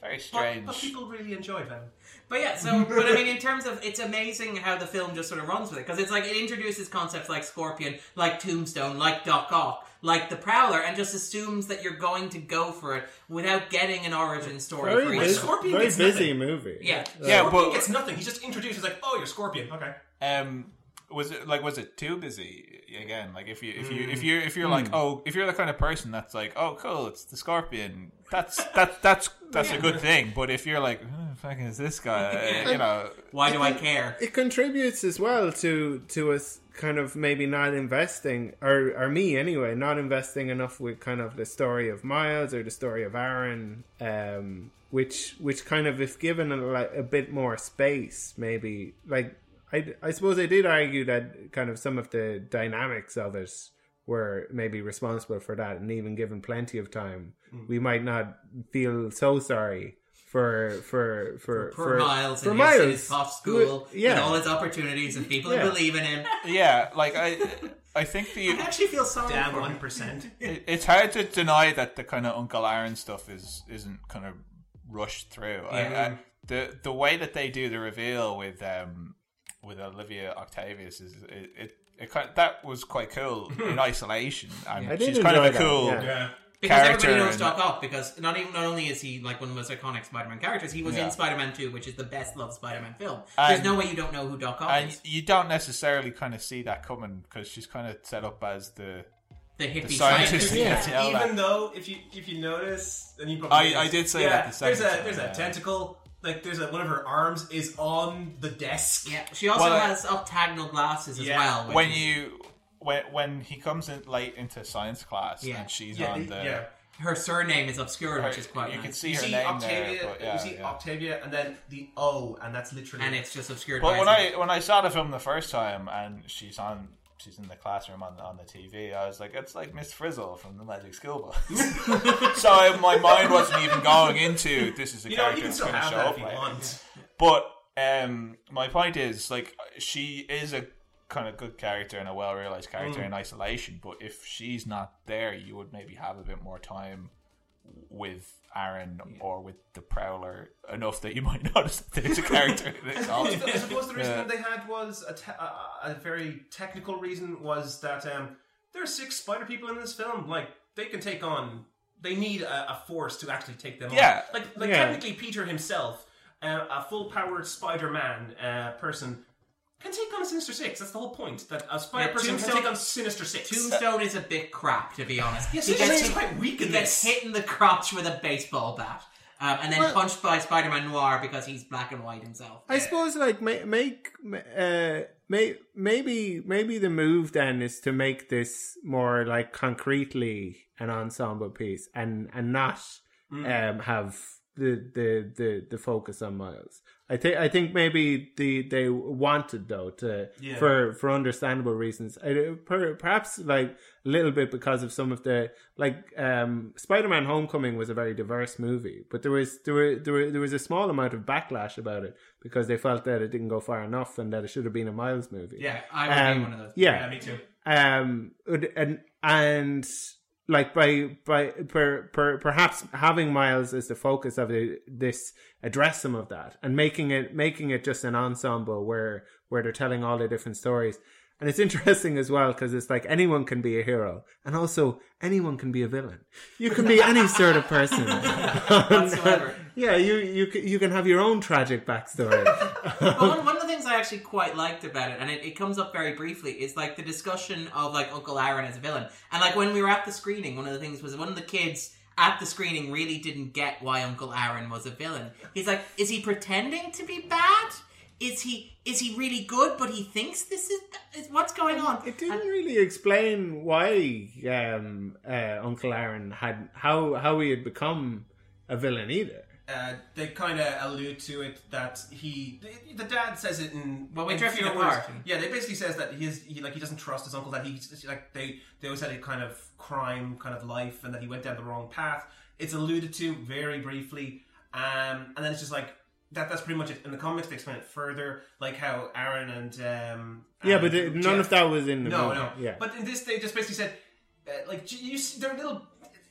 very But, strange. but people really enjoyed them. But yeah, so but I mean, in terms of it's amazing how the film just sort of runs with it because it's like it introduces concepts like Scorpion, like Tombstone, like Doc Ock, like the Prowler, and just assumes that you're going to go for it without getting an origin story Very, for Like each. busy, Scorpion very gets busy nothing. movie. Yeah. yeah, Scorpion but gets nothing. He's just introduced. He's like, oh, you're Scorpion. Okay. um was it like was it too busy again like if you if you Mm. if you're if you're like oh if you're the kind of person that's like oh cool it's the scorpion that's that's that's that's a good thing but if you're like who the fuck is this guy you know Why do I care? it contributes as well to to us kind of maybe not investing or or me anyway not investing enough with kind of the story of Miles or the story of Aaron um which which kind of if given a, like, a bit more space maybe. Like I, I suppose I did argue that kind of some of the dynamics of it were maybe responsible for that and even given plenty of time. We might not feel so sorry for for for For, Miles for and his, Miles his top who- school, yeah with all his opportunities and people Yeah. who believe in him. yeah like i i think the I actually feel sorry Damn for him. one percent. it, it's hard to deny that the kind of uncle aaron stuff is isn't kind of rushed through Yeah. I, the the way that they do the reveal with um with Olivia Octavius is it. it it kind that was quite cool in isolation, and I did she's kind of a enjoy that, cool yeah. Because character. everybody knows and- Doc Ock. Because not even not only is he like one of the most iconic Spider-Man characters, he was Yeah. in Spider-Man Two, which is the best loved Spider-Man film. And- There's no way you don't know who Doc Ock and is. you don't necessarily kind of see that coming because she's kind of set up as the The hippie the scientist. scientist. Yeah, yeah, Even that. though, if you if you notice, and you probably I- noticed, I did say yeah, that the second there's a time, there's a tentacle. Like there's a one of her arms is on the desk. Yeah, she also Well, has octagonal glasses as Yeah. well. which when is- you when when he comes in late into science class Yeah. and she's Yeah, on the yeah. her surname is obscure, which is quite you nice. can see You her see name Octavia, there, but yeah, you see yeah. Octavia, and then the O, and that's literally. and it's just obscured. But when his- I when I saw the film the first time and she's on she's in the classroom on on the TV, I was like, it's like Miss Frizzle from the Magic School Bus. so I, my mind wasn't even going into this is a you know, character you can that's still going to have show that up if you later. want. But um, my point is, like, she is a kind of good character and a well realized character Mm. in isolation. But if she's not there, you would maybe have a bit more time with Aaron or with the Prowler enough that you might notice that there's a character. I suppose, the, I suppose the reason Yeah. they had was a, te- a, a very technical reason was that um, there are six spider people in this film. Like they can take on, they need a, a force to actually take them Yeah. on. Like, like Yeah. technically, Peter himself, uh, a full-powered Spider-Man uh, person, can take on a Sinister Six. That's the whole point. That a spider Yeah, person can Tombstone- take on Sinister Six. Tombstone is a bit crap, to be honest. Yes, he Sinister gets Six is hit, quite weak he in gets this. hit in the crotch with a baseball bat, um, and then Well- punched by Spider-Man Noir because he's black and white himself. I suppose like make make uh may, maybe maybe the move then is to make this more like concretely an ensemble piece and and not um have the the the the focus on Miles. I think I think maybe the they wanted though to Yeah. for for understandable reasons. I, per, perhaps like a little bit because of some of the like um Spider-Man Homecoming was a very diverse movie, but there was there were, there were, there was a small amount of backlash about it because they felt that it didn't go far enough and that it should have been a Miles movie. yeah, I would Um, be one of those. yeah, yeah, me too. um and and like by by per, per, perhaps having miles as the focus of this address some of that and making it making it just an ensemble where where they're telling all the different stories. And it's interesting as well because it's like anyone can be a hero and also anyone can be a villain. You can be any sort of person. Yeah you you you can have your own tragic backstory. But one, one of the things I actually quite liked about it, and it, it comes up very briefly, is like the discussion of like Uncle Aaron as a villain. And like when we were at the screening, one of the things was one of the kids at the screening really didn't get why Uncle Aaron was a villain. He's like, is he pretending to be bad? Is he is he really good, but he thinks this is, is what's going on? It didn't really explain why um, uh, Uncle Aaron had how how he had become a villain either. Uh, they kind of allude to it that he, the, the dad says it in Well, we in fewer apart. Yeah, they basically says that his he like he doesn't trust his uncle. That he like they they always had a kind of crime kind of life, and that he went down the wrong path. It's alluded to very briefly, um, and then it's just like that. That's pretty much it. In the comics, they explain it further, like how Aaron and um, Yeah, but it, none Jeff- of that was in the no, movie. no. Yeah, But in this, they just basically said, uh, like, you are little,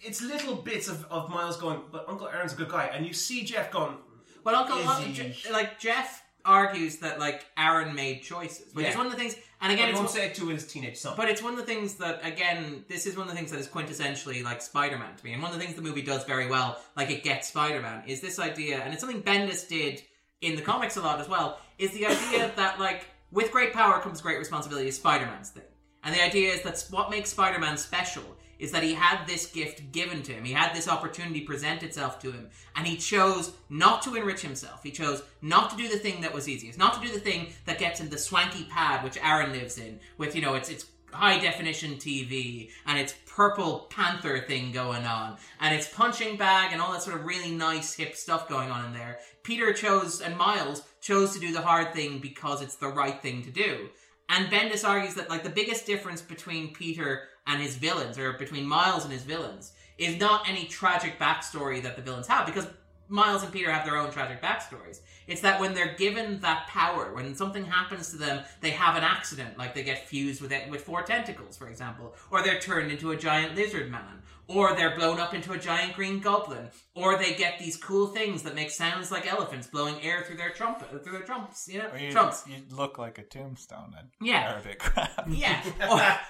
it's little bits of, of Miles going, but Uncle Aaron's a good guy, and you see Jeff going, Well, Uncle, Is Uncle- he- Je- like Jeff argues that like Aaron made choices, which is one of the things. And but again, he it's won't say it to his teenage son. But it's one of the things that, again, this is one of the things that is quintessentially like Spider-Man to me, and one of the things the movie does very well, like it gets Spider-Man, is this idea, and it's something Bendis did in the comics a lot as well, is the idea that like with great power comes great responsibility is Spider-Man's thing, and the idea is that what makes Spider-Man special is that he had this gift given to him, he had this opportunity present itself to him, and he chose not to enrich himself. He chose not to do the thing that was easiest, not to do the thing that gets him the swanky pad which Aaron lives in, with you know it's it's high definition TV and it's purple panther thing going on and it's punching bag and all that sort of really nice hip stuff going on in there. Peter chose and Miles chose to do the hard thing because it's the right thing to do. And Bendis argues that like the biggest difference between Peter and his villains, or between Miles and his villains, is not any tragic backstory that the villains have, because Miles and Peter have their own tragic backstories. It's that when they're given that power, when something happens to them, they have an accident, like they get fused with it with four tentacles, for example, or they're turned into a giant lizard man, or they're blown up into a giant green goblin, or they get these cool things that make sounds like elephants blowing air through their trumpet through their trumps, you know, Or you, trunks. you look like a tombstone and Yeah. are a bit crap. Yeah,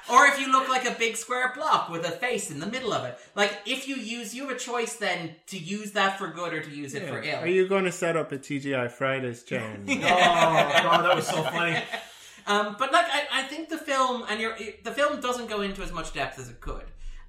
or, or if you look like a big square block with a face in the middle of it. Like if you use, you have a choice then to use that for good or to use it for ill. Are you going to set up a TGI Fridays chain? Oh god, that was so funny. Um, but like, I, I think the film and your the film doesn't go into as much depth as it could,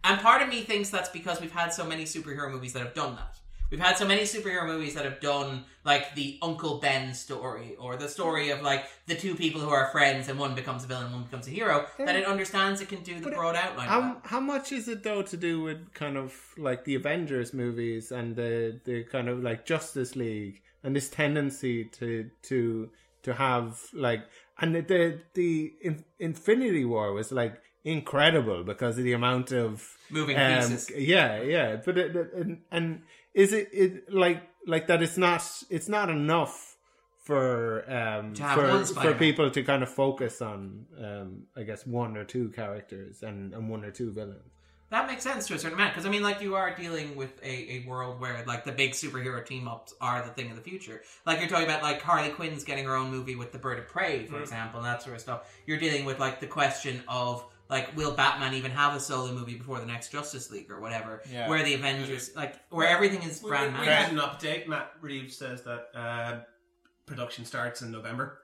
and part of me thinks that's because we've had so many superhero movies that have done that. We've had so many superhero movies that have done like the Uncle Ben story or the story of like the two people who are friends and one becomes a villain and one becomes a hero that it understands it can do the broad outline. How how much is it though to do with kind of like the Avengers movies and the the kind of like Justice League and this tendency to to to have like and the the, the in, Infinity War was like incredible because of the amount of Moving um, pieces. Yeah, yeah, but it, it- and, and is it it like like that? It's not it's not enough for um To have one for, for people to kind of focus on um I guess one or two characters and, and one or two villains. That makes sense to a certain amount because I mean, like you are dealing with a, a world where like the big superhero team ups are the thing of the future. Like you're talking about like Harley Quinn's getting her own movie with the Bird of Prey, for example, and that sort of stuff. You're dealing with like the question of like will Batman even have a solo movie before the next Justice League or whatever? Yeah. Where the Avengers like where everything is We, brand we had an update. Matt Reeves says that uh, production starts in November.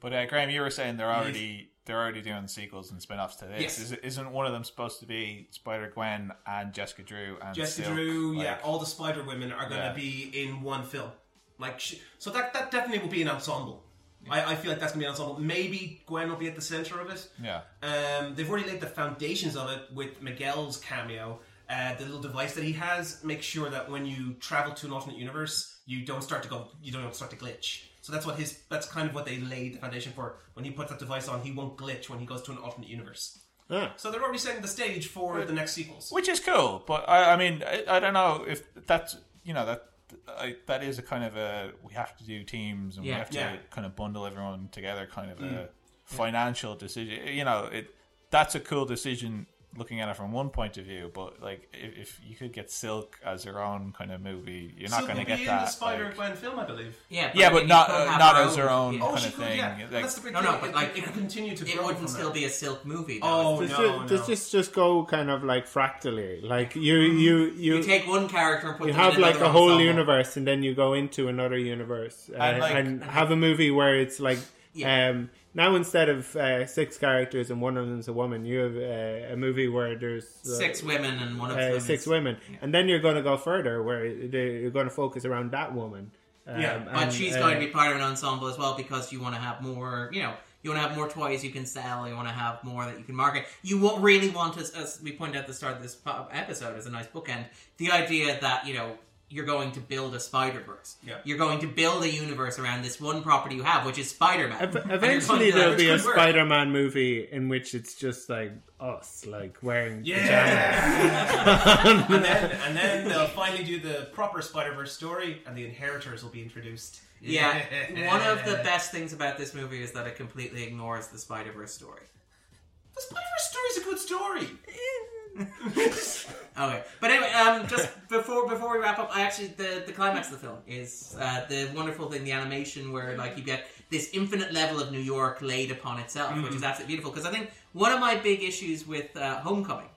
But uh, Graham, you were saying they're already they're already doing sequels and spin-offs to this. Yes. Is, isn't one of them supposed to be Spider Gwen and Jessica Drew and Jessica Silk? Drew, yeah, all the Spider Women are going to Yeah. be in one film. Like, so that that definitely will be an ensemble. I, I feel like that's going to be an ensemble. Maybe Gwen will be at the center of it. yeah. Um, they've already laid the foundations of it with Miguel's cameo. Uh, the little device that he has makes sure that when you travel to an alternate universe, you don't start to go, you don't start to glitch. So that's what his, that's kind of what they laid the foundation for. When he puts that device on, he won't glitch when he goes to an alternate universe. Yeah. So they're already setting the stage for the next sequels. Which is cool, but I, I mean, I, I don't know if that's you know that I, that is a kind of a we have to do teams and Yeah. we have to Yeah. kind of bundle everyone together, kind of a mm. financial decision. You know, it that's a cool decision looking at it from one point of view, but like if, if you could get Silk as your own kind of movie, you're not going to get be that. in the Spider like- Gwen film, I believe. Yeah, yeah, I but mean, not uh, not as her own yeah. Oh, kind she of could, thing. yeah. Like, That's the great No, thing. no, but like it, could continue to It grow wouldn't still that. be a Silk movie. Though. Oh, Does, no, ju- no. does this just go kind of like fractally? Like you you you you take one character and put you have in like a whole ensemble. universe and then you go into another universe uh, And, and, have a movie where it's like Yeah. um now instead of uh, six characters and one of them's a woman you have uh, a movie where there's uh, Six women and one of uh, them six women and then you're going to go further where you're going to focus around that woman um, Yeah, But and, she's uh, going to be part of an ensemble as well because you want to have more, you know, you want to have more toys you can sell. You want to have more that you can market. You won't really want, as, as we pointed out at the start of this episode, as a nice bookend, the idea that you know you're going to build a Spider Verse. Yeah. You're going to build a universe around this one property you have, which is Spider Man. Ev- eventually there'll be a Spider-Man movie in which it's just like us, like wearing Yeah. and then and then they'll finally do the proper Spider Verse story, and the Inheritors will be introduced. Yeah, one of the best things about this movie is that it completely ignores the Spider Verse story. The Spider Verse story is a good story. Okay, but anyway, um, just before before we wrap up, I actually the the climax of the film is uh, the wonderful thing, the animation where like you get this infinite level of New York laid upon itself, which is absolutely beautiful. Because I think one of my big issues with uh, Homecoming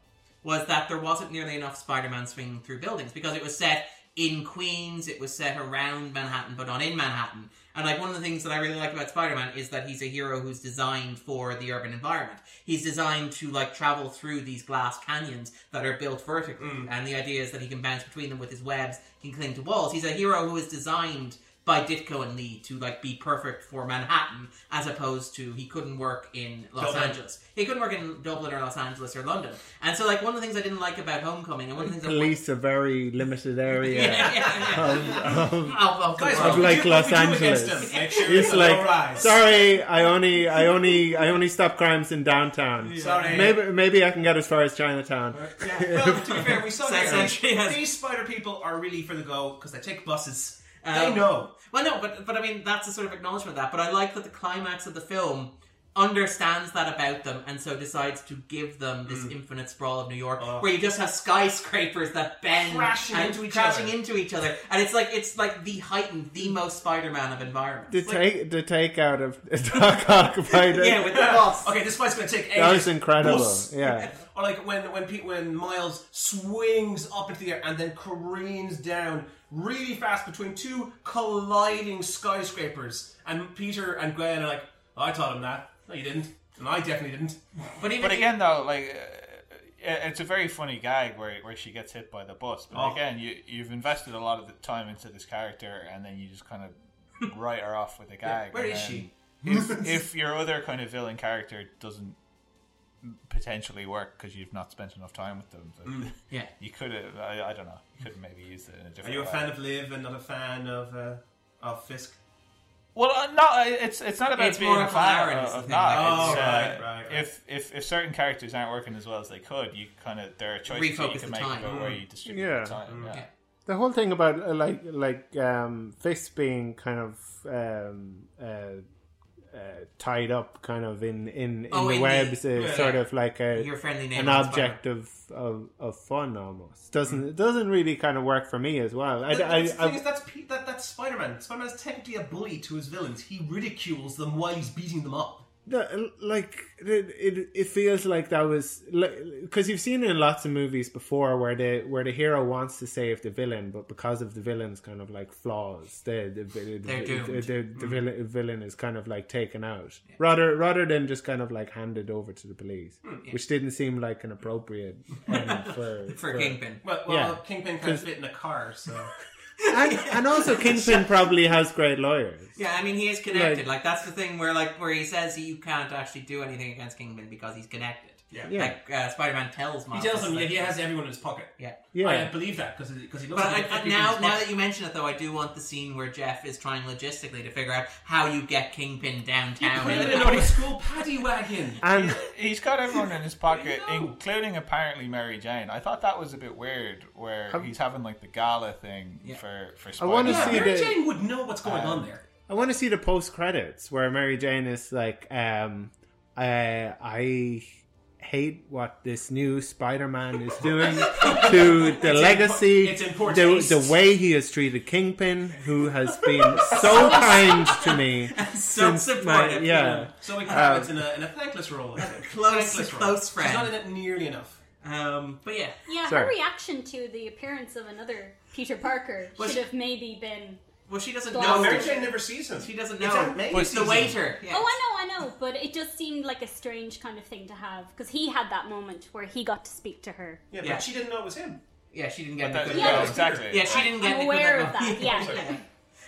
was that there wasn't nearly enough Spider-Man swinging through buildings because it was set in Queens, it was set around Manhattan, but not in Manhattan. And like one of the things that I really like about Spider-Man is that he's a hero who's designed for the urban environment. He's designed to like travel through these glass canyons that are built vertically, mm. and the idea is that he can bounce between them with his webs. He can cling to walls. He's a hero who is designed by Ditko and Lee to like be perfect for Manhattan, as opposed to he couldn't work in Los Dublin. Angeles. He couldn't work in Dublin or Los Angeles or London. And so like one of the things I didn't like about Homecoming, and one of the things I police a very limited area yeah, yeah, yeah. of, of, Of- of Guys, of like do- Los what we do Angeles. Make sure It's it's like, rise. sorry, I only, I only, I only stop crimes in downtown. Sorry. Maybe, maybe I can get as far as Chinatown. Yeah, well, to be fair, we saw that yes. these spider people are really for the go because they take buses. Um, they know. Well, no, but but I mean that's a sort of acknowledgement of that. But I like that the climax of the film understands that about them and so decides to give them this Mm. infinite sprawl of New York Oh. where you just have skyscrapers that bend Crashing into each crashing other. into each other and it's like it's like the heightened the most Spider-Man of environments The Like- take the takeout of Doc Ock by the- yeah with the boss Okay, this fight's gonna take ages. that was incredible. Bus. Yeah. Or like when when Pete, when Miles swings up into the air and then careens down really fast between two colliding skyscrapers, and Peter and Gwen are like, "I taught him that. No, you didn't, and I definitely didn't." but even But again, though, like uh, it's a very funny gag where where she gets hit by the bus. But Oh. again, you you've invested a lot of the time into this character, and then you just kind of write her off with a gag. where and she? If, if your other kind of villain character doesn't potentially work because you've not spent enough time with them, then yeah you could have. I, I don't know. You could maybe used it in a different. Are you a way. fan of Liv and not a fan of uh, of Fisk? Well, uh, no, it's it's not about It's being more a of fan of, of not. like, Oh, It's, uh, right, right, right. If if if certain characters aren't working as well as they could, you kind of there are choices that Refocus you can make time. about where Mm. you distribute Yeah. your time. Yeah. Yeah. The whole thing about uh, like like um, Fisk being kind of um, uh, uh, tied up, kind of in in, in Oh, the in the- webs, is yeah. sort of like a your friendly name an object of, of of fun almost. Doesn't it doesn't really kind of work for me as well. I, The, I, the I, is, that's that, that's Spider-Man. Spider-Man's technically a bully to his villains. He ridicules them while he's beating them up. The- like it, it, it feels like that was because you've seen it in lots of movies before where the where the hero wants to save the villain, but because of the villain's kind of like flaws, the the, the, the, the, the mm-hmm. villain, villain is kind of like taken out rather rather than just kind of like handed over to the police, mm, which didn't seem like an appropriate end for for Kingpin. Well, well Yeah. Kingpin can't fit in a car, so and, and also Kingpin probably has great lawyers. Yeah, I mean he is connected. Like- Like, that's the thing where like where he says you can't actually do anything against Kingpin because he's connected. Yeah. Yeah. Like uh, Spider-Man tells him. He tells them like, yeah, he has everyone in his pocket. Yeah. Yeah. I believe that because because he looks But like I, I, can fit people in now, now that you mention it, though, I do want the scene where Jeff is trying logistically to figure out how you get Kingpin downtown. Put in it the in a school paddy wagon. And He's got everyone in his pocket, I know. including apparently Mary Jane. I thought that was a bit weird, where Um, he's having like the gala thing Yeah. for for. Spider-Man. wanna Yeah, see Mary the- Jane would know what's going on there. I want to see the post credits where Mary Jane is like, um, uh, I hate what this new Spider-Man is doing to the It's legacy, poor- it's the, the way he has treated Kingpin, who has been so kind to me so since my supportive. yeah. Zoe Kravitz in, a, in a thankless role. I think. close- thankless role. friend. She's not in it nearly enough. Um, but yeah, Yeah, Sorry. her reaction to the appearance of another Peter Parker Was- should have maybe been. Well, she doesn't No, know. Mary Jane never sees him. She doesn't It's know. Aunt May But sees the him. waiter. Yeah. Oh, I know, I know, but it just seemed like a strange kind of thing to have because he had that moment where he got to speak to her. Yeah, but Yeah. she didn't know it was him. Yeah, she didn't get That- any Yeah, yeah, exactly. Yeah, she didn't get I'm any aware good of that. Yeah,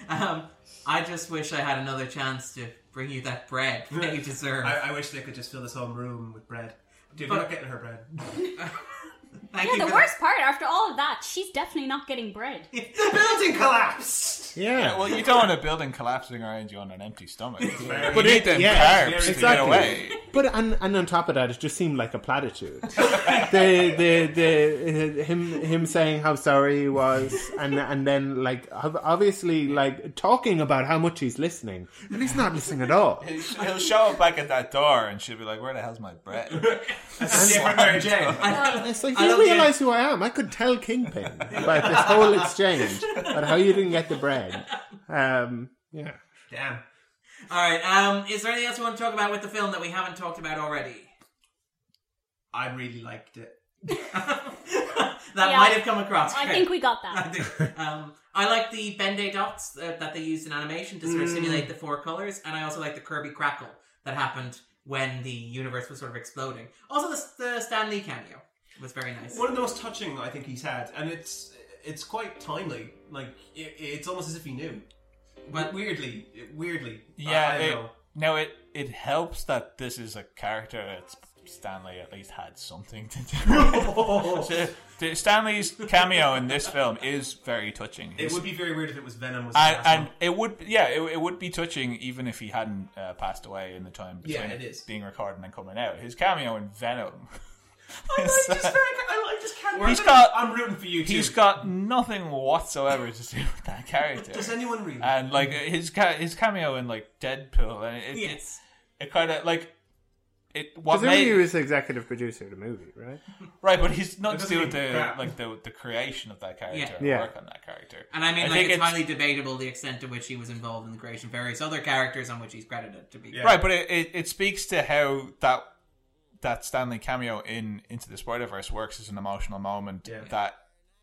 yeah. Um, I just wish I had another chance to bring you that bread that you deserve. I, I wish they could just fill this whole room with bread. Dude, But- you're not getting her bread. Thank Yeah, you the for worst part after all of that, she's definitely not getting bread. the building collapsed. Yeah. Yeah, well, you don't want a building collapsing around you on an empty stomach. you But need it- them yeah, carbs to get exactly. away. But and, and on top of that, it just seemed like a platitude. the the the him him saying how sorry he was, and and then like obviously like talking about how much he's listening, and he's not listening at all. He'll he'll show up back at that door, and she'll be like, "Where the hell's my bread?" That's a different Mary It's like I you love the- realize who I am. I could tell Kingpin about this whole exchange, but how you didn't get the bread. Um, yeah. Damn. All right. Um, is there anything else you want to talk about with the film that we haven't talked about already? I really liked it. that Yeah, might have come across. I Great. think we got I that. think, um, I like the Ben-Day dots uh, that they used in animation to sort of simulate the four colors, and I also like the Kirby crackle that happened when the universe was sort of exploding. Also, the, the Stan Lee cameo was very nice. One of the most touching I think he's had, and it's it's quite timely. Like it, it's almost as if he knew. But weirdly, weirdly, Yeah, I, I it, know. no, it it helps that this is a character that Stan Lee at least had something to do. So, the- Stan Lee's cameo in this film is very touching. It would be very weird if it was Venom. Was and, and it would, yeah, it, it would be touching even if he hadn't uh, passed away in the time Yeah, between it is. being recorded and coming out. His cameo in Venom. I like is, this very. I like this camera. He's got- I'm rooting for you too. He's got nothing whatsoever to do with that character. Does anyone read? and like his ca- his cameo in like Deadpool, and it, it, yes. it kind of like it what made he was the executive producer of the movie, right? right, but he's nothing It to do with doesn't the crap. like the the creation of that character, Yeah. Yeah. work on that character. And I mean, I like, it's, it's- highly debatable the extent to which he was involved in the creation of various other characters on which he's credited to be. Yeah. Right, but it, it, it speaks to how that that Stan Lee cameo in Into the Spider Verse works as an emotional moment Yeah. that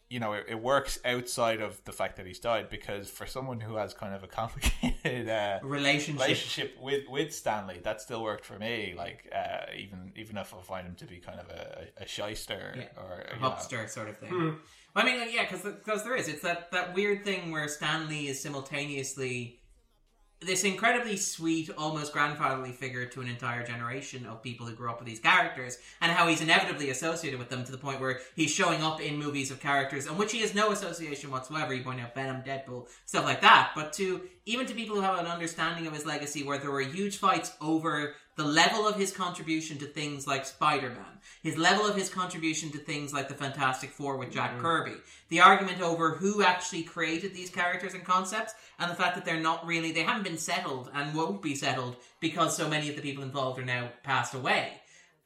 you know it, it works outside of the fact that he's died because for someone who has kind of a complicated uh, Relationship. relationship with with Stan Lee, that still worked for me. Like uh, even even if I find him to be kind of a, a shyster Yeah. or a huckster sort of thing. Well, I mean, yeah, because there is. It's that, that weird thing where Stan Lee is simultaneously this incredibly sweet, almost grandfatherly figure to an entire generation of people who grew up with these characters, and how he's inevitably associated with them to the point where he's showing up in movies of characters on which he has no association whatsoever. You point out Venom, Deadpool, stuff like that. But to even to people who have an understanding of his legacy, where there were huge fights over the level of his contribution to things like Spider-Man, his level of his contribution to things like the Fantastic Four with Jack Kirby, the argument over who actually created these characters and concepts, and the fact that they're not really, they haven't been settled and won't be settled because so many of the people involved are now passed away.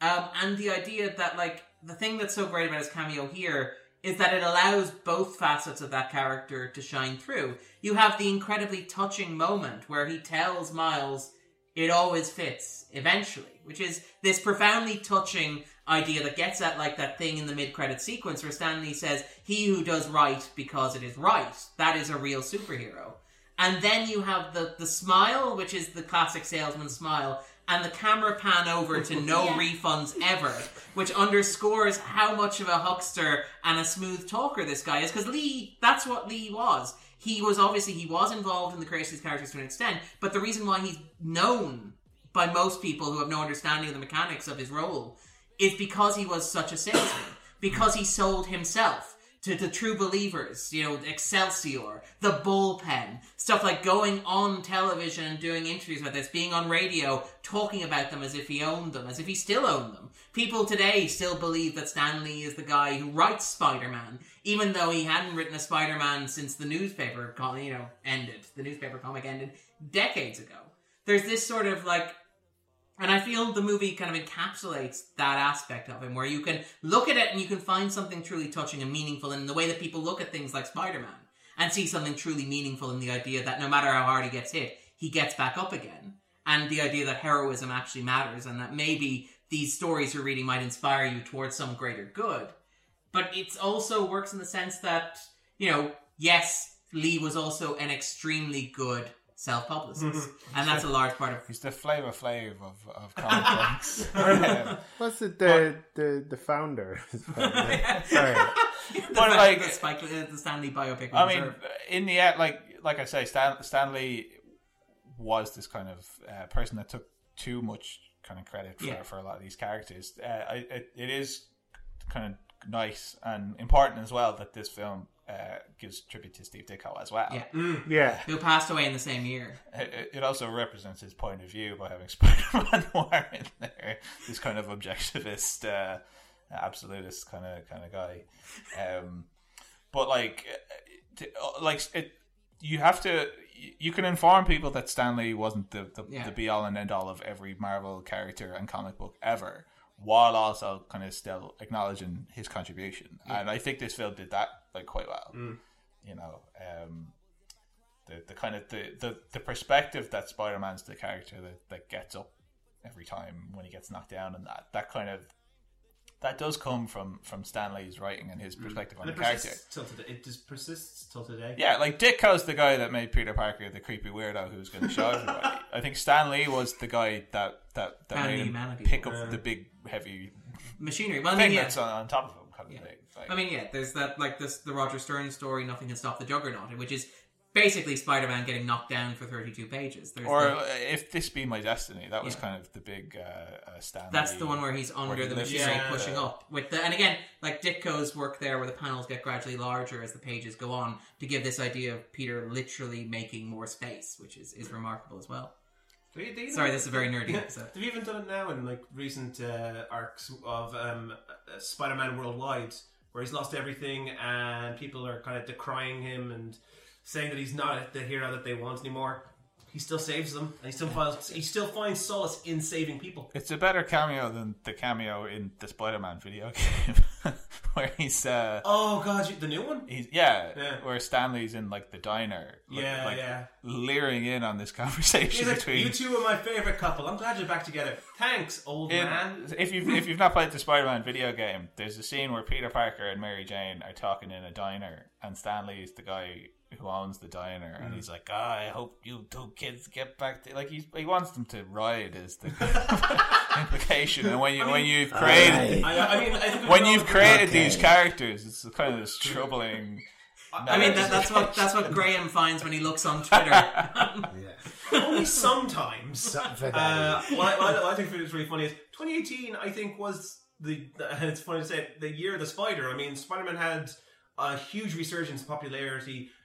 Um, and the idea that, like, the thing that's so great about his cameo here is that it allows both facets of that character to shine through. You have the incredibly touching moment where he tells Miles, it always fits eventually, which is this profoundly touching idea that gets at like that thing in the mid-credit sequence where Stan Lee says, "He who does right because it is right, that is a real superhero." And then you have the the smile, which is the classic salesman smile, and the camera pan over to no refunds ever, which underscores how much of a huckster and a smooth talker this guy is. Because Lee, that's what Lee was. He was obviously he was involved in the creation of these characters to an extent, but the reason why he's known by most people who have no understanding of the mechanics of his role is because he was such a salesman, because he sold himself to the true believers, you know, Excelsior, the bullpen, stuff like going on television and doing interviews about this, being on radio, talking about them as if he owned them, as if he still owned them. People today still believe that Stan Lee is the guy who writes Spider-Man, even though he hadn't written a Spider-Man since the newspaper, you know, ended. The newspaper comic ended decades ago. There's this sort of like and I feel the movie kind of encapsulates that aspect of him, where you can look at it and you can find something truly touching and meaningful in the way that people look at things like Spider Man and see something truly meaningful in the idea that no matter how hard he gets hit, he gets back up again. And the idea that heroism actually matters and that maybe these stories you're reading might inspire you towards some greater good. But it also works in the sense that, you know, yes, Lee was also an extremely good self publicist. and that's a large part of it. He's the flavor flav of, of comic books. Um, What's it? The the the founder. Sorry. but like, the, Spike, the Stan Lee biopic. I mean, deserve. in the end, like like I say, Stan, Stanley was this kind of uh, person that took too much kind of credit for, Yeah. for a lot of these characters. Uh, I, it, it is kind of nice and important as well that this film uh, gives tribute to Steve Ditko as well. Yeah. Yeah. who passed away in the same year. It, it also represents his point of view by having Spider-Man Noir in there. This kind of objectivist, uh, absolutist kind of kind of guy. Um, but like, uh, uh, like it, you have to. You can inform people that Stan Lee wasn't the the, Yeah. the be all and end all of every Marvel character and comic book ever, while also kind of still acknowledging his contribution. And I think this film did that like quite well. You know. Um, the, the kind of the, the, the perspective that Spider Man's the character that, that gets up every time when he gets knocked down and that that kind of that does come from from Stan Lee's writing and his perspective on And the character. till today. It just persists till today. Yeah, like Ditko's the guy that made Peter Parker the creepy weirdo who's going to show everybody. I think Stan Lee was the guy that that, that made him pick up Yeah. the big heavy Machinery. Well, I thing mean, yeah. that's on, on top of him. Kind of Yeah. Thing. Like, I mean, yeah. There's that like this the Roger Stern story. Nothing can stop the Juggernaut, which is basically Spider-Man getting knocked down for 32 pages. There's or the- uh, if this be my destiny, that was Yeah. kind of the big uh, uh, Stan. That's the one where he's under he the lifts machinery up pushing up with the and again like Ditko's work there where the panels get gradually larger as the pages go on to give this idea of Peter literally making more space, which is, is remarkable as well. They- they even- Sorry, this is a very nerdy episode. They've even done it now in like recent uh, arcs of um, uh, Spider-Man Worldwide, where he's lost everything and people are kind of decrying him and saying that he's not the hero that they want anymore. He still saves them, and he still finds he still finds solace in saving people. It's a better cameo than the cameo in the Spider-Man video game, where he's uh, Oh god, the new one. he's yeah, Yeah. where Stan Lee's in like the diner, like, Yeah, like, yeah. leering in on this conversation like, between. you two are my favorite couple. I'm glad you're back together. Thanks, old In- man. if you've if you've not played the Spider-Man video game, there's a scene where Peter Parker and Mary Jane are talking in a diner, and Stan Lee is the guy who owns the diner, Mm. and he's like, "Ah, "I hope you two kids get back to like he's, he wants them to ride is the implication." And when you when you've created I, I mean, I when you've created these characters, it's kind of this troubling. I mean, that, that's what that's what Graham finds when he looks on Twitter. only sometimes. Uh, what, I, what I think is really funny is 2018. I think was the, the it's funny to say it, the year of the Spider. I mean, Spider-Man had a huge resurgence in popularity f-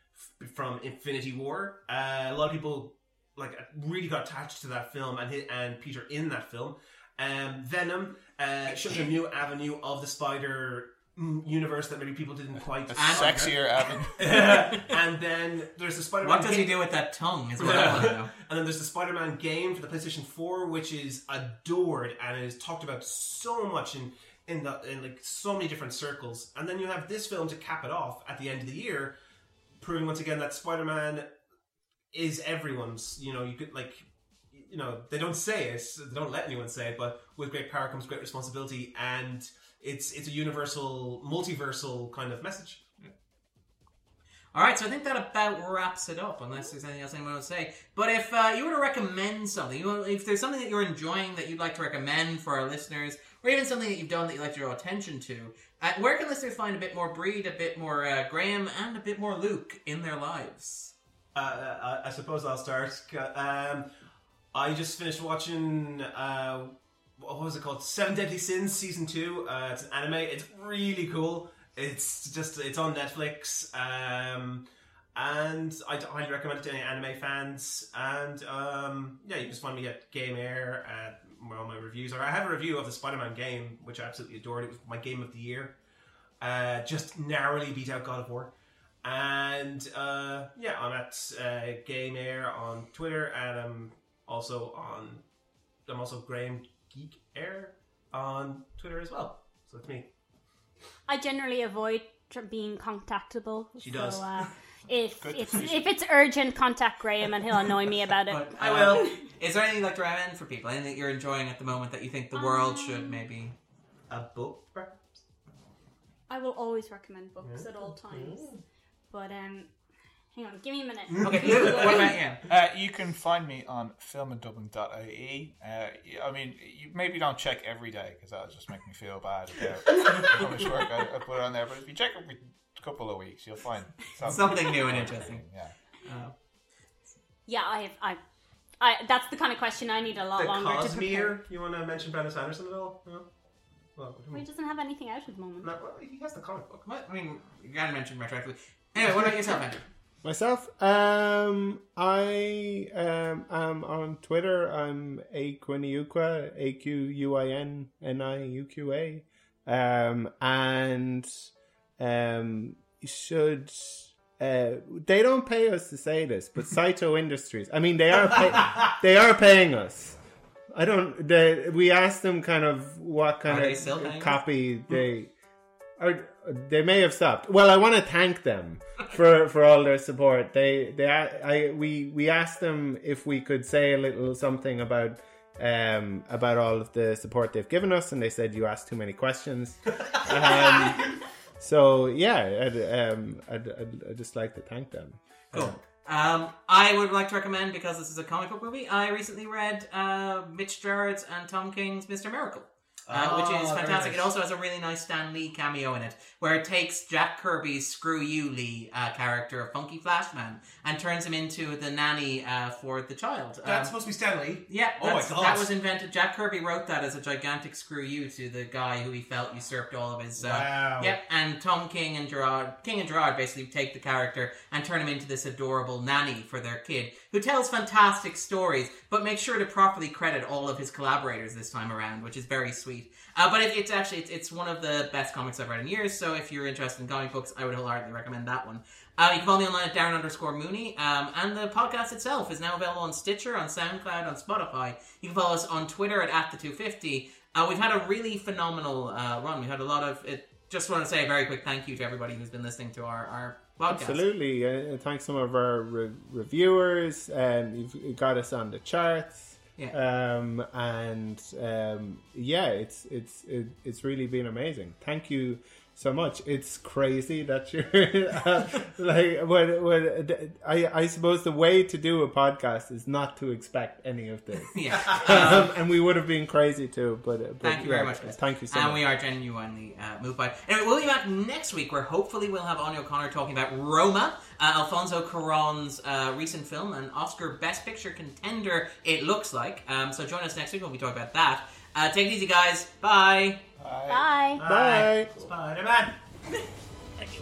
from Infinity War. Uh, a lot of people like really got attached to that film and hit, and Peter in that film. Um, Venom uh, showed a new avenue of the Spider mm, universe that maybe people didn't quite. A sexier Evan. and then there's the Spider-Man. what does he game- do with that tongue? Is what I want to know. and then there's the Spider-Man game for the PlayStation 4, which is adored and is talked about so much in in the in like so many different circles. And then you have this film to cap it off at the end of the year, proving once again that Spider-Man is everyone's. You know, you could like. You know, they don't say it, they don't let anyone say it, but with great power comes great responsibility, and it's it's a universal, multiversal kind of message. All right, so I think that about wraps it up. Unless there's anything else anyone wants to say. But if uh, you were to recommend something, you if there's something that you're enjoying that you'd like to recommend for our listeners, or even something that you've done that you'd like to draw attention to, uh, where can listeners find a bit more Bríd, a bit more uh, Graham, and a bit more Luke in their lives? Uh, I, I suppose I'll start. Um, I just finished watching. Uh, what was it called? Seven Deadly Sins season two. Uh, it's an anime. It's really cool. It's just it's on Netflix. Um, and I highly recommend it to any anime fans. And um, yeah, you can just find me at Game Air at where all my reviews are. I have a review of the Spider-Man game, which I absolutely adored. It was my game of the year. Uh, just narrowly beat out God of War. And uh, yeah, I'm at uh, Game Air on Twitter, and I'm also on. I'm also Graham Geek Air on Twitter as well. So it's me. I generally avoid being contactable. She so, does. Uh, if Good it's if it's urgent, contact Graham and he'll annoy me about it. But, I uh, will. Is there anything you'd like to recommend for people? Anything that you're enjoying at the moment that you think the world should maybe? A book, perhaps? I will always recommend books at all times. But um, hang on, give me a minute. Okay, Luke, what about you? Uh, you can find me on filmanddubbing.ie. Uh, I mean, you maybe don't check every day because that'll just make me feel bad about how much work I, I put on there. But if you check every couple of weeks, you'll find Something new and interesting. Yeah. Yeah, I have. I, I. That's the kind of question I need a lot The longer to prepare. Cosmere. You want to mention Brandon Sanderson at all? No. Well, He doesn't have anything out at the moment. no, well, he has the comic book. What? I mean, you gotta mention retroactively. Anyway, what about yourself, Andrew? Myself, um, I um, am on Twitter. I'm Aquinniuqa, A Q U I N N I U Q A, um, and um, you should. Uh, they don't pay us to say this, but Saito Industries. I mean, they are pay- they are paying us. I don't. They, we asked them kind of what kind Are they of still paying copy they. Or they may have stopped. Well, I want to thank them for for all their support. They they I we we asked them if we could say a little something about um about all of the support they've given us, and they said you asked too many questions. um, so yeah, I'd, um, I'd, I'd, I'd just like to thank them. Cool. Um, I would like to recommend because this is a comic book movie. I recently read uh, Mitch Gerads's and Tom King's Mr. Miracle. Uh, which is fantastic. nice. It also has a really nice Stan Lee cameo in it, where it takes Jack Kirby's "Screw You, Lee" uh, character Funky Flashman and turns him into the nanny uh, for the child. That's Um, supposed to be Stan Lee. yeah, Oh my God. that was invented. Jack Kirby wrote that as a gigantic screw you to the guy who he felt usurped all of his. Uh, Wow. Yep, and Tom King and Gerads, King and Gerads basically take the character and turn him into this adorable nanny for their kid, who tells fantastic stories, but make sure to properly credit all of his collaborators this time around, which is very sweet. Sweet. Uh, but it, it's actually it's, it's one of the best comics I've read in years. So if you're interested in comic books, I would wholeheartedly recommend that one. Uh, you can follow me online at Darren underscore Mooney, um, and the podcast itself is now available on Stitcher, on SoundCloud, on Spotify. You can follow us on Twitter at, at the 250. Uh, we've had a really phenomenal uh, run. We've had a lot of it. Just want to say a very quick thank you to everybody who's been listening to our, our podcast. Absolutely. Uh, thanks some of our re- reviewers. Um, you've got us on the charts. Yeah. Um, and um, yeah, it's it's it, it's really been amazing. Thank you so much. It's crazy that you're uh, like when, when I I suppose the way to do a podcast is not to expect any of this. Yeah. um, and we would have been crazy too. But, but Thank you very much, guys. Thank you so and much. And we are genuinely uh, moved by it. Anyway, we'll be back next week where hopefully we'll have Anya O'Connor talking about Roma, uh, Alfonso Cuarón's uh, recent film, an Oscar Best Picture contender, it looks like. Um, so join us next week. When We'll be talking about that. Uh, take it easy, guys. Bye. Bye. Bye. Spider Man. Thank you.